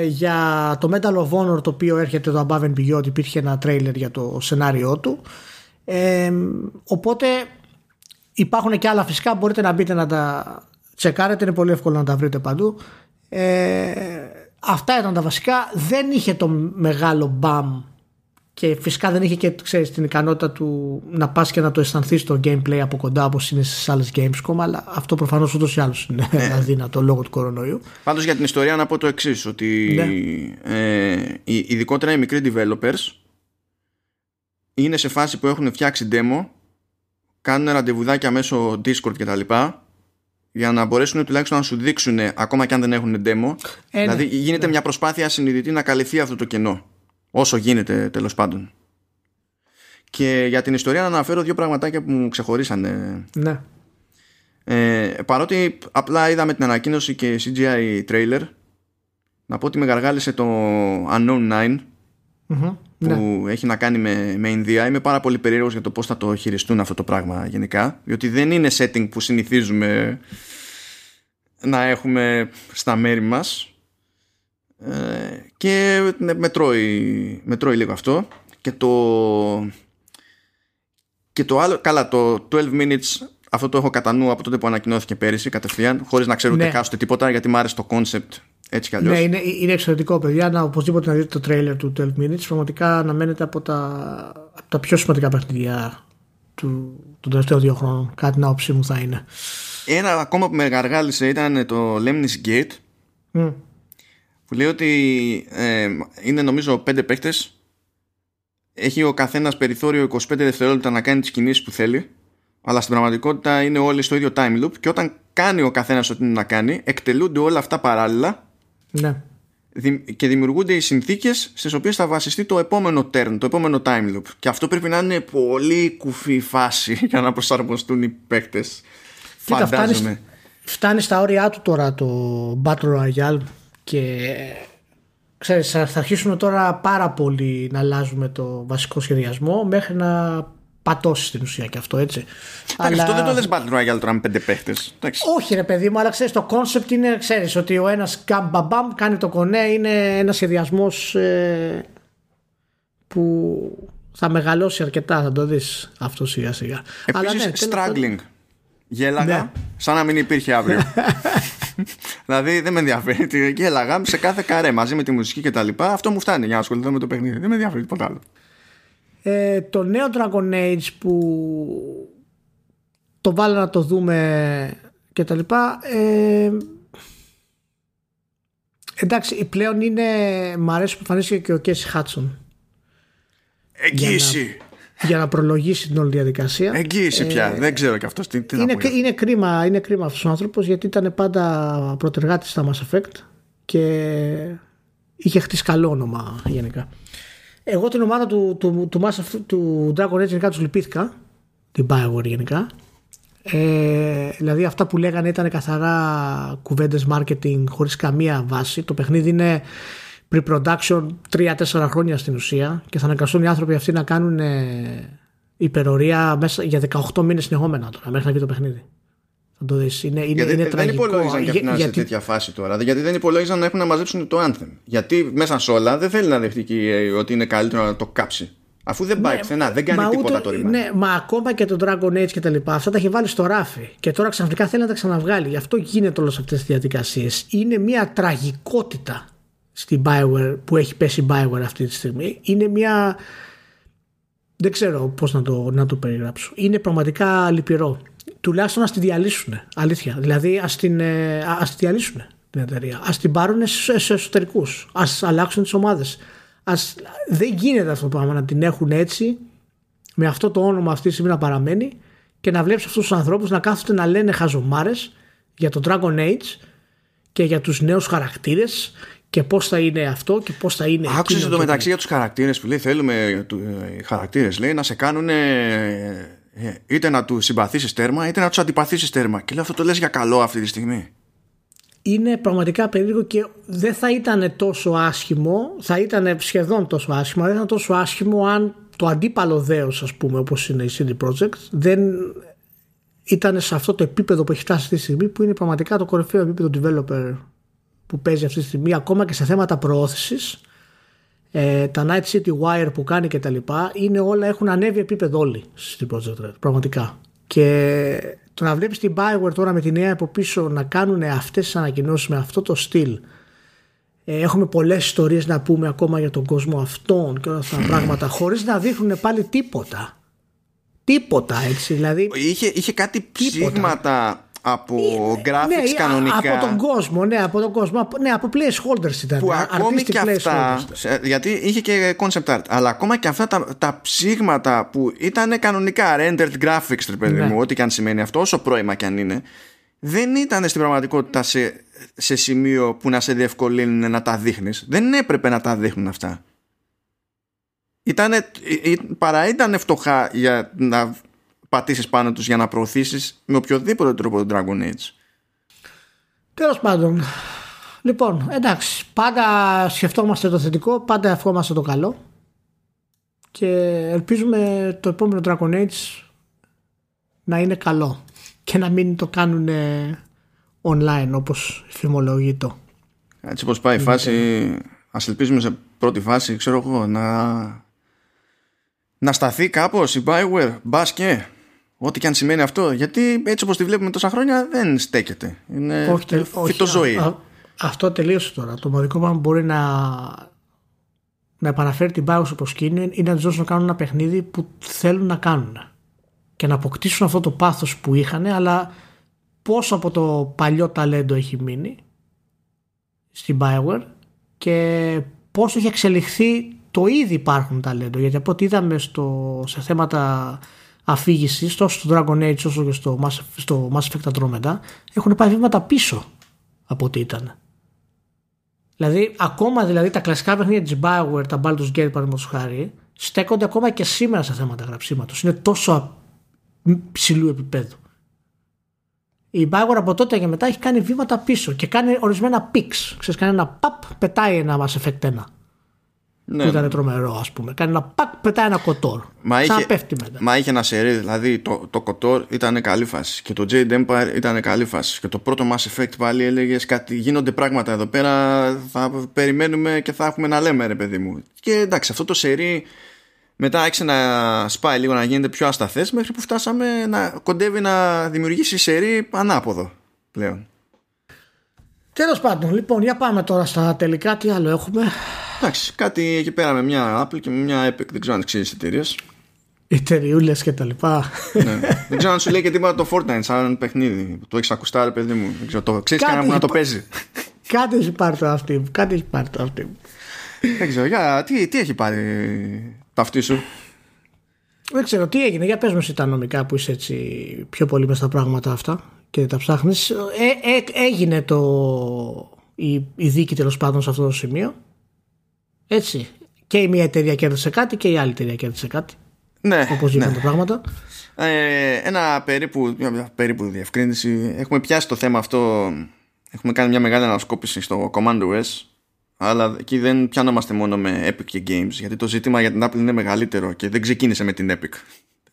S2: για το Medal of Honor το οποίο έρχεται το Above and Beyond υπήρχε ένα τρέιλερ για το σενάριό του ε, οπότε υπάρχουν και άλλα φυσικά μπορείτε να μπείτε να τα τσεκάρετε είναι πολύ εύκολο να τα βρείτε παντού ε, αυτά ήταν τα βασικά δεν είχε το μεγάλο μπαμ και φυσικά δεν είχε και ξέρεις, την ικανότητα του να πας και να το αισθανθείς στο gameplay από κοντά όπως είναι στις άλλες Gamescom αλλά αυτό προφανώς ούτως ή άλλως είναι ναι. [LAUGHS] αδύνατο λόγω του κορονοϊού
S1: Πάντως για την ιστορία να πω το εξής ότι ναι. ε, ειδικότερα οι μικροί developers είναι σε φάση που έχουν φτιάξει demo κάνουν ραντεβουδάκια μέσω Discord κτλ για να μπορέσουν τουλάχιστον να σου δείξουν ακόμα και αν δεν έχουν demo ε, ναι. δηλαδή γίνεται μια προσπάθεια συνειδητή να καλυφθεί αυτό το κενό όσο γίνεται τέλος πάντων. Και για την ιστορία να αναφέρω δύο πραγματάκια που μου ξεχωρίσανε.
S2: Ναι.
S1: Ε, παρότι απλά είδαμε την ανακοίνωση και CGI trailer, να πω ότι με γαργάλισε το Unknown 9 που ναι. έχει να κάνει με, με Ινδία. Είμαι πάρα πολύ περίεργος για το πώς θα το χειριστούν αυτό το πράγμα γενικά, διότι δεν είναι setting που συνηθίζουμε να έχουμε στα μέρη μας ε, και με τρώει, με τρώει λίγο αυτό και το και το άλλο, καλά το 12 minutes αυτό το έχω κατά νου από τότε που ανακοινώθηκε πέρυσι κατευθείαν χωρίς να ξέρω ναι. ούτε τίποτα γιατί μου άρεσε το concept έτσι κι αλλιώς.
S2: Ναι, είναι, είναι εξαιρετικό παιδιά να οπωσδήποτε να δείτε το trailer του 12 minutes πραγματικά αναμένεται από τα, από τα πιο σημαντικά παιχνίδια του, των τελευταίων δύο χρόνων κάτι να όψη μου θα είναι.
S1: Ένα ακόμα που με γαργάλισε ήταν το Lemnis Gate mm που λέει ότι ε, είναι νομίζω πέντε παίχτες έχει ο καθένας περιθώριο 25 δευτερόλεπτα να κάνει τις κινήσεις που θέλει αλλά στην πραγματικότητα είναι όλοι στο ίδιο time loop και όταν κάνει ο καθένας ό,τι είναι να κάνει εκτελούνται όλα αυτά παράλληλα
S2: ναι.
S1: και δημιουργούνται οι συνθήκες στις οποίες θα βασιστεί το επόμενο turn, το επόμενο time loop και αυτό πρέπει να είναι πολύ κουφή φάση [LAUGHS] για να προσαρμοστούν οι παίχτες
S2: Φαντάζομαι. Φτάνεις, φτάνεις στα όρια του τώρα το Battle Royale και ξέρεις, θα αρχίσουμε τώρα πάρα πολύ να αλλάζουμε το βασικό σχεδιασμό μέχρι να πατώσει στην ουσία και αυτό έτσι.
S1: αλλά... Αυτό δεν το λες Battle Royale τώρα με πέντε παίχτες.
S2: Όχι ρε παιδί μου, αλλά ξέρεις το concept είναι ξέρεις, ότι ο ένας καμπαμπαμ κάνει το κονέ, είναι ένας σχεδιασμός ε, που θα μεγαλώσει αρκετά, θα το δεις αυτό σιγά σιγά.
S1: Επίσης ναι, struggling. Γέλαγα ναι. σαν να μην υπήρχε αύριο. [LAUGHS] [LAUGHS] δηλαδή δεν με ενδιαφέρει. Και έλαγα σε κάθε καρέ μαζί με τη μουσική και τα λοιπά. Αυτό μου φτάνει για να ασχοληθώ με το παιχνίδι. Δεν με ενδιαφέρει τίποτα άλλο.
S2: Ε, το νέο Dragon Age που το βάλω να το δούμε και τα λοιπά ε, εντάξει πλέον είναι μ' αρέσει που εμφανίστηκε και ο Κέσι Χάτσον
S1: εγγύηση
S2: για να προλογίσει την όλη διαδικασία.
S1: Εγγύηση πια. Ε, δεν ξέρω κι αυτός τι, τι
S2: είναι, είναι, κρίμα, είναι κρίμα αυτός ο άνθρωπος γιατί ήταν πάντα πρωτεργάτης στα Mass Effect και είχε χτίσει καλό όνομα γενικά. Εγώ την ομάδα του, του, του, Mass του Dragon Age γενικά τους λυπήθηκα. Την Bioware γενικά. Ε, δηλαδή αυτά που λέγανε ήταν καθαρά κουβέντες marketing χωρίς καμία βάση. Το παιχνίδι είναι pre-production 3-4 χρόνια στην ουσία και θα αναγκαστούν οι άνθρωποι αυτοί να κάνουν ε, υπερορία μέσα για 18 μήνες συνεχόμενα τώρα μέχρι να βγει το παιχνίδι. Θα το δεις. Είναι, είναι,
S1: γιατί
S2: είναι
S1: δεν
S2: τραγικό.
S1: υπολόγιζαν και να γιατί... σε τέτοια φάση τώρα. Γιατί δεν υπολόγιζαν να έχουν να μαζέψουν το Anthem. Γιατί μέσα σε όλα δεν θέλει να δεχτεί ότι είναι καλύτερο να το κάψει. Αφού δεν πάει ναι, πουθενά, δεν κάνει τίποτα το ρήμα.
S2: Ναι, μα ακόμα και το Dragon Age και τα λοιπά, αυτά τα έχει βάλει στο ράφι. Και τώρα ξαφνικά θέλει να τα ξαναβγάλει. Γι' αυτό γίνεται όλες αυτές τις διαδικασίες. Είναι μια τραγικότητα στην Bioware που έχει πέσει η Bioware αυτή τη στιγμή είναι μια δεν ξέρω πώς να το, να το περιγράψω είναι πραγματικά λυπηρό τουλάχιστον να τη διαλύσουν αλήθεια δηλαδή ας την, ε, ας τη διαλύσουν την εταιρεία. Α την πάρουν σε εσωτερικούς. Α αλλάξουν τις ομάδες. Δεν γίνεται αυτό το πράγμα να την έχουν έτσι, με αυτό το όνομα αυτή τη στιγμή να παραμένει και να βλέπεις αυτούς τους ανθρώπους να κάθονται να λένε χαζομάρες για το Dragon Age και για τους νέους χαρακτήρες και πώς θα είναι αυτό και πώς θα είναι.
S1: Άκουσες το μεταξύ για τους χαρακτήρες που λέει: Θέλουμε ε, οι χαρακτήρε να σε κάνουν ε, είτε να τους συμπαθήσεις τέρμα είτε να τους αντιπαθήσεις τέρμα. Και λέω: Αυτό το λες για καλό αυτή τη στιγμή.
S2: Είναι πραγματικά περίεργο και δεν θα ήταν τόσο άσχημο, θα ήταν σχεδόν τόσο άσχημο, δεν θα ήταν τόσο άσχημο αν το αντίπαλο δέος ας πούμε όπως είναι η CD Projekt δεν ήταν σε αυτό το επίπεδο που έχει φτάσει αυτή τη στιγμή που είναι πραγματικά το κορυφαίο επίπεδο developer που παίζει αυτή τη στιγμή ακόμα και σε θέματα προώθησης ε, τα Night City Wire που κάνει και τα λοιπά είναι όλα έχουν ανέβει επίπεδο όλοι στην Project Red πραγματικά. Και το να βλέπεις την Bioware τώρα με τη νέα από πίσω να κάνουν αυτές τις ανακοινώσεις με αυτό το στυλ ε, έχουμε πολλές ιστορίες να πούμε ακόμα για τον κόσμο αυτών και όλα αυτά τα πράγματα [LAUGHS] χωρίς να δείχνουν πάλι τίποτα. Τίποτα έτσι δηλαδή
S1: είχε, είχε κάτι ψήγματα από ε, graphics
S2: ναι,
S1: κανονικά.
S2: Από τον κόσμο, ναι, από τον κόσμο. Ναι, από placeholders ήταν.
S1: Που ακόμη και αυτά. Γιατί είχε και concept art. Αλλά ακόμα και αυτά τα, τα ψήγματα που ήταν κανονικά rendered graphics, ρε παιδί ναι. μου, ό,τι και αν σημαίνει αυτό, όσο πρώιμα και αν είναι, δεν ήταν στην πραγματικότητα σε, σε σημείο που να σε διευκολύνουν να τα δείχνεις. Δεν έπρεπε να τα δείχνουν αυτά. Ήτανε, παρά ήταν φτωχά για να πατήσεις πάνω τους για να προωθήσεις με οποιοδήποτε τρόπο τον Dragon Age.
S2: Τέλος πάντων, λοιπόν, εντάξει, πάντα σκεφτόμαστε το θετικό, πάντα ευχόμαστε το καλό και ελπίζουμε το επόμενο Dragon Age να είναι καλό και να μην το κάνουν online όπως φημολογείται.
S1: Έτσι όπως πάει η φάση, ας ελπίζουμε σε πρώτη φάση, ξέρω εγώ, να, να σταθεί κάπως η Bioware, μπας και Ό,τι και αν σημαίνει αυτό, γιατί έτσι όπως τη βλέπουμε τόσα χρόνια δεν στέκεται. Είναι όχι, φυτοζωή.
S2: Α, αυτό τελείωσε τώρα. Το μοναδικό που μπορεί να, να επαναφέρει την Bioware όπως είναι ή να τους δώσουν να κάνουν ένα παιχνίδι που θέλουν να κάνουν και να αποκτήσουν αυτό το πάθος που είχαν αλλά πόσο από το παλιό ταλέντο έχει μείνει στην Bioware και πόσο έχει εξελιχθεί το ήδη υπάρχουν ταλέντο γιατί από ό,τι είδαμε στο, σε θέματα αφήγηση τόσο στο Dragon Age όσο και στο Mass, στο Mass Effect Andromeda έχουν πάει βήματα πίσω από ό,τι ήταν. Δηλαδή, ακόμα δηλαδή τα κλασικά παιχνίδια της Bioware, τα Baldur's Gate παραδείγματος χάρη, στέκονται ακόμα και σήμερα σε θέματα γραψίματος. Είναι τόσο ψηλού επίπεδου. Η Bioware από τότε και μετά έχει κάνει βήματα πίσω και κάνει ορισμένα picks. Ξέρεις, κάνει ένα παπ, πετάει ένα Mass Effect 1 ναι. που ήταν τρομερό, ας πούμε. Κάνει ένα πακ, πετάει ένα κοτόρ. Μα είχε, πέφτει μετά.
S1: Μα είχε ένα σερί, δηλαδή το, το κοτόρ ήταν καλή φάση και το Jade Empire ήταν καλή φάση. Και το πρώτο Mass Effect πάλι έλεγες κάτι γίνονται πράγματα εδώ πέρα. Θα περιμένουμε και θα έχουμε να λέμε, ρε παιδί μου. Και εντάξει, αυτό το σερί μετά άρχισε να σπάει λίγο να γίνεται πιο ασταθές μέχρι που φτάσαμε να κοντεύει να δημιουργήσει σερί ανάποδο πλέον.
S2: Τέλος πάντων, λοιπόν, για πάμε τώρα στα τελικά. Τι άλλο έχουμε;
S1: Εντάξει, κάτι εκεί πέρα με μια Apple και με μια Epic, δεν ξέρω αν ξέρεις εταιρείες.
S2: Εταιρεούλες και τα λοιπά.
S1: ναι. Δεν ξέρω αν σου λέει και τίποτα το Fortnite σαν παιχνίδι. Το έχεις ακουστά, ρε παιδί μου. Δεν ξέρω, το ξέρεις κανένα που να το παίζει.
S2: Κάτι έχει πάρει το αυτή μου. Κάτι έχει πάρει το αυτή μου.
S1: Δεν ξέρω, για, τι, τι έχει πάρει το αυτή σου;
S2: Δεν ξέρω τι έγινε. Για πες μου εσύ τα νομικά που είσαι έτσι πιο πολύ μες στα πράγματα αυτά και τα ψάχνεις. Ε, ε, έγινε το, η, η δίκη τέλος πάντων σε αυτό το σημείο έτσι. Και η μία εταιρεία κέρδισε κάτι και η άλλη εταιρεία κέρδισε κάτι.
S1: Ναι.
S2: Όπως ναι. τα πράγματα.
S1: Ε, ένα περίπου, μια περίπου διευκρίνηση. Έχουμε πιάσει το θέμα αυτό. Έχουμε κάνει μια μεγάλη ανασκόπηση στο Command OS. Αλλά εκεί δεν πιάνομαστε μόνο με Epic και Games. Γιατί το ζήτημα για την Apple είναι μεγαλύτερο και δεν ξεκίνησε με την Epic.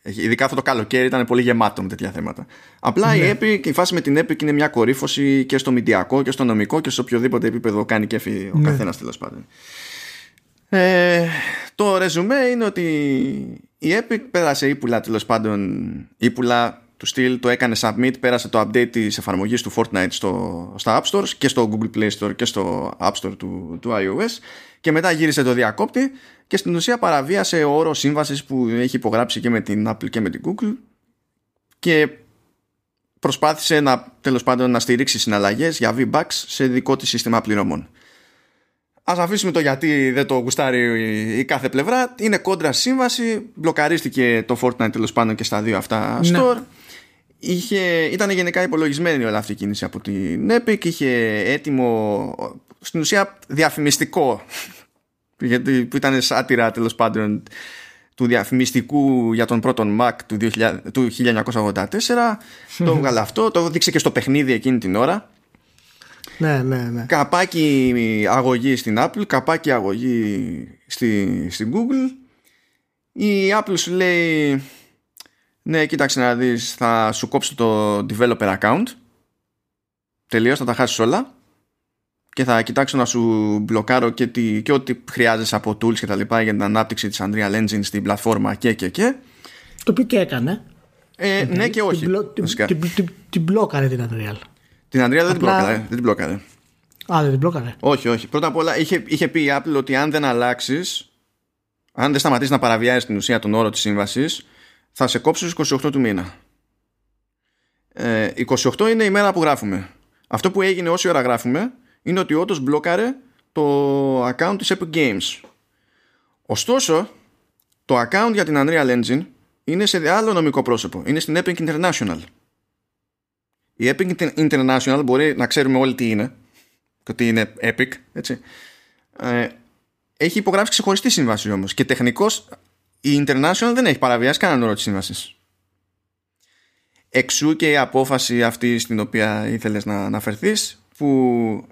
S1: Ειδικά αυτό το καλοκαίρι ήταν πολύ γεμάτο με τέτοια θέματα. Απλά η ναι. Epic, η φάση με την Epic είναι μια κορύφωση και στο μηντιακό και στο νομικό και σε οποιοδήποτε επίπεδο κάνει κέφι ο ναι. καθένας τέλος πάντων. Ε, το ρεζουμέ είναι ότι η Epic πέρασε ύπουλα τέλος πάντων ύπουλα του στυλ το έκανε submit πέρασε το update της εφαρμογής του Fortnite στο, στα App Stores και στο Google Play Store και στο App Store του, του iOS και μετά γύρισε το διακόπτη και στην ουσία παραβίασε ο όρο σύμβασης που έχει υπογράψει και με την Apple και με την Google και προσπάθησε να, τέλος πάντων, να στηρίξει συναλλαγές για V-Bucks σε δικό της σύστημα πληρωμών. Ας αφήσουμε το γιατί δεν το γουστάρει η κάθε πλευρά. Είναι κόντρα σύμβαση. Μπλοκαρίστηκε το Fortnite τέλος πάντων και στα δύο αυτά ναι. store. Είχε, ήταν γενικά υπολογισμένη όλη αυτή η κίνηση από την Epic. Είχε έτοιμο, στην ουσία διαφημιστικό, γιατί που ήταν σάτυρα τέλος πάντων του διαφημιστικού για τον πρώτον Mac του, 2000, του 1984. το [LAUGHS] έβγαλε αυτό, το δείξε και στο παιχνίδι εκείνη την ώρα.
S2: Ναι, ναι, ναι.
S1: Καπάκι αγωγή στην Apple, καπάκι αγωγή στη, στην Google. Η Apple σου λέει ναι, κοίταξε να δεις, θα σου κόψω το developer account. Τελείως, θα τα χάσεις όλα. Και θα κοιτάξω να σου μπλοκάρω και, τι, και ό,τι χρειάζεσαι από tools και τα λοιπά για την ανάπτυξη της Unreal Engine στην πλατφόρμα και και και.
S2: Το οποίο και έκανε.
S1: Ε, ναι και όχι.
S2: Την, την, την, την μπλόκαρε την Unreal.
S1: Την Unreal δεν την μπλόκαρε. Δεν την μπλόκαρε.
S2: Α, δεν την μπλόκαρε.
S1: Όχι, όχι. Πρώτα απ' όλα είχε, είχε πει η Apple ότι αν δεν αλλάξεις, αν δεν σταματήσεις να παραβιάζει την ουσία τον όρο της σύμβασης, θα σε κόψει 28 του μήνα. Ε, 28 είναι η μέρα που γράφουμε. Αυτό που έγινε όση ώρα γράφουμε είναι ότι όντως μπλόκαρε το account της Epic Games. Ωστόσο, το account για την Unreal Engine είναι σε άλλο νομικό πρόσωπο. Είναι στην Epic International. Η Epic International μπορεί να ξέρουμε όλοι τι είναι και ότι είναι Epic, έτσι. Ε, έχει υπογράψει ξεχωριστή σύμβαση όμως και τεχνικώς η International δεν έχει παραβιάσει κανέναν όρο της σύμβασης. Εξού και η απόφαση αυτή στην οποία ήθελες να αναφερθείς που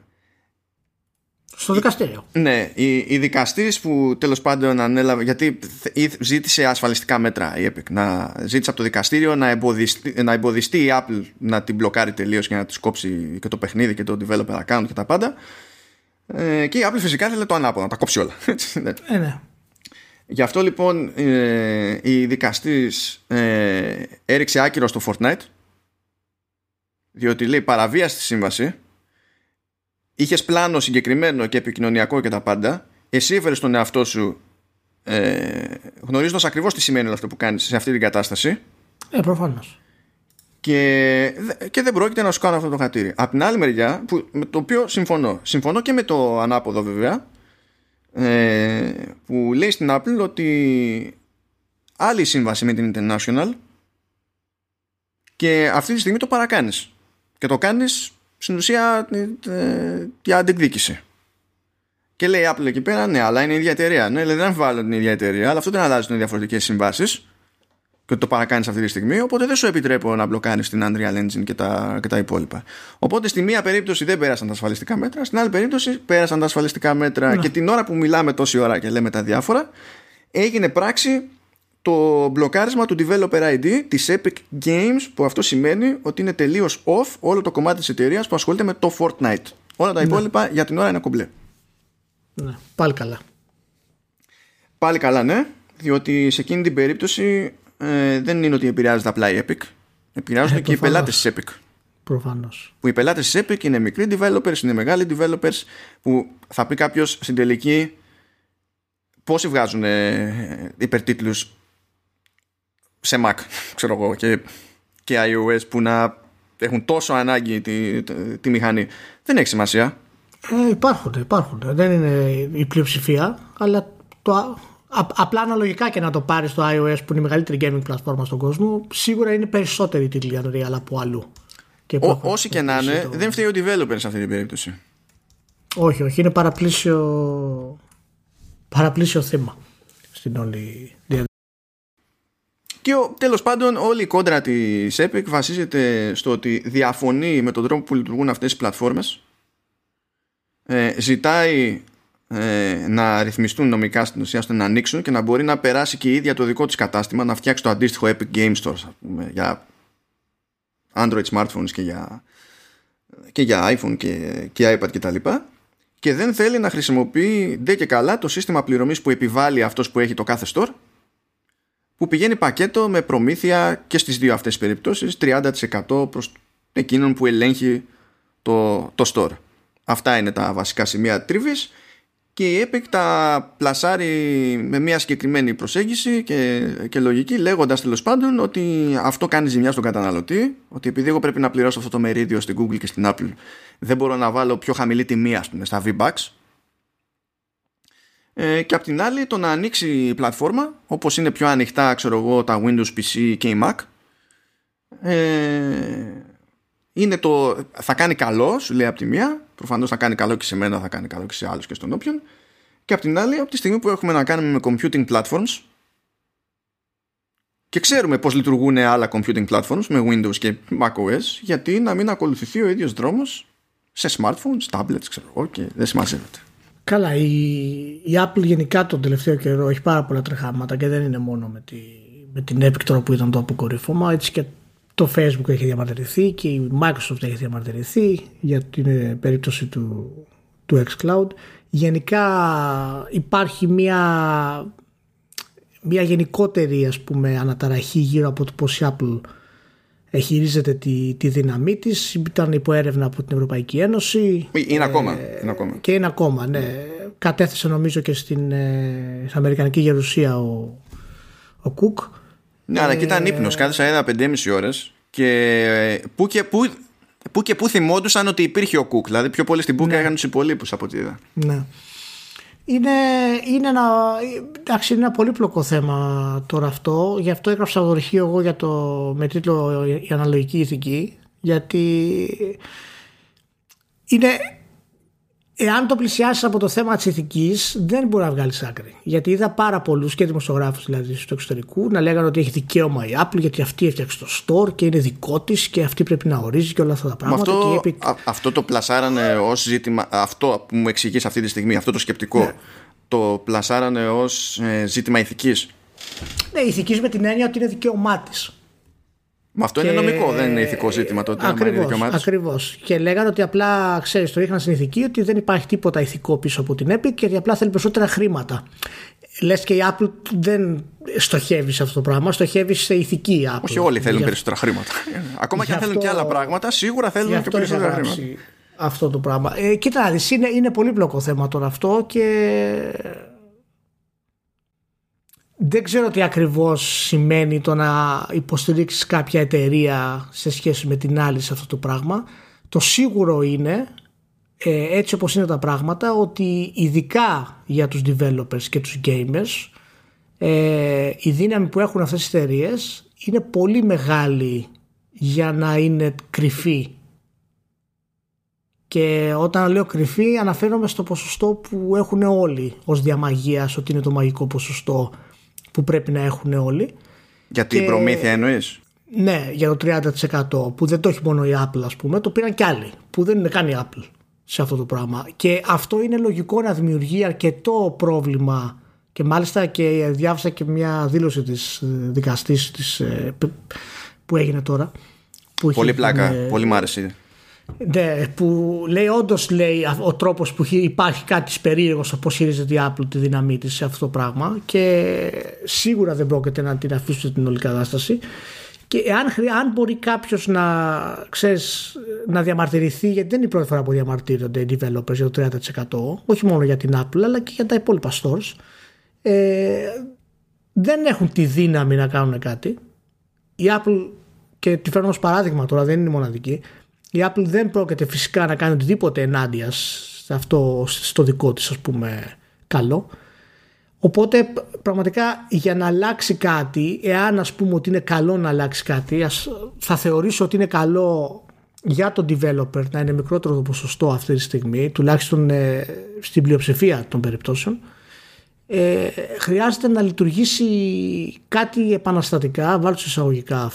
S2: στο δικαστήριο.
S1: Ναι, η, η δικαστής που τέλος πάντων ανέλαβε. Γιατί ζήτησε ασφαλιστικά μέτρα η Epic. Να, ζήτησε από το δικαστήριο να εμποδιστεί, να εμποδιστεί η Apple να την μπλοκάρει τελείως και να της κόψει και το παιχνίδι και το developer account και τα πάντα. Ε, και η Apple φυσικά θέλει το ανάποδο, να τα κόψει όλα. [LAUGHS]
S2: Ναι. ε, ναι.
S1: Γι' αυτό λοιπόν ε, η δικαστής ε, έριξε άκυρο στο Fortnite διότι λέει παραβίαση τη σύμβαση είχες πλάνο συγκεκριμένο και επικοινωνιακό και τα πάντα. Εσύ έφερες τον εαυτό σου ε, γνωρίζοντας ακριβώς τι σημαίνει όλο αυτό που κάνεις σε αυτή την κατάσταση.
S2: Ε προφανώς.
S1: Και, και δεν πρόκειται να σου κάνω αυτό το χατήρι. Απ' την άλλη μεριά που, με το οποίο συμφωνώ. Συμφωνώ και με το ανάποδο βέβαια ε, που λέει στην Apple ότι άλλη σύμβαση με την International και αυτή τη στιγμή το παρακάνεις. Και το κάνεις στην ουσία η αντεκδίκηση και λέει η Apple εκεί πέρα ναι αλλά είναι η ίδια εταιρεία ναι δεν αμφιβάλλω την ίδια εταιρεία αλλά αυτό δεν αλλάζει είναι διαφορετικές συμβάσεις και ότι το παρακάνεις αυτή τη στιγμή. Οπότε δεν σου επιτρέπω να μπλοκάρεις την Unreal Engine και τα, και τα υπόλοιπα. Οπότε στη μία περίπτωση δεν πέρασαν τα ασφαλιστικά μέτρα, στην άλλη περίπτωση πέρασαν τα ασφαλιστικά μέτρα ναι. και την ώρα που μιλάμε τόση ώρα και λέμε τα διάφορα, έγινε πράξη το μπλοκάρισμα του developer ID της Epic Games που αυτό σημαίνει ότι είναι τελείως off όλο το κομμάτι της εταιρείας που ασχολείται με το Fortnite. Όλα τα ναι. υπόλοιπα για την ώρα είναι κομπλέ.
S2: Ναι, πάλι καλά.
S1: Πάλι καλά, ναι, διότι σε εκείνη την περίπτωση ε, δεν είναι ότι επηρεάζεται απλά η Epic. Επηρεάζονται ε, και οι πελάτες της Epic.
S2: Προφανώς.
S1: Που οι πελάτες της Epic είναι μικροί developers, είναι μεγάλοι developers, που θα πει κάποιος στην τελική πόσοι βγάζουν ε, υπερτίτλους σε Mac, ξέρω εγώ, και, και iOS που να έχουν τόσο ανάγκη τη, τη, μηχανή. Δεν έχει σημασία.
S2: Ε, υπάρχουν, υπάρχουν. Δεν είναι η πλειοψηφία, αλλά το, απλά αναλογικά και να το πάρεις στο iOS που είναι η μεγαλύτερη gaming πλατφόρμα στον κόσμο, σίγουρα είναι περισσότερη τίτλοι Unreal από αλλού.
S1: Και Ό, όσοι και να είναι, δεν φταίει ο developer σε αυτή την περίπτωση.
S2: Όχι, όχι, είναι παραπλήσιο, παραπλήσιο θέμα στην όλη διαδικασία.
S1: Και ο, τέλος πάντων όλη η κόντρα της Epic βασίζεται στο ότι διαφωνεί με τον τρόπο που λειτουργούν αυτές οι πλατφόρμες ε, ζητάει ε, να ρυθμιστούν νομικά στην ουσία ώστε να ανοίξουν και να μπορεί να περάσει και η ίδια το δικό της κατάστημα να φτιάξει το αντίστοιχο Epic Game Store πούμε, για Android smartphones και για, και για iPhone και, και iPad κτλ. Και, και δεν θέλει να χρησιμοποιεί ντε και καλά το σύστημα πληρωμής που επιβάλλει αυτός που έχει το κάθε store που πηγαίνει πακέτο με προμήθεια και στις δύο αυτές τις περιπτώσεις 30% προς εκείνον που ελέγχει το, το store. Αυτά είναι τα βασικά σημεία τρίβης και η Epic τα πλασάρει με μια συγκεκριμένη προσέγγιση και, και λογική λέγοντας τέλος πάντων ότι αυτό κάνει ζημιά στον καταναλωτή ότι επειδή εγώ πρέπει να πληρώσω αυτό το μερίδιο στην Google και στην Apple δεν μπορώ να βάλω πιο χαμηλή τιμή ας πούμε στα V-Bucks ε, και απ' την άλλη το να ανοίξει η πλατφόρμα όπως είναι πιο ανοιχτά ξέρω εγώ τα Windows PC και η Mac ε, είναι το, θα κάνει καλό σου λέει απ' τη μία προφανώς θα κάνει καλό και σε μένα θα κάνει καλό και σε άλλους και στον όποιον και απ' την άλλη από τη στιγμή που έχουμε να κάνουμε με computing platforms και ξέρουμε πώς λειτουργούν άλλα computing platforms με Windows και macOS γιατί να μην ακολουθηθεί ο ίδιος δρόμος σε smartphones, tablets ξέρω εγώ και δεν συμμαζεύεται.
S2: Καλά, η, η Apple γενικά τον τελευταίο καιρό έχει πάρα πολλά τρεχάματα και δεν είναι μόνο με, τη, με την Epic που ήταν το αποκορύφωμα, έτσι και το Facebook έχει διαμαρτυρηθεί και η Microsoft έχει διαμαρτυρηθεί για την περίπτωση του, του xCloud. Γενικά υπάρχει μια, μια γενικότερη ας πούμε αναταραχή γύρω από το πώς η Apple χειρίζεται τη, τη δύναμή της. Ήταν υπό έρευνα από την Ευρωπαϊκή Ένωση.
S1: Είναι ακόμα. Είναι ακόμα.
S2: Και είναι ακόμα, ναι. Κατέθεσε νομίζω και στην, ε, στην Αμερικανική Γερουσία ο, ο Κουκ.
S1: Ναι, αλλά και ήταν ε, ύπνος. Κάθεσα ένα 5,5 ώρες και που και που, που και που θυμόντουσαν ότι υπήρχε ο Κουκ. Δηλαδή πιο πολύ στην Πούκα ναι. είχαν τους υπολείπους από ό,τι είδα.
S2: Ναι. Είναι, είναι, ένα, εντάξει, είναι ένα πολύπλοκο θέμα τώρα αυτό. Γι' αυτό έγραψα δορυχείο εγώ για το, με τίτλο «Η αναλογική ηθική». Γιατί είναι Εάν το πλησιάσεις από το θέμα της ηθικής, δεν μπορεί να βγάλεις άκρη. Γιατί είδα πάρα πολλούς και δημοσιογράφους δηλαδή στο εξωτερικού να λέγανε ότι έχει δικαίωμα η Apple γιατί αυτή έφτιαξε το store και είναι δικό της και αυτή πρέπει να ορίζει και όλα αυτά τα πράγματα.
S1: Αυτό,
S2: και
S1: αυτό το πλασάρανε ως ζήτημα. Αυτό που μου εξηγείς αυτή τη στιγμή, αυτό το σκεπτικό, ναι. το πλασάρανε ως ε, ζήτημα ηθικής.
S2: Ναι, ηθικής με την έννοια ότι είναι δικαίωμά της.
S1: Μα αυτό είναι νομικό, δεν είναι ηθικό ζήτημα τότε.
S2: Ακριβώς. Ακριβώς. Και λέγανε ότι απλά, ξέρεις, το είχαν στην ηθική ότι δεν υπάρχει τίποτα ηθικό πίσω από την Epic και ότι απλά θέλει περισσότερα χρήματα. Λες και η Apple δεν στοχεύει σε αυτό το πράγμα, στοχεύει σε ηθική Apple.
S1: Όχι όλοι θέλουν περισσότερα χρήματα. Ακόμα και αν θέλουν και άλλα πράγματα, σίγουρα θέλουν και περισσότερα χρήματα.
S2: Αυτό το πράγμα. Ε, κοίτα, είναι, είναι πολύπλοκο θέμα τώρα αυτό και δεν ξέρω τι ακριβώς σημαίνει το να υποστηρίξεις κάποια εταιρεία σε σχέση με την άλλη σε αυτό το πράγμα. Το σίγουρο είναι, ε, έτσι όπως είναι τα πράγματα, ότι ειδικά για τους developers και τους gamers, ε, η δύναμη που έχουν αυτές τις εταιρείες είναι πολύ μεγάλη για να είναι κρυφή. Και όταν λέω κρυφή αναφέρομαι στο ποσοστό που έχουν όλοι ως διαμαγείας ότι είναι το μαγικό ποσοστό που πρέπει να έχουν όλοι.
S1: Για την προμήθεια εννοείς;
S2: Ναι, για το 30% που δεν το έχει μόνο η Apple ας πούμε, το πήραν κι άλλοι που δεν είναι καν η Apple σε αυτό το πράγμα. Και αυτό είναι λογικό να δημιουργεί αρκετό πρόβλημα και μάλιστα και διάβασα και μια δήλωση της δικαστής της, ε, που έγινε τώρα.
S1: Που πολύ πλάκα, πολύ μ' άρεσε.
S2: Ναι, που λέει όντως λέει ο τρόπος που υπάρχει κάτι περίεργος στο πώς χειρίζεται η Apple τη δύναμή της σε αυτό το πράγμα και σίγουρα δεν πρόκειται να την αφήσει στην όλη κατάσταση. Και αν, αν μπορεί κάποιος να, ξέρεις, να διαμαρτυρηθεί, γιατί δεν είναι η πρώτη φορά που διαμαρτύρονται οι developers για το 30%, όχι μόνο για την Apple αλλά και για τα υπόλοιπα stores, ε, δεν έχουν τη δύναμη να κάνουν κάτι. Η Apple, και τη φέρνω ως παράδειγμα τώρα, δεν είναι μοναδική, η Apple δεν πρόκειται φυσικά να κάνει οτιδήποτε ενάντια σε αυτό, στο δικό της ας πούμε καλό. Οπότε πραγματικά για να αλλάξει κάτι, εάν ας πούμε ότι είναι καλό να αλλάξει κάτι, ας, θα θεωρήσω ότι είναι καλό για τον developer να είναι μικρότερο το ποσοστό αυτή τη στιγμή, τουλάχιστον ε, στην πλειοψηφία των περιπτώσεων, ε, χρειάζεται να λειτουργήσει κάτι επαναστατικά, βάλω εισαγωγικά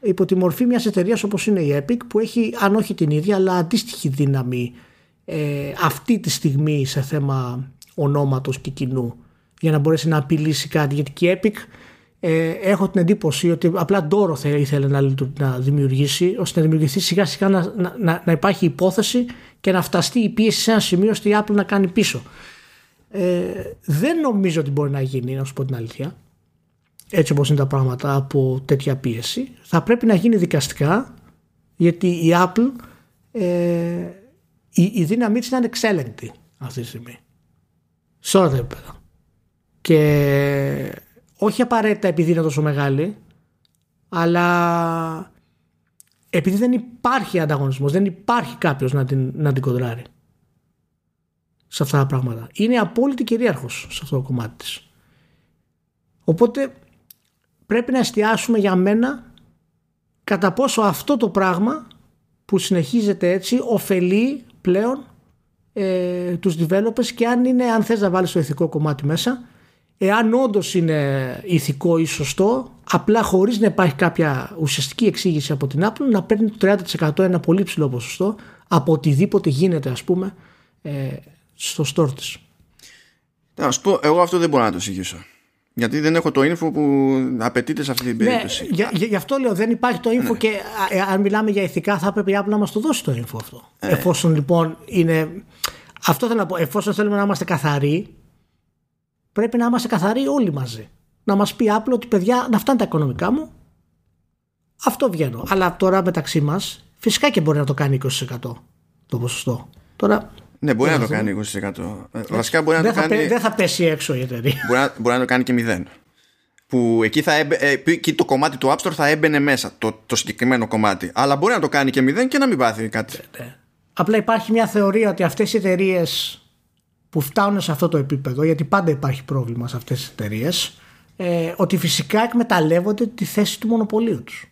S2: υπό τη μορφή μιας εταιρείας όπως είναι η Epic που έχει αν όχι την ίδια αλλά αντίστοιχη δύναμη ε, αυτή τη στιγμή σε θέμα ονόματος και κοινού για να μπορέσει να απειλήσει κάτι. Γιατί και η Epic ε, έχω την εντύπωση ότι απλά ντόρο ήθελε να, να δημιουργήσει ώστε να δημιουργηθεί σιγά σιγά να, να, να υπάρχει υπόθεση και να φταστεί η πίεση σε ένα σημείο ώστε η Apple να κάνει πίσω ε, δεν νομίζω ότι μπορεί να γίνει, να σου πω την αλήθεια, έτσι όπως είναι τα πράγματα από τέτοια πίεση. Θα πρέπει να γίνει δικαστικά, γιατί η Apple, ε, η, η δύναμή της είναι ανεξέλεγκτη αυτή τη στιγμή. Σε όλα τα επίπεδα. Και όχι απαραίτητα επειδή είναι τόσο μεγάλη, αλλά επειδή δεν υπάρχει ανταγωνισμός, δεν υπάρχει κάποιος να την, να την κοντράρει σε αυτά τα πράγματα. Είναι απόλυτη κυρίαρχος σε αυτό το κομμάτι της. Οπότε πρέπει να εστιάσουμε για μένα κατά πόσο αυτό το πράγμα που συνεχίζεται έτσι ωφελεί πλέον ε, τους developers και αν είναι αν θες να βάλεις το ηθικό κομμάτι μέσα εάν όντως είναι ηθικό ή σωστό απλά χωρίς να υπάρχει κάποια ουσιαστική εξήγηση από την Apple να παίρνει το 30% ένα πολύ ψηλό ποσοστό από οτιδήποτε γίνεται ας πούμε ε, στο store της.
S1: Να σου πω, εγώ αυτό δεν μπορώ να το εξηγήσω. Γιατί δεν έχω το info που απαιτείται σε αυτή την ναι, περίπτωση.
S2: Ναι, για, γι' αυτό λέω δεν υπάρχει το info ναι. και ε, αν μιλάμε για ηθικά θα έπρεπε η Apple να μας το δώσει το info αυτό. Ε. Εφόσον λοιπόν είναι... Αυτό θέλω να πω. Εφόσον θέλουμε να είμαστε καθαροί πρέπει να είμαστε καθαροί όλοι μαζί. Να μας πει Apple ότι παιδιά να φτάνει τα οικονομικά μου αυτό βγαίνω. Αλλά τώρα μεταξύ μας φυσικά και μπορεί να το κάνει 20% το ποσοστό. Τώρα
S1: ναι, μπορεί να το κάνει 20%. Ε, βασικά μπορεί να δεν,
S2: το
S1: θα
S2: κάνει... δεν θα πέσει έξω η εταιρεία.
S1: Μπορεί να, μπορεί να το κάνει και 0. Που εκεί, θα έμπαι... Ε, εκεί το κομμάτι του App Store θα έμπαινε μέσα, το, το συγκεκριμένο κομμάτι. Αλλά μπορεί να το κάνει και 0 και να μην πάθει κάτι. Ναι, ναι.
S2: Απλά υπάρχει μια θεωρία ότι αυτές οι εταιρείες που φτάνουν σε αυτό το επίπεδο, γιατί πάντα υπάρχει πρόβλημα σε αυτές τις εταιρείες, ε, ότι φυσικά εκμεταλλεύονται τη θέση του μονοπωλίου τους.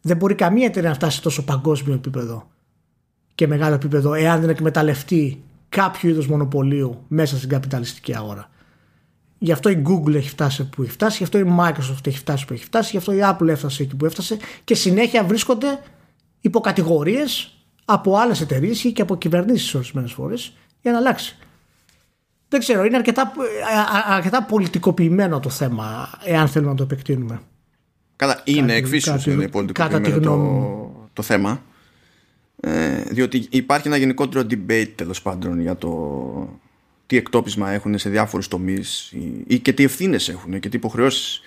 S2: Δεν μπορεί καμία εταιρεία να φτάσει σε τόσο παγκόσμιο επίπεδο και μεγάλο επίπεδο εάν δεν εκμεταλλευτεί κάποιο είδος μονοπωλίου μέσα στην καπιταλιστική αγορά. Γι' αυτό η Google έχει φτάσει που έχει φτάσει, γι' αυτό η Microsoft έχει φτάσει που έχει φτάσει, γι' αυτό η Apple έφτασε εκεί που έφτασε και συνέχεια βρίσκονται υποκατηγορίες από άλλες εταιρείες και από κυβερνήσεις ορισμένες φορές για να αλλάξει. Δεν ξέρω, είναι αρκετά, αρκετά πολιτικοποιημένο το θέμα, εάν θέλουμε να το επεκτείνουμε.
S1: Καλά, είναι εξίσου είναι πολιτικοποιημένο το, το θέμα. Ε, διότι υπάρχει ένα γενικότερο debate τέλος πάντων για το τι εκτόπισμα έχουν σε διάφορους τομείς ή, ή και τι ευθύνες έχουν και τι υποχρεώσεις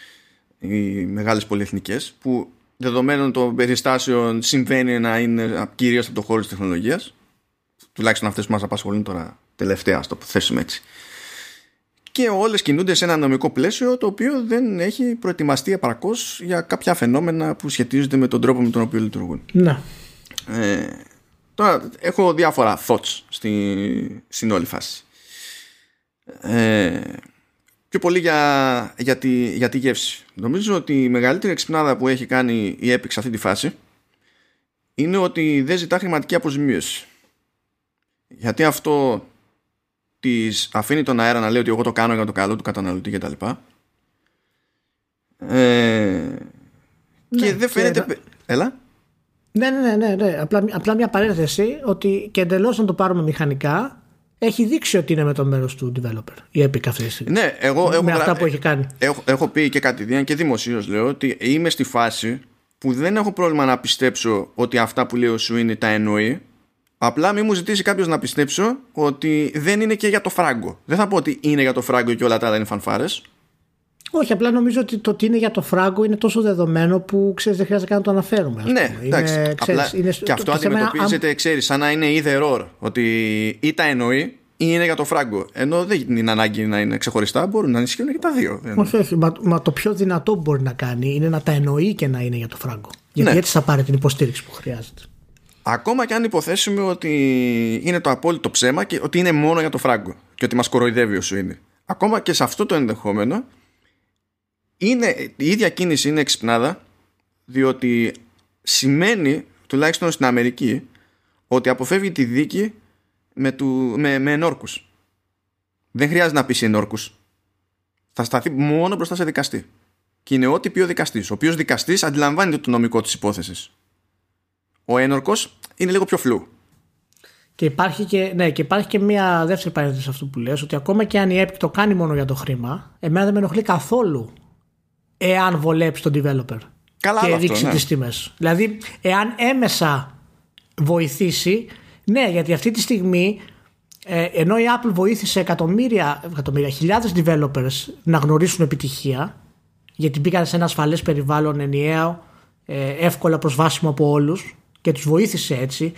S1: οι μεγάλες πολυεθνικές που δεδομένων των περιστάσεων συμβαίνει να είναι κυρίως από το χώρο της τεχνολογίας τουλάχιστον αυτές που μας απασχολούν τώρα τελευταία στο το θέσουμε έτσι και όλες κινούνται σε ένα νομικό πλαίσιο το οποίο δεν έχει προετοιμαστεί επαρκώς για κάποια φαινόμενα που σχετίζονται με τον τρόπο με τον οποίο λειτουργούν.
S2: Ναι.
S1: Ε, τώρα έχω διάφορα thoughts στη, στην όλη φάση. Ε, πιο πολύ για, για, τη, για τη γεύση. Νομίζω ότι η μεγαλύτερη εξυπνάδα που έχει κάνει η Epic σε αυτή τη φάση είναι ότι δεν ζητά χρηματική αποζημίωση. Γιατί αυτό της αφήνει τον αέρα να λέει ότι εγώ το κάνω για το καλό του καταναλωτή κτλ. Ε, ναι, και δεν φαίνεται. Έλα.
S2: Ναι, ναι, ναι, ναι. Απλά, απλά μια παρένθεση ότι και εντελώς να το πάρουμε μηχανικά έχει δείξει ότι είναι με το μέρος του developer η Epic αυτή τη στιγμή.
S1: Ναι, εγώ έχω,
S2: με αυτά που έχει κάνει.
S1: Έχω, έχω πει και κάτι και δημοσίως λέω ότι είμαι στη φάση που δεν έχω πρόβλημα να πιστέψω ότι αυτά που λέω σου είναι τα εννοεί. Απλά μην μου ζητήσει κάποιος να πιστέψω ότι δεν είναι και για το φράγκο. Δεν θα πω ότι είναι για το φράγκο και όλα τα άλλα είναι φανφάρες
S2: όχι, απλά νομίζω ότι το ότι είναι για το φράγκο είναι τόσο δεδομένο που ξέρεις δεν χρειάζεται καν να το αναφέρουμε.
S1: ναι, εντάξει. Είναι, ξέρεις, είναι, και αυτό το, αντιμετωπίζεται, ξέρεις, σαν να είναι either or. Ότι ή τα εννοεί ή είναι για το φράγκο. Ενώ δεν είναι ανάγκη να είναι ξεχωριστά, μπορούν να ισχύουν και τα δύο.
S2: Όχι, όχι. Μα, μα, το πιο δυνατό που μπορεί να κάνει είναι να τα εννοεί και να είναι για το φράγκο. Γιατί ναι. έτσι θα πάρει την υποστήριξη που χρειάζεται.
S1: Ακόμα και αν υποθέσουμε ότι είναι το απόλυτο ψέμα και ότι είναι μόνο για το φράγκο και ότι μας κοροϊδεύει ο είναι. Ακόμα και σε αυτό το ενδεχόμενο είναι, η ίδια κίνηση είναι εξυπνάδα διότι σημαίνει τουλάχιστον στην Αμερική ότι αποφεύγει τη δίκη με, του, με, με ενόρκους. Δεν χρειάζεται να πείσει ενόρκους. Θα σταθεί μόνο μπροστά σε δικαστή. Και είναι ό,τι πει ο δικαστής. Ο οποίος δικαστής αντιλαμβάνεται το νομικό της υπόθεσης. Ο ένορκος είναι λίγο πιο φλού.
S2: Και υπάρχει και, ναι, και υπάρχει και μια δεύτερη παρένθεση σε αυτό που λες ότι ακόμα και αν η Epic το κάνει μόνο για το χρήμα, εμένα δεν με ενοχλεί καθόλου εάν βολέψει τον developer
S1: Καλά
S2: και
S1: ρίξει
S2: ναι. τις τιμές. Δηλαδή, εάν έμεσα βοηθήσει, ναι, γιατί αυτή τη στιγμή ε, ενώ η Apple βοήθησε εκατομμύρια, εκατομμύρια χιλιάδες developers να γνωρίσουν επιτυχία γιατί μπήκαν σε ένα ασφαλές περιβάλλον ενιαίο, ε, εύκολα προσβάσιμο από όλους και τους βοήθησε έτσι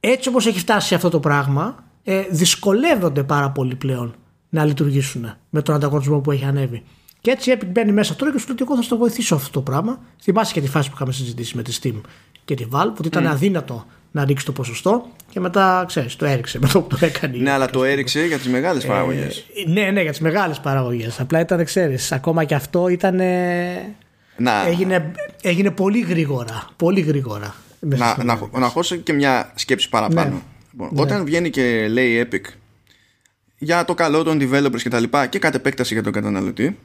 S2: έτσι όπως έχει φτάσει αυτό το πράγμα ε, δυσκολεύονται πάρα πολύ πλέον να λειτουργήσουν με τον ανταγωνισμό που έχει ανέβει. Και έτσι η Epic μπαίνει μέσα τώρα και σου λέει ότι εγώ θα στο βοηθήσω αυτό το πράγμα. Θυμάσαι και τη φάση που είχαμε συζητήσει με τη Steam και τη Valve, ότι ήταν αδύνατο να ρίξει το ποσοστό και μετά, ξέρεις, το έριξε με το που το έκανε.
S1: Ναι, αλλά το έριξε για τις μεγάλες παραγωγές.
S2: ναι, ναι, για τις μεγάλες παραγωγές. Απλά ήταν, ξέρεις, ακόμα και αυτό ήταν.
S1: Να,
S2: Έγινε, έγινε πολύ γρήγορα. Πολύ γρήγορα. μέσα
S1: να,
S2: στο
S1: να,
S2: μέλλον.
S1: να χώσω και μια σκέψη παραπάνω.
S2: Ναι.
S1: Λοιπόν,
S2: Ναι.
S1: Όταν βγαίνει και λέει η Epic για το καλό των developers και τα λοιπά και κατ' επέκταση για τον καταναλωτή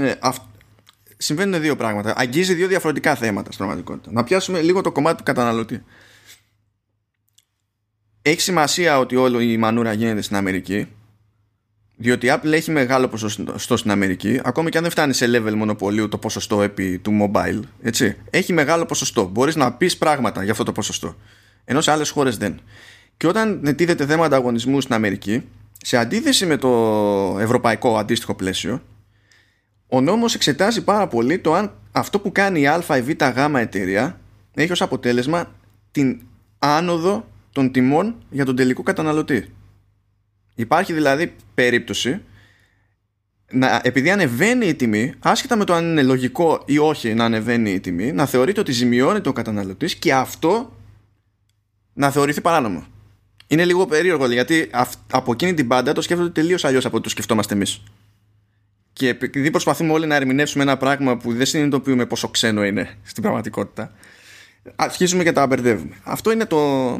S1: ε, αυ- συμβαίνουν δύο πράγματα. Αγγίζει δύο διαφορετικά θέματα στην πραγματικότητα. Να πιάσουμε λίγο το κομμάτι του καταναλωτή. Έχει σημασία ότι όλο η μανούρα γίνεται στην Αμερική διότι η Apple έχει μεγάλο ποσοστό στην Αμερική, ακόμη και αν δεν φτάνει σε level μονοπωλίου το ποσοστό επί του mobile, έτσι, έχει μεγάλο ποσοστό. Μπορείς να πεις πράγματα για αυτό το ποσοστό. Ενώ σε άλλες χώρες δεν. Και όταν τίθεται θέμα ανταγωνισμού στην Αμερική, σε αντίθεση με το ευρωπαϊκό αντίστοιχο πλαίσιο, ο νόμος εξετάζει πάρα πολύ το αν αυτό που κάνει η α ή β γ εταιρεία έχει ως αποτέλεσμα την άνοδο των τιμών για τον τελικό καταναλωτή. Υπάρχει δηλαδή περίπτωση να, επειδή ανεβαίνει η τιμή, άσχετα με το αν είναι λογικό ή όχι να ανεβαίνει η τιμή, να θεωρείται ότι ζημιώνει ο καταναλωτής και αυτό να θεωρηθεί παράνομο. Είναι λίγο περίεργο γιατί αυ- από εκείνη την πάντα το σκέφτονται τελείως αλλιώς από ό,τι το σκεφτόμαστε εμείς. Και επειδή προσπαθούμε όλοι να ερμηνεύσουμε ένα πράγμα που δεν συνειδητοποιούμε πόσο ξένο είναι στην πραγματικότητα, αρχίζουμε και τα μπερδεύουμε. Αυτό είναι το,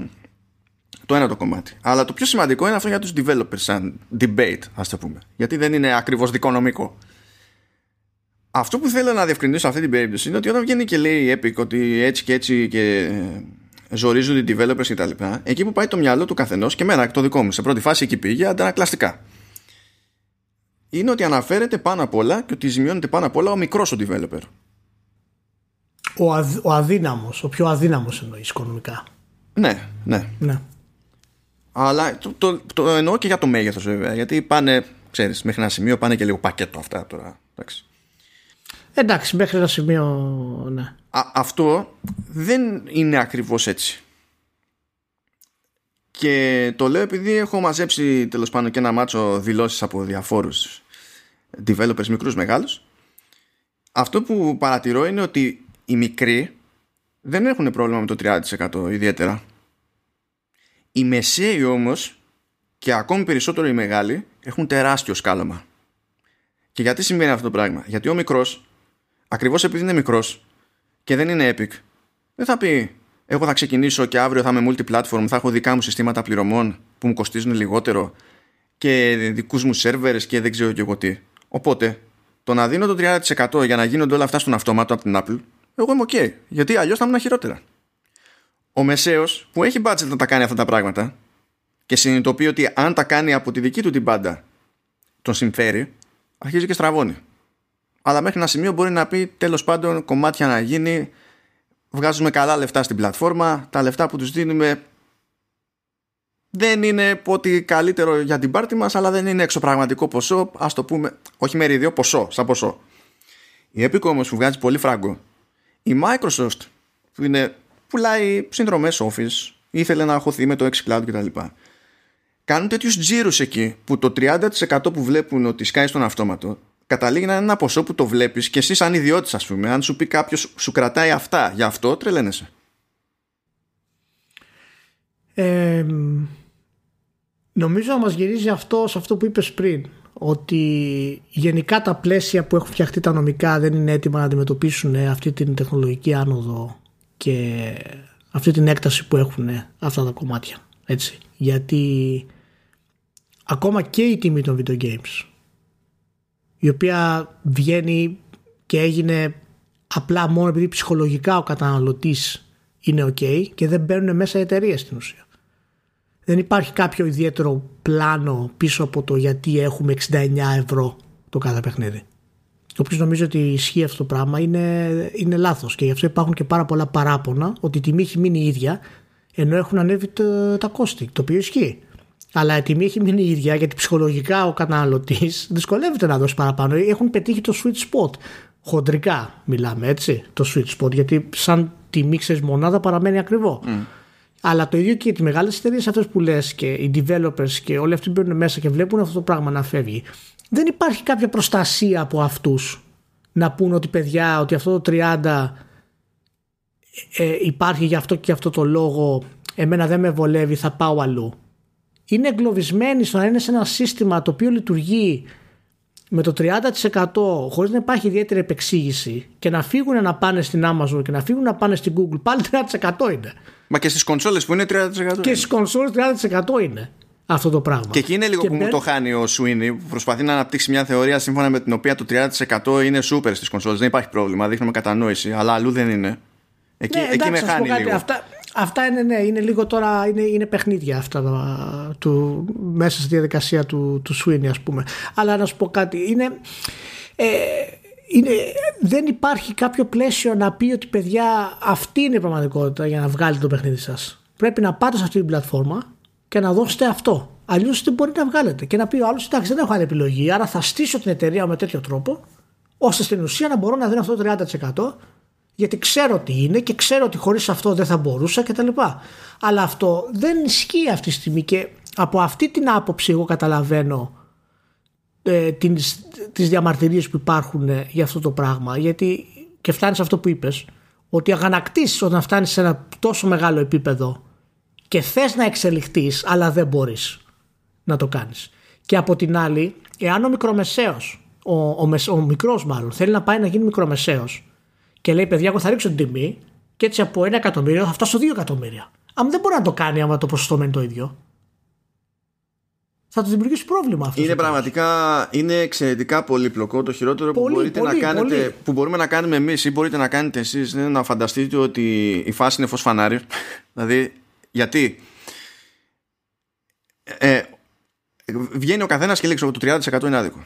S1: το ένα το κομμάτι. Αλλά το πιο σημαντικό είναι αυτό για τους developers σαν debate, ας το πούμε. Γιατί δεν είναι ακριβώς δικονομικό. Αυτό που θέλω να διευκρινίσω σε αυτή την περίπτωση είναι ότι όταν βγαίνει και λέει η Epic ότι έτσι και έτσι και ε, ζορίζουν οι developers κτλ. Εκεί που πάει το μυαλό του καθενός και εμένα το δικό μου σε πρώτη φάση εκεί πήγε αντανακλαστικά. Είναι ότι αναφέρεται πάνω απ' όλα και ότι ζημιώνεται πάνω απ' όλα ο μικρός ο developer.
S2: Ο, αδ, ο αδύναμος, ο πιο αδύναμος εννοείς οικονομικά.
S1: Ναι, ναι.
S2: Ναι.
S1: Αλλά το, το, το εννοώ και για το μέγεθος βέβαια. Γιατί πάνε, ξέρεις, μέχρι ένα σημείο πάνε και λίγο πακέτο αυτά τώρα. Εντάξει.
S2: Εντάξει, μέχρι ένα σημείο, ναι.
S1: Α, αυτό δεν είναι ακριβώς έτσι. Και το λέω επειδή έχω μαζέψει τέλος πάντων και ένα μάτσο δηλώσεις από διαφόρους developers μικρούς μεγάλους. Αυτό που παρατηρώ είναι ότι οι μικροί δεν έχουν πρόβλημα με το 30% ιδιαίτερα. Οι μεσαίοι όμως και ακόμη περισσότερο οι μεγάλοι έχουν τεράστιο σκάλωμα. Και γιατί συμβαίνει αυτό το πράγμα; Γιατί ο μικρός ακριβώς επειδή είναι μικρός και δεν είναι epic δεν θα πει εγώ θα ξεκινήσω και αύριο θα είμαι multi-platform θα έχω δικά μου συστήματα πληρωμών που μου κοστίζουν λιγότερο και δικούς μου σερβέρες και δεν ξέρω και εγώ τι. Οπότε το να δίνω το 30% για να γίνονται όλα αυτά στον αυτόματο από την Apple εγώ είμαι ok γιατί αλλιώς θα ήμουν χειρότερα. Ο μεσαίος που έχει budget να τα κάνει αυτά τα πράγματα και συνειδητοποιεί ότι αν τα κάνει από τη δική του την πάντα τον συμφέρει αρχίζει και στραβώνει. Αλλά μέχρι ένα σημείο μπορεί να πει τέλος πάντων κομμάτια να γίνει βγάζουμε καλά λεφτά στην πλατφόρμα τα λεφτά που τους δίνουμε δεν είναι ότι καλύτερο για την πάρτη μας αλλά δεν είναι εξωπραγματικό ποσό ας το πούμε, όχι μερίδιο, ποσό, σαν ποσό. Η Epic όμως που βγάζει πολύ φράγκο η Microsoft που είναι, πουλάει συνδρομές Office ήθελε να αχωθεί με το xCloud κτλ κάνουν τέτοιους τζίρους εκεί που το 30% που βλέπουν ότι σκάει στον αυτόματο καταλήγει να είναι ένα ποσό που το βλέπεις και εσύ, σαν ιδιώτης, ας πούμε, αν σου πει κάποιος σου κρατάει αυτά για αυτό, τρελαίνεσαι.
S2: Ε, νομίζω να μας γυρίζει αυτό σε αυτό που είπες πριν ότι γενικά τα πλαίσια που έχουν φτιαχτεί τα νομικά δεν είναι έτοιμα να αντιμετωπίσουν αυτή την τεχνολογική άνοδο και αυτή την έκταση που έχουν αυτά τα κομμάτια έτσι γιατί ακόμα και η τιμή των video games η οποία βγαίνει και έγινε απλά μόνο επειδή ψυχολογικά ο καταναλωτής είναι ok και δεν μπαίνουν μέσα οι εταιρείες στην ουσία. Δεν υπάρχει κάποιο ιδιαίτερο πλάνο πίσω από το γιατί έχουμε 69 ευρώ το κάθε παιχνίδι. Όποιο νομίζω ότι ισχύει αυτό το πράγμα είναι, είναι λάθος και γι' αυτό υπάρχουν και πάρα πολλά παράπονα ότι η τιμή έχει μείνει ίδια ενώ έχουν ανέβει τα, τα κόστη, το οποίο ισχύει. Αλλά η τιμή έχει μείνει ίδια γιατί ψυχολογικά ο καταναλωτής δυσκολεύεται να δώσει παραπάνω. Έχουν πετύχει το sweet spot. Χοντρικά μιλάμε έτσι, το sweet spot, γιατί σαν τιμή ξέρεις μονάδα παραμένει ακριβό. Αλλά το ίδιο και οι μεγάλες εταιρείες αυτές που λες και οι developers και όλοι αυτοί που μπαίνουν μέσα και βλέπουν αυτό το πράγμα να φεύγει. Δεν υπάρχει κάποια προστασία από αυτούς να πούν ότι παιδιά, ότι αυτό το 30 ε, υπάρχει γι' αυτό και γι' αυτό το λόγο, εμένα δεν με βολεύει, θα πάω αλλού. Είναι εγκλωβισμένοι στο να είναι σε ένα σύστημα το οποίο λειτουργεί με το 30% χωρίς να υπάρχει ιδιαίτερη επεξήγηση και να φύγουν να πάνε στην Amazon και να φύγουν να πάνε στην Google πάλι 30% είναι.
S1: Μα και στις κονσόλες που είναι 30%.
S2: Και στις κονσόλες 30% είναι αυτό το πράγμα.
S1: Και εκεί είναι λίγο που μου το χάνει ο Σουίνι που προσπαθεί να αναπτύξει μια θεωρία σύμφωνα με την οποία το 30% είναι super στις κονσόλες. Δεν υπάρχει πρόβλημα, δείχνουμε κατανόηση, αλλά αλλού δεν είναι. Εκεί, ναι, εκεί με χάνει λίγο.
S2: Αυτά, αυτά είναι, ναι, είναι λίγο τώρα, είναι, είναι παιχνίδια αυτά του, μέσα στη διαδικασία του, του Sweeney ας πούμε. Αλλά να σου πω κάτι, είναι, ε, είναι, δεν υπάρχει κάποιο πλαίσιο να πει ότι παιδιά αυτή είναι η πραγματικότητα για να βγάλει το παιχνίδι σας. Πρέπει να πάτε σε αυτή την πλατφόρμα και να δώσετε αυτό. Αλλιώς δεν μπορεί να βγάλετε. Και να πει ο άλλος: Εντάξει, δεν έχω άλλη επιλογή. Άρα θα στήσω την εταιρεία με τέτοιο τρόπο, ώστε στην ουσία να μπορώ να δίνω αυτό το 30% γιατί ξέρω τι είναι και ξέρω ότι χωρίς αυτό δεν θα μπορούσα κτλ. Αλλά αυτό δεν ισχύει αυτή τη στιγμή και από αυτή την άποψη εγώ καταλαβαίνω ε, τις, τις διαμαρτυρίες που υπάρχουν ε, για αυτό το πράγμα γιατί και φτάνεις αυτό που είπες ότι αγανακτήσεις όταν φτάνεις σε ένα τόσο μεγάλο επίπεδο και θες να εξελιχθείς αλλά δεν μπορείς να το κάνεις και από την άλλη εάν ο μικρομεσαίος ο, ο, ο, ο μικρός μάλλον θέλει να πάει να γίνει μικρομεσαίος και λέει: Παιδιά, εγώ θα ρίξω την τιμή και έτσι από ένα εκατομμύριο θα φτάσω δύο εκατομμύρια. Αν δεν μπορεί να το κάνει άμα το ποσοστό μένει το ίδιο. Θα του δημιουργήσει πρόβλημα αυτό.
S1: Είναι πραγματικά είναι εξαιρετικά πολύπλοκο. Το χειρότερο που, μπορείτε να κάνετε, που μπορούμε να κάνουμε εμείς ή μπορείτε να κάνετε εσείς είναι να φανταστείτε ότι η φάση είναι φως φανάρι. [LAUGHS] δηλαδή, γιατί; Ε, βγαίνει ο καθένας και λέει ότι το 30% είναι άδικο.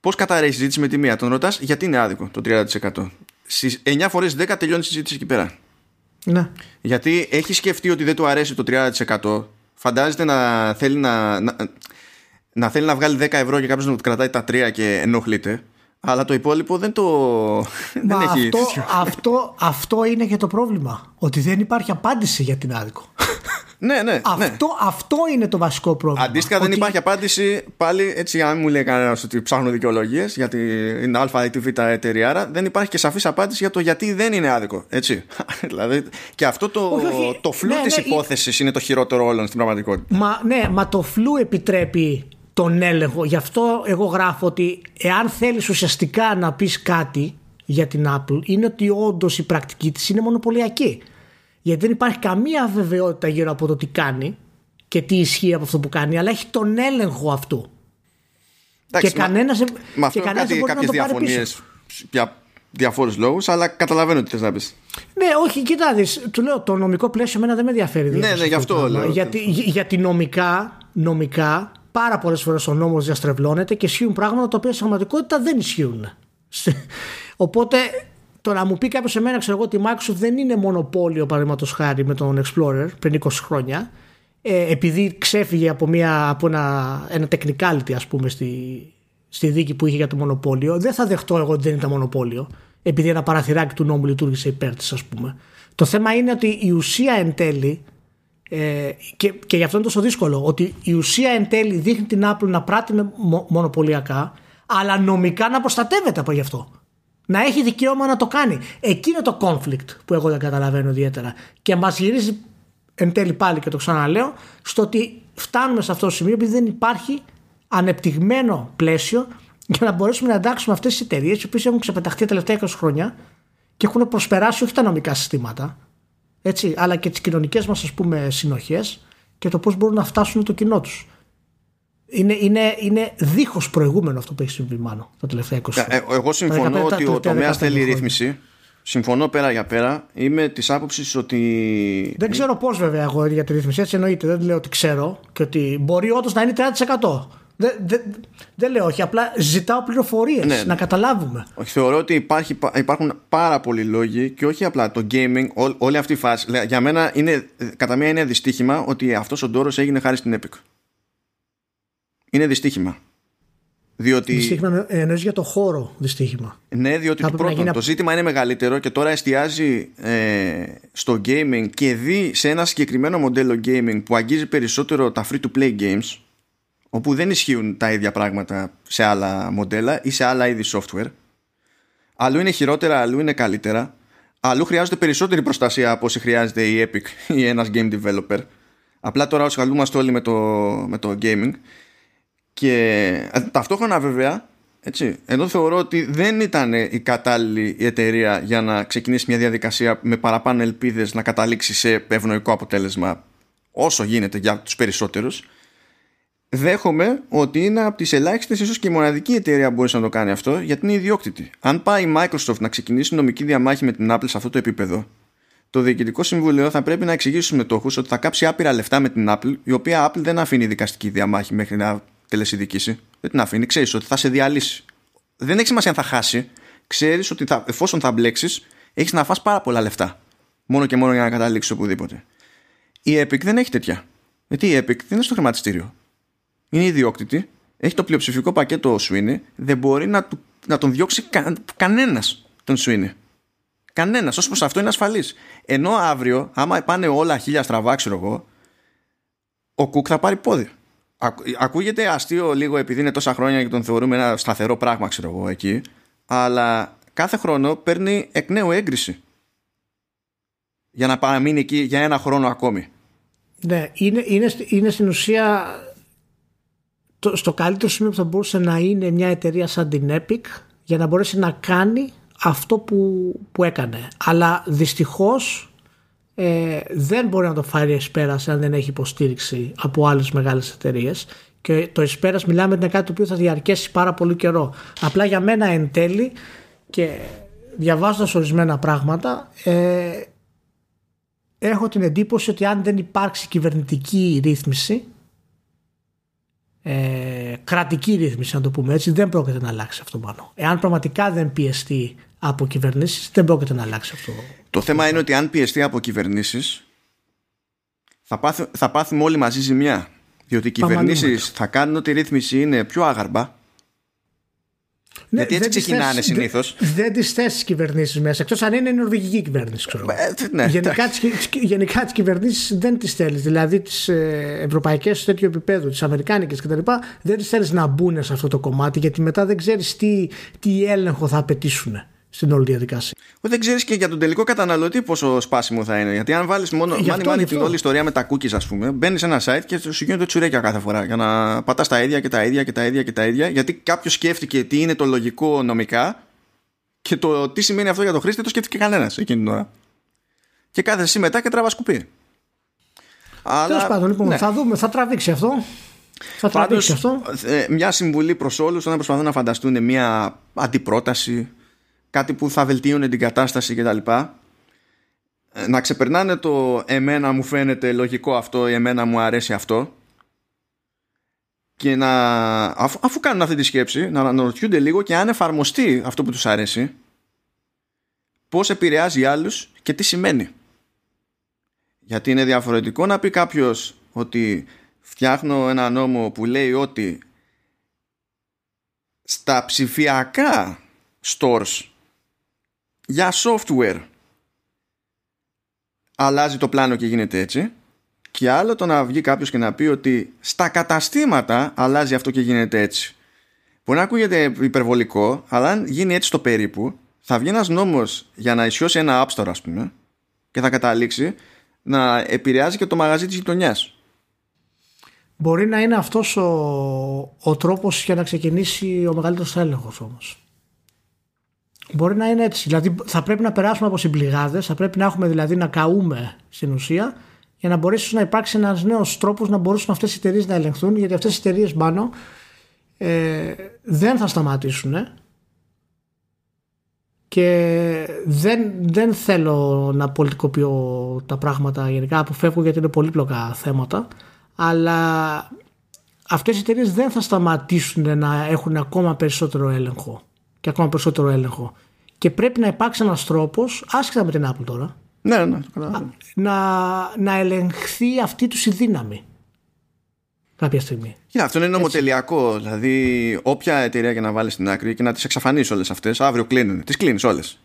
S1: Πώς καταραίει η συζήτηση με τη μία, τον ρωτάς γιατί είναι άδικο το 30% στις 9 φορές 10 τελειώνει η συζήτηση εκεί πέρα.
S2: Ναι.
S1: Γιατί έχει σκεφτεί ότι δεν του αρέσει το 30%. Φαντάζεται να θέλει να, να, να θέλει να βγάλει 10 ευρώ και κάποιος να του κρατάει τα 3 και ενοχλείται. Αλλά το υπόλοιπο δεν το. [LAUGHS] δεν έχει
S2: αυτό, αυτό, αυτό είναι και το πρόβλημα. Ότι δεν υπάρχει απάντηση για την άδικο. [LAUGHS]
S1: Ναι, ναι, ναι.
S2: Αυτό, αυτό είναι το βασικό πρόβλημα.
S1: Αντίστοιχα, δεν υπάρχει απάντηση πάλι έτσι, αν μου λέει κανένας ότι ψάχνω δικαιολογίες γιατί είναι Α ή Β εταιρεία, άρα δεν υπάρχει και σαφής απάντηση για το γιατί δεν είναι άδικο. Έτσι. [LAUGHS] δηλαδή, και αυτό το, όχι, το φλου ναι, της ναι, υπόθεσης είναι το χειρότερο όλων στην πραγματικότητα.
S2: Μα, ναι, μα το φλου επιτρέπει τον έλεγχο. Γι' αυτό εγώ γράφω ότι εάν θέλεις ουσιαστικά να πεις κάτι για την Apple, είναι ότι όντως η πρακτική της είναι μονοπωλιακή γιατί δεν υπάρχει καμία βεβαιότητα γύρω από το τι κάνει και τι ισχύει από αυτό που κάνει, αλλά έχει τον έλεγχο αυτού.
S1: Εντάξει, και κανένας με αυτό κάτι, κάποιες διαφωνίες για διαφόρου λόγους, αλλά καταλαβαίνω τι θες να πεις.
S2: Ναι, όχι, κοιτά, του λέω το νομικό πλαίσιο εμένα δεν με ενδιαφέρει.
S1: Ναι, ναι, γι' αυτό λέω.
S2: Γιατί, γιατί νομικά, νομικά πάρα πολλές φορές ο νόμος διαστρεβλώνεται και ισχύουν πράγματα τα οποία στην πραγματικότητα δεν ισχύουν. Οπότε το να μου πει κάποιος σε μένα, ξέρω εγώ, ότι η Microsoft δεν είναι μονοπόλιο παραδείγματος χάρη με τον Explorer πριν 20 χρόνια, ε, επειδή ξέφυγε από, μια, από ένα, ένα technicality, ας πούμε, στη, στη δίκη που είχε για το μονοπόλιο, δεν θα δεχτώ εγώ ότι δεν ήταν μονοπόλιο, επειδή ένα παραθυράκι του νόμου λειτουργήσε υπέρ της, ας πούμε. Το θέμα είναι ότι η ουσία εν τέλει, ε, και, και γι' αυτό είναι τόσο δύσκολο, ότι η ουσία εν τέλει δείχνει την Apple να πράττει μονοπωλιακά, αλλά νομικά να προστατεύεται από γι' αυτό να έχει δικαίωμα να το κάνει. Εκείνο το conflict που εγώ δεν καταλαβαίνω ιδιαίτερα. Και μας γυρίζει εν τέλει πάλι και το ξαναλέω στο ότι φτάνουμε σε αυτό το σημείο επειδή δεν υπάρχει ανεπτυγμένο πλαίσιο για να μπορέσουμε να εντάξουμε αυτές τις εταιρείες οι οποίες έχουν ξεπεταχθεί τα τελευταία 20 χρόνια και έχουν προσπεράσει όχι τα νομικά συστήματα έτσι, αλλά και τις κοινωνικές μας συνοχές και το πώς μπορούν να φτάσουν το κοινό τους. Είναι, είναι, είναι δίχως προηγούμενο αυτό που έχει συμβεί μάλλον τα τελευταία 20 χρόνια.
S1: Ε, εγώ συμφωνώ ότι ο τομέας θέλει ρύθμιση. Συμφωνώ πέρα για πέρα. Είμαι της άποψης ότι.
S2: Δεν ξέρω πώς βέβαια εγώ για τη ρύθμιση. Έτσι εννοείται. Δεν λέω ότι ξέρω και ότι μπορεί όντως να είναι 30%. Δεν, δεν, δεν λέω όχι, απλά ζητάω πληροφορίες ναι, να ναι. καταλάβουμε.
S1: Όχι, θεωρώ ότι υπάρχει, υπάρχουν πάρα πολλοί λόγοι και όχι απλά το gaming, ό, όλη αυτή η φάση. Για μένα είναι κατά μία είναι δυστύχημα ότι αυτός ο ντόρος έγινε χάρη στην Epic είναι δυστύχημα. Διότι...
S2: Δυστύχημα εννοείς για το χώρο δυστύχημα.
S1: Ναι, διότι το, πρώτον, το ζήτημα είναι μεγαλύτερο και τώρα εστιάζει ε, στο gaming και δει σε ένα συγκεκριμένο μοντέλο gaming που αγγίζει περισσότερο τα free-to-play games όπου δεν ισχύουν τα ίδια πράγματα σε άλλα μοντέλα ή σε άλλα είδη software. Αλλού είναι χειρότερα, αλλού είναι καλύτερα. Αλλού χρειάζεται περισσότερη προστασία από όσοι χρειάζεται η Epic ή ένας game developer. Απλά τώρα ασχολούμαστε όλοι με το, με το gaming και ε, ταυτόχρονα βέβαια έτσι, ενώ θεωρώ ότι δεν ήταν η κατάλληλη η εταιρεία για να ξεκινήσει μια διαδικασία με παραπάνω ελπίδες να καταλήξει σε ευνοϊκό αποτέλεσμα όσο γίνεται για τους περισσότερους δέχομαι ότι είναι από τις ελάχιστες ίσως και η μοναδική εταιρεία που μπορείς να το κάνει αυτό γιατί είναι ιδιόκτητη. Αν πάει η Microsoft να ξεκινήσει νομική διαμάχη με την Apple σε αυτό το επίπεδο το Διοικητικό Συμβουλίο θα πρέπει να εξηγήσει στους μετόχους ότι θα κάψει άπειρα λεφτά με την Apple η οποία Apple δεν αφήνει δικαστική διαμάχη μέχρι να τελεσυδικήσει. Δεν την αφήνει. Ξέρεις ότι θα σε διαλύσει. Δεν έχει σημασία αν θα χάσει. Ξέρεις ότι θα, εφόσον θα μπλέξεις, έχεις να φας πάρα πολλά λεφτά. Μόνο και μόνο για να καταλήξεις οπουδήποτε. Η Epic δεν έχει τέτοια. Γιατί η Epic δεν είναι στο χρηματιστήριο. Είναι ιδιόκτητη. Έχει το πλειοψηφικό πακέτο ο Sweeney. Δεν μπορεί να, να τον διώξει κα, κανένας τον Sweeney. Κανένας. Ω προς αυτό είναι ασφαλής. Ενώ αύριο, άμα πάνε όλα χίλια στραβά, ξέρω εγώ, ο Κουκ θα πάρει πόδι ακούγεται αστείο λίγο επειδή είναι τόσα χρόνια και τον θεωρούμε ένα σταθερό πράγμα ξέρω εγώ εκεί αλλά κάθε χρόνο παίρνει εκ νέου έγκριση. Για να παραμείνει εκεί για ένα χρόνο ακόμη.
S2: Ναι είναι, είναι, είναι στην ουσία το, στο καλύτερο σημείο που θα μπορούσε να είναι μια εταιρεία σαν την Epic για να μπορέσει να κάνει αυτό που, που έκανε. Αλλά δυστυχώς ε, δεν μπορεί να το φάρει εσπέρας αν δεν έχει υποστήριξη από άλλες μεγάλες εταιρείες. και το εσπέρας μιλάμε είναι κάτι το οποίο θα διαρκέσει πάρα πολύ καιρό απλά για μένα εν τέλει και διαβάζοντας ορισμένα πράγματα ε, έχω την εντύπωση ότι αν δεν υπάρξει κυβερνητική ρύθμιση ε, κρατική ρύθμιση να το πούμε έτσι δεν πρόκειται να αλλάξει αυτό πάνω εάν πραγματικά δεν πιεστεί από κυβερνήσεις, δεν πρόκειται να αλλάξει αυτό.
S1: Το θέμα είναι ότι αν πιεστεί από κυβερνήσεις, θα, πάθ, θα πάθουμε όλοι μαζί ζημιά. Διότι οι κυβερνήσεις θα κάνουν ότι η ρύθμιση είναι πιο άγαρμπα. Ναι, Γιατί έτσι ξεκινάνε συνήθως.
S2: Δεν, δεν τις θες τις κυβερνήσεις μέσα, εκτός αν είναι η νορβηγική κυβέρνηση. Ξέρω. Ε, ναι, γενικά, γενικά τις κυβερνήσεις δεν τις θέλεις. Δηλαδή τις ε, ευρωπαϊκές σε τέτοιο επίπεδο, τις αμερικάνικες κτλ. Δεν τις θέλεις να μπουν σε αυτό το κομμάτι, γιατί μετά δεν ξέρεις τι, τι έλεγχο θα απαιτήσουν στην όλη διαδικασία.
S1: Δεν ξέρεις και για τον τελικό καταναλωτή πόσο σπάσιμο θα είναι. Γιατί αν βάλεις μόνο μάνι μάνι την όλη ιστορία με τα cookies, ας πούμε, μπαίνεις σε ένα site και σου γίνονται τσουρέκια κάθε φορά για να πατάς τα ίδια και τα ίδια και τα ίδια και τα ίδια. Γιατί κάποιος σκέφτηκε τι είναι το λογικό νομικά και το τι σημαίνει αυτό για τον χρήστη το σκέφτηκε κανένας εκείνη την ώρα. Και κάθε εσύ μετά και τραβάς σκουπί.
S2: Τέλος πάντων, λοιπόν, ναι. θα δούμε, θα τραβήξει αυτό. Θα τραβήξει αυτό.
S1: Ε, μια συμβουλή προς όλους όταν προσπαθούν να φανταστούν μια αντιπρόταση κάτι που θα βελτίωνε την κατάσταση κτλ. Ε, να ξεπερνάνε το εμένα μου φαίνεται λογικό αυτό ή εμένα μου αρέσει αυτό και να αφού, αφού κάνουν αυτή τη σκέψη να αναρωτιούνται λίγο και αν εφαρμοστεί αυτό που τους αρέσει πώς επηρεάζει άλλους και τι σημαίνει γιατί είναι διαφορετικό να πει κάποιος ότι φτιάχνω ένα νόμο που λέει ότι στα ψηφιακά stores για software αλλάζει το πλάνο και γίνεται έτσι και άλλο το να βγει κάποιος και να πει ότι στα καταστήματα αλλάζει αυτό και γίνεται έτσι. Μπορεί να ακούγεται υπερβολικό, αλλά αν γίνει έτσι στο περίπου, θα βγει ένας νόμος για να ισιώσει ένα App Store, ας πούμε, και θα καταλήξει να επηρεάζει και το μαγαζί της γειτονιάς.
S2: Μπορεί να είναι αυτός ο, ο τρόπος για να ξεκινήσει ο μεγαλύτερος έλεγχος όμως. Μπορεί να είναι έτσι. Δηλαδή θα πρέπει να περάσουμε από συμπληγάδες, θα πρέπει να έχουμε δηλαδή να καούμε στην ουσία για να μπορέσει να υπάρξει ένας νέος τρόπος να μπορέσουν αυτές οι εταιρείες να ελεγχθούν γιατί αυτές οι εταιρείες πάνω ε, δεν θα σταματήσουν και δεν, δεν θέλω να πολιτικοποιώ τα πράγματα γενικά αποφεύγω γιατί είναι πολύπλοκα θέματα αλλά αυτές οι εταιρείες δεν θα σταματήσουν να έχουν ακόμα περισσότερο έλεγχο και ακόμα περισσότερο έλεγχο. Και πρέπει να υπάρξει ένας τρόπος, άσχετα με την Apple τώρα,
S1: ναι, ναι,
S2: να, να ελεγχθεί αυτή τους η δύναμη. κάποια στιγμή.
S1: Yeah, αυτό είναι νομοτελειακό. Δηλαδή, όποια εταιρεία και να βάλεις στην άκρη και να τις εξαφανίσεις όλες αυτές, αύριο κλείνουν. Τις κλείνεις όλες.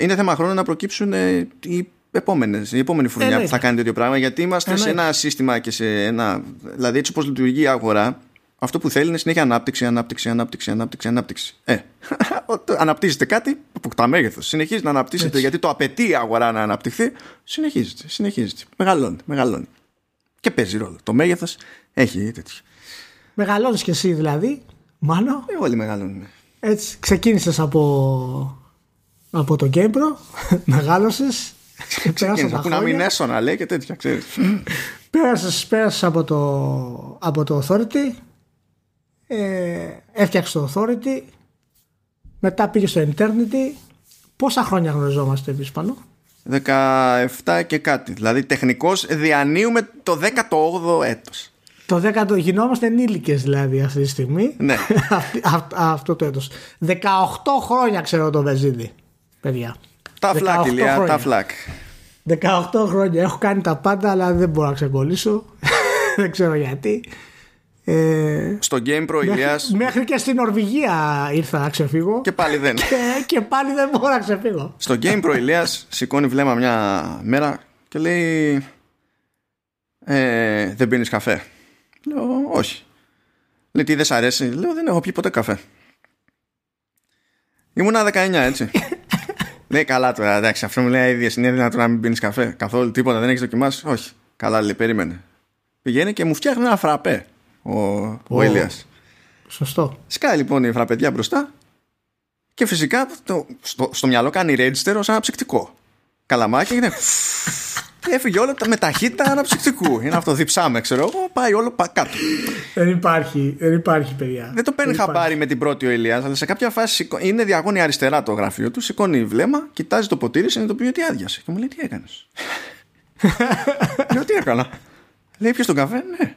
S1: Είναι θέμα χρόνου να προκύψουν ε, οι επόμενες, η επόμενη φουρνιά ε, που θα κάνει τέτοιο πράγμα. Γιατί είμαστε σε ένα σύστημα και σε ένα. Δηλαδή, έτσι όπως λειτουργεί η αγορά, αυτό που θέλει είναι συνέχεια ανάπτυξη, ανάπτυξη, ανάπτυξη, ανάπτυξη, ανάπτυξη. Ε, [LAUGHS] αναπτύσσεται κάτι, αποκτά μέγεθος. Συνεχίζει να αναπτύσσεται γιατί το απαιτεί η αγορά να αναπτυχθεί. Συνεχίζεται, συνεχίζεται. Μεγαλώνει, μεγαλώνει. Και παίζει ρόλο. Το μέγεθος έχει τέτοιο.
S2: Μεγαλώνεις κι εσύ δηλαδή, μάλλον.
S1: Ε, όλοι μεγαλώνουν.
S2: Έτσι, ξεκίνησες από, από το GamePro, [LAUGHS] μεγάλωσες.
S1: Ξεκίνησα που να μην έσωνα λέει και τέτοια, ξέρεις.
S2: Πέρασες, από το, από το Authority, ε, έφτιαξε το Authority, μετά πήγε στο Eternity. Πόσα χρόνια γνωριζόμαστε εμείς Πάνο;
S1: 17 και κάτι. Δηλαδή τεχνικώς διανύουμε το 18ο έτος.
S2: Το 10ο, γινόμαστε ενήλικες δηλαδή αυτή τη στιγμή.
S1: Ναι. [LAUGHS]
S2: αυτό το έτος. 18 χρόνια ξέρω το Βεζίδι, παιδιά.
S1: Τα φλακ, Ηλία, τα φλακ.
S2: 18 χρόνια έχω κάνει τα πάντα, αλλά δεν μπορώ να ξεκολλήσω. [LAUGHS] δεν ξέρω γιατί.
S1: Ε, στο Game Pro Ηλιάς
S2: Μέχρι και στην Νορβηγία ήρθα να ξεφύγω.
S1: Και πάλι δεν.
S2: Και, και πάλι δεν μπορώ να ξεφύγω.
S1: Στο Game Pro Ηλιάς σηκώνει βλέμμα μια μέρα Και λέει ε, Δεν πίνεις καφέ; Λέω όχι Λέει τι δεν σ' αρέσει; Λέω δεν έχω πιει ποτέ καφέ Ήμουνα 19 έτσι. [LAUGHS] Λέει καλά τώρα εντάξει Αυτό μου λέει ίδια είναι δυνατόν να μην πίνεις καφέ Καθόλου τίποτα δεν έχεις δοκιμάσει; Όχι καλά λέει περίμενε Πηγαίνει και μου φτιάχνει ένα φραπέ ο, ο Ηλίας.
S2: Σωστό.
S1: Σκάει λοιπόν η φραπεδιά μπροστά και φυσικά το, στο, στο μυαλό κάνει register ως αναψυκτικό. Καλαμάκι είναι... και έφυγε όλο με ταχύτητα αναψυκτικού. Είναι αυτό, διψάμε, ξέρω εγώ, πάει όλο κάτω.
S2: Δεν υπάρχει, δεν υπάρχει, παιδιά.
S1: Δεν το παίρνει χαμπάρι με την πρώτη ο Ηλίας, αλλά σε κάποια φάση είναι διαγώνια αριστερά το γραφείο του, σηκώνει βλέμμα, κοιτάζει το ποτήρι, συνειδητοποιεί ότι άδειασε. Και μου λέει, τι έκανες; [LAUGHS] Λέω, τι έκανα; Λέει, ποιο τον καφέ, ναι.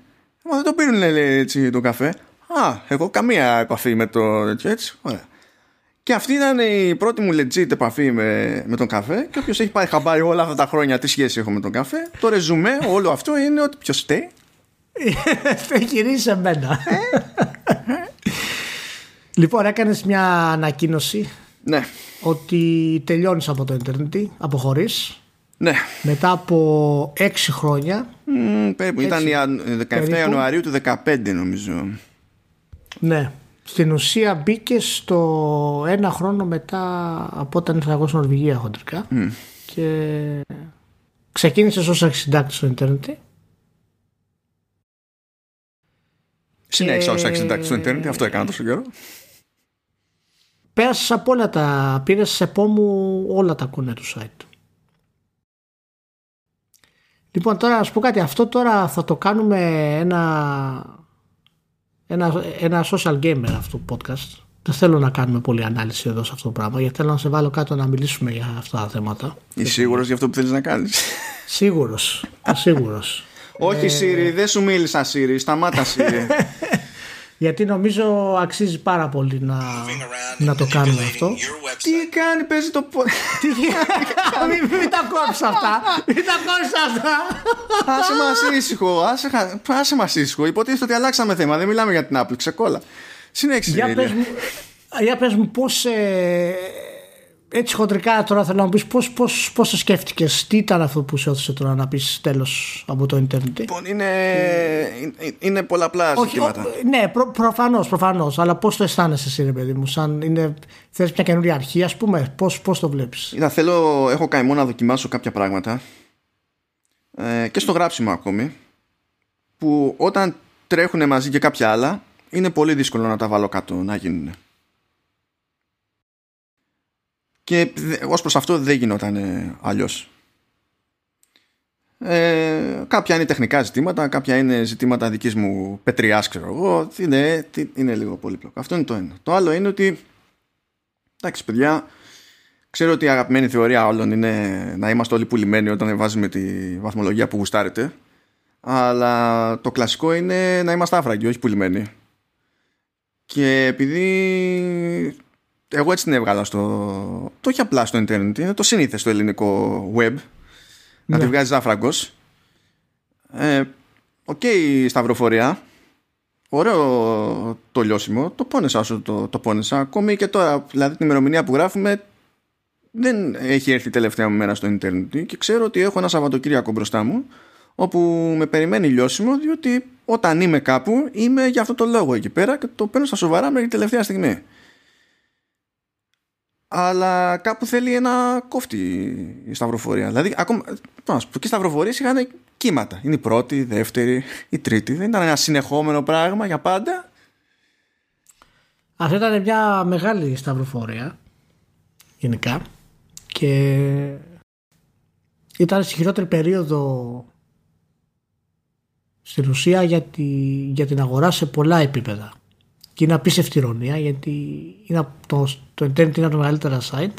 S1: Μα δεν το πίνουν λέει, έτσι το καφέ. Α, εγώ καμία επαφή με το τέτοιο έτσι. Ωραία. Και αυτή ήταν η πρώτη μου legit επαφή με, με τον καφέ. Και όποιος έχει πάρει χαμπάρι όλα αυτά τα χρόνια τι σχέση έχω με τον καφέ, το ρεζουμέ όλο αυτό είναι ότι ποιος στέει.
S2: γυρίσει [LAUGHS] σε μένα. [LAUGHS] λοιπόν, έκανες μια ανακοίνωση.
S1: Ναι.
S2: Ότι τελειώνεις από το Ιντερνετ, αποχωρείς.
S1: Ναι.
S2: Μετά από 6 χρόνια.
S1: Mm, περίπου. Ήταν 17 περίπου. Ιανουαρίου του 2015 νομίζω.
S2: Ναι. Στην ουσία μπήκε στο ένα χρόνο μετά από όταν ήρθα εγώ στην Νορβηγία χοντρικά. Mm. Και ξεκίνησε ως αρχισυντάκτης στο Ιντερνετ.
S1: Συνέχισα ως αρχισυντάκτης στο Ιντερνετ. Αυτό έκανα τόσο καιρό.
S2: Πέρασες από όλα τα. Πήρες σε πόμου όλα τα κούνε του site. Λοιπόν, τώρα να σου πω κάτι. Αυτό τώρα θα το κάνουμε ένα, ένα, ένα social gamer αυτό το podcast. Δεν θέλω να κάνουμε πολλή ανάλυση εδώ σε αυτό το πράγμα, γιατί θέλω να σε βάλω κάτω να μιλήσουμε για αυτά τα θέματα.
S1: Είσαι σίγουρος για αυτό που θέλεις να κάνεις;
S2: Σίγουρος. Σίγουρος.
S1: Όχι, Σύρι, δεν σου μίλησα, Σύρι. Σταμάτα, Σύρι. [LAUGHS]
S2: Γιατί νομίζω αξίζει πάρα πολύ να, να το κάνουμε αυτό.
S1: Τι κάνει, παίζει το πόδι. [LAUGHS]
S2: Τι μην, μην τα κόψεις αυτά. Μην τα κόψεις αυτά.
S1: Άσε μας ήσυχο. Άσε μας ήσυχο. Υποτίθεται ότι αλλάξαμε θέμα. Δεν μιλάμε για την Apple. Ξεκόλα. Συνέχισε.
S2: Για πες μου, για πες μου πώς ε, έτσι χοντρικά τώρα θέλω να μου πεις πώς, πώς, πώς το σκέφτηκες. Τι ήταν αυτό που σε όθησε τώρα να πεις τέλος από το ίντερνετ
S1: λοιπόν είναι, είναι πολλαπλά ζητήματα.
S2: ναι προ, προφανώς προφανώς αλλά πώς το αισθάνεσαι εσύ ρε παιδί μου σαν είναι, θες μια καινούργια αρχή ας πούμε πώς, πώς το βλέπεις;
S1: Είδα, θέλω, έχω καημό να δοκιμάσω κάποια πράγματα ε, και στο γράψιμο ακόμη που όταν τρέχουν μαζί και κάποια άλλα είναι πολύ δύσκολο να τα βάλω κάτω να γίνουν και ως προς αυτό δεν γινόταν αλλιώς. Ε, κάποια είναι τεχνικά ζητήματα, κάποια είναι ζητήματα δικής μου πετριάς, ξέρω εγώ. Είναι, είναι λίγο πολύπλοκο. Αυτό είναι το ένα. Το άλλο είναι ότι, εντάξει παιδιά, ξέρω ότι η αγαπημένη θεωρία όλων είναι να είμαστε όλοι πουλημένοι όταν βάζουμε τη βαθμολογία που γουστάρετε. Αλλά το κλασικό είναι να είμαστε άφραγγοι, όχι πουλημένοι. Και επειδή εγώ έτσι την έβγαλα στο. Το όχι απλά στο Ίντερνετ, είναι το σύνηθες στο ελληνικό web. Να τη ναι. βγάζει άφραγκο. Ε, OK, okay, σταυροφορία. Ωραίο το λιώσιμο. Το πόνεσα όσο το, το πόνεσα. Ακόμη και τώρα, δηλαδή την ημερομηνία που γράφουμε, δεν έχει έρθει η τελευταία μου μέρα στο Ιντερνετ και ξέρω ότι έχω ένα Σαββατοκύριακο μπροστά μου όπου με περιμένει λιώσιμο διότι όταν είμαι κάπου είμαι για αυτό το λόγο εκεί πέρα και το παίρνω στα σοβαρά μέχρι την τελευταία στιγμή. Αλλά κάπου θέλει ένα κόφτη η σταυροφορία. Δηλαδή, ακόμα. Πάνω, και οι σταυροφορίες είχαν κύματα. Είναι η πρώτη, η δεύτερη, η τρίτη. Δεν ήταν ένα συνεχόμενο πράγμα για πάντα.
S2: Αυτή ήταν μια μεγάλη σταυροφορία γενικά και ήταν στη χειρότερη περίοδο στην ουσία για, για την αγορά σε πολλά επίπεδα. Και είναι απίστευτη ηρωνία γιατί είναι το, το Internet είναι από τα μεγαλύτερα site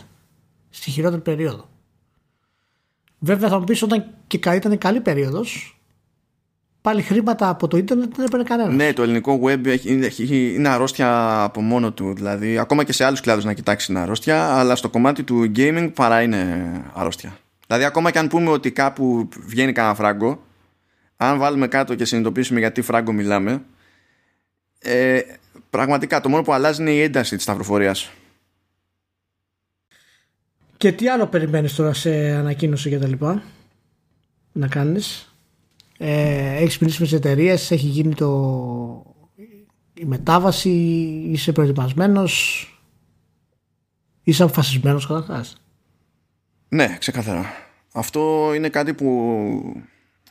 S2: στη χειρότερη περίοδο. Βέβαια θα μου πεις όταν και ήταν καλή περίοδος πάλι χρήματα από το ίντερνετ δεν έπαιρνε κανένας.
S1: Ναι, το ελληνικό web έχει, είναι αρρώστια από μόνο του. Δηλαδή, ακόμα και σε άλλους κλάδους να κοιτάξεις είναι αρρώστια, αλλά στο κομμάτι του gaming παρά είναι αρρώστια. Δηλαδή, ακόμα και αν πούμε ότι κάπου βγαίνει κανένα φράγκο, αν βάλουμε κάτω και συνειδητοποιήσουμε γιατί φράγκο μιλάμε, ε, πραγματικά το μόνο που αλλάζει είναι η ένταση της σταυροφορίας.
S2: Και τι άλλο περιμένεις τώρα σε ανακοίνωση για τα λοιπά να κάνεις; Ε, έχεις μιλήσει με τις εταιρείες, έχει γίνει το, η μετάβαση, είσαι προετοιμασμένος, είσαι αποφασισμένος καταρχάς;
S1: Ναι, ξεκαθαρά. Αυτό είναι κάτι που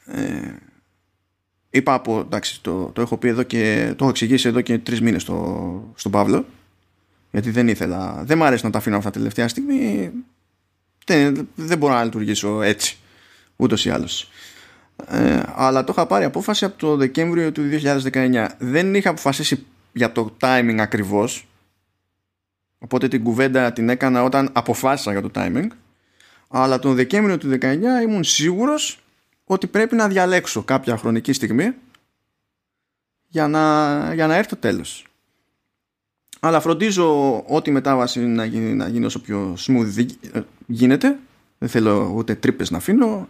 S1: ε, είπα από, εντάξει, το, το έχω πει εδώ και το έχω εξηγήσει εδώ και τρεις μήνες στο, στον Παύλο γιατί δεν ήθελα, δεν μου αρέσει να τα αφήνω αυτά τελευταία στιγμή. Δεν, δεν μπορώ να λειτουργήσω έτσι ούτως ή άλλως. Ε, αλλά το είχα πάρει απόφαση από το Δεκέμβριο του 2019 δεν είχα αποφασίσει για το timing ακριβώς οπότε την κουβέντα την έκανα όταν αποφάσισα για το timing αλλά τον Δεκέμβριο του 2019 ήμουν σίγουρος ότι πρέπει να διαλέξω κάποια χρονική στιγμή για να, για να έρθει το τέλος. Αλλά φροντίζω ό,τι μετάβαση να γίνει, να γίνει όσο πιο smooth γίνεται. Δεν θέλω ούτε τρύπες να αφήνω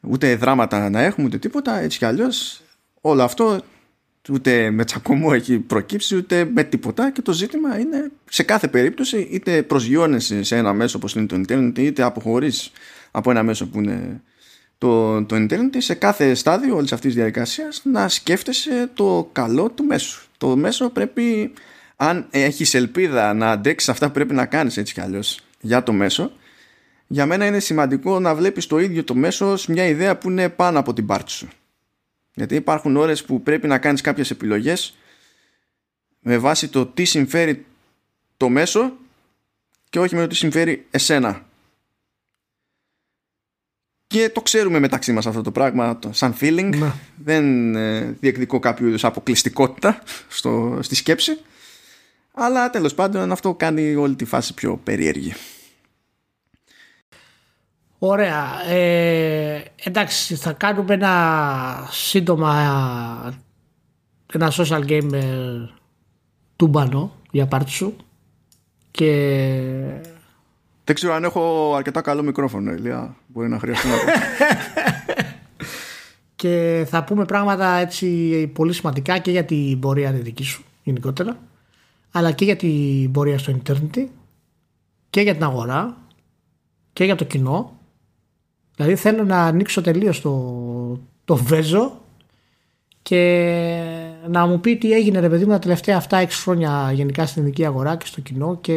S1: ούτε δράματα να έχουμε ούτε τίποτα έτσι κι αλλιώς. Όλο αυτό ούτε με τσακωμό έχει προκύψει ούτε με τίποτα. Και το ζήτημα είναι σε κάθε περίπτωση είτε προσγειώνεσαι σε ένα μέσο όπως είναι το internet είτε αποχωρείς από ένα μέσο που είναι το, το internet σε κάθε στάδιο όλης αυτής της διαδικασίας να σκέφτεσαι το καλό του μέσου το μέσο πρέπει αν έχεις ελπίδα να αντέξεις αυτά που πρέπει να κάνεις έτσι κι αλλιώς για το μέσο για μένα είναι σημαντικό να βλέπεις το ίδιο το μέσο ως μια ιδέα που είναι πάνω από την πάρτι σου. Γιατί υπάρχουν ώρες που πρέπει να κάνεις κάποιες επιλογές με βάση το τι συμφέρει το μέσο και όχι με το τι συμφέρει εσένα. Και το ξέρουμε μεταξύ μας αυτό το πράγμα σαν feeling. Ναι. Δεν ε, διεκδικώ κάποιο είδους αποκλειστικότητα στο, στη σκέψη. Αλλά τέλος πάντων αυτό κάνει όλη τη φάση πιο περίεργη.
S2: Ωραία. Ε, εντάξει, θα κάνουμε ένα σύντομα ένα social game ε, τούμπανο για πάρτι σου και
S1: δεν ξέρω αν έχω αρκετά καλό μικρόφωνο, Ηλία. Μπορεί να χρειαστεί να
S2: Και θα πούμε πράγματα έτσι πολύ σημαντικά και για την πορεία τη δική σου γενικότερα, αλλά και για την πορεία στο ίντερνετ και για την αγορά και για το κοινό Δηλαδή θέλω να ανοίξω τελείως το, το βέζο και να μου πει τι έγινε ρε παιδί μου τα τελευταία αυτά 6 χρόνια γενικά στην ελληνική αγορά και στο κοινό και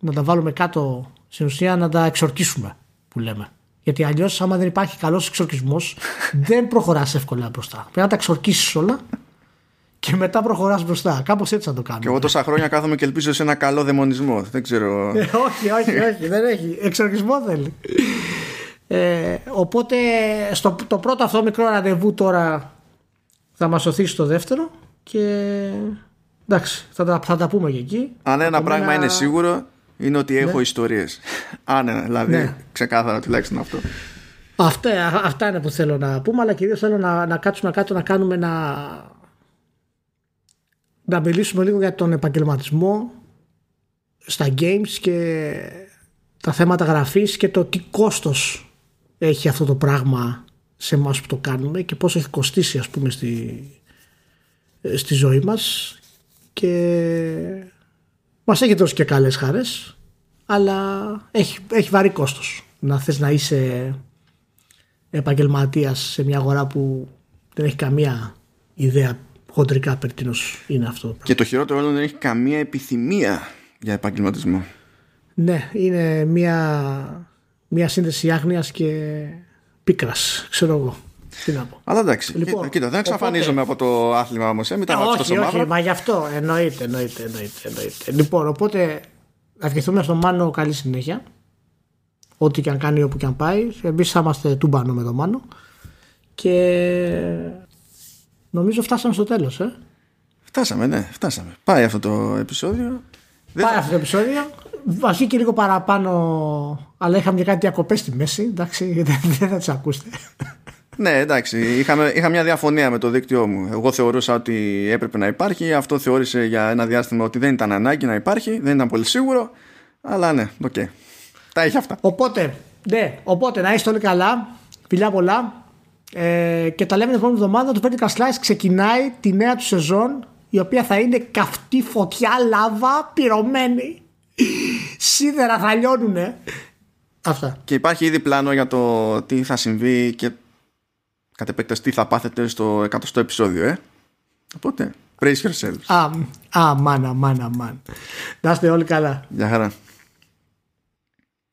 S2: να τα βάλουμε κάτω στην ουσία να τα εξορκίσουμε που λέμε. Γιατί αλλιώς, άμα δεν υπάρχει καλός εξορκισμός, [LAUGHS] δεν προχωράς εύκολα μπροστά. Πρέπει να τα εξορκίσεις όλα και μετά προχωράς μπροστά. Κάπως έτσι θα το κάνουμε.
S1: Και εγώ τόσα χρόνια κάθομαι και ελπίζω σε ένα καλό δαιμονισμό. Δεν ξέρω.
S2: Ε, όχι, όχι, [LAUGHS] όχι, δεν έχει. Εξορκισμό θέλει. Ε, οπότε στο, το πρώτο αυτό μικρό ραντεβού τώρα θα μας σωθεί στο δεύτερο και εντάξει θα τα, θα τα πούμε και εκεί.
S1: Αν ένα πράγμα είναι σίγουρο είναι ότι έχω ναι. ιστορίες. Αν δηλαδή ναι. ξεκάθαρα τουλάχιστον αυτό.
S2: Αυτά, αυτά είναι που θέλω να πούμε αλλά κυρίως θέλω να, να κάτσουμε κάτω να κάνουμε να, να μιλήσουμε λίγο για τον επαγγελματισμό στα games και τα θέματα γραφής και το τι κόστος έχει αυτό το πράγμα σε εμάς που το κάνουμε και πόσο έχει κοστίσει ας πούμε στη, στη ζωή μας και μας έχει δώσει και καλές χαρές αλλά έχει, έχει βαρύ κόστος να θες να είσαι επαγγελματίας σε μια αγορά που δεν έχει καμία ιδέα χοντρικά περί είναι αυτό.
S1: Και το χειρότερο όλο δεν έχει καμία επιθυμία για επαγγελματισμό.
S2: Ναι, είναι μια, μια σύνδεση άγνοιας και πίκρας, ξέρω εγώ. Τι να πω.
S1: Αλλά εντάξει, λοιπόν, κοίτα, δεν εξαφανίζομαι από το άθλημα όμως. Ε, μην τα
S2: ε, όχι, όχι, όχι, μα γι' αυτό εννοείται, εννοείται, εννοείται, εννοείται. Λοιπόν, οπότε ευχηθούμε στον Μάνο καλή συνέχεια. Ό,τι και αν κάνει, όπου και αν πάει. Εμείς θα είμαστε τούμπανο με τον Μάνο. Και νομίζω φτάσαμε στο τέλος, ε.
S1: Φτάσαμε, ναι, φτάσαμε. Πάει αυτό το επεισόδιο.
S2: Πάει αυτό το επεισόδιο. Βασί και λίγο παραπάνω, αλλά είχαμε και κάτι διακοπές στη μέση. Εντάξει, [LAUGHS] δεν θα τις ακούσετε.
S1: Ναι, εντάξει. Είχαμε, είχα μια διαφωνία με το δίκτυό μου. Εγώ θεωρούσα ότι έπρεπε να υπάρχει. Αυτό θεώρησε για ένα διάστημα ότι δεν ήταν ανάγκη να υπάρχει. Δεν ήταν πολύ σίγουρο. Αλλά ναι, OK. Okay. Τα έχει αυτά.
S2: Οπότε, ναι, οπότε να είστε όλοι καλά. Φιλιά πολλά. Ε, και τα λέμε την επόμενη εβδομάδα. Το Vertical Slice ξεκινάει τη νέα του σεζόν. Η οποία θα είναι καυτή φωτιά, λάβα, πυρωμένη. Σίδερα θα λιώνουνε. Αυτά.
S1: Και υπάρχει ήδη πλάνο για το τι θα συμβεί και κατ' επέκταση τι θα πάθετε στο εκατοστό επεισόδιο, ε; Οπότε, praise yourselves.
S2: Α, α, μάνα, μάνα, μάνα. Να είστε όλοι καλά.
S1: Γεια χαρά.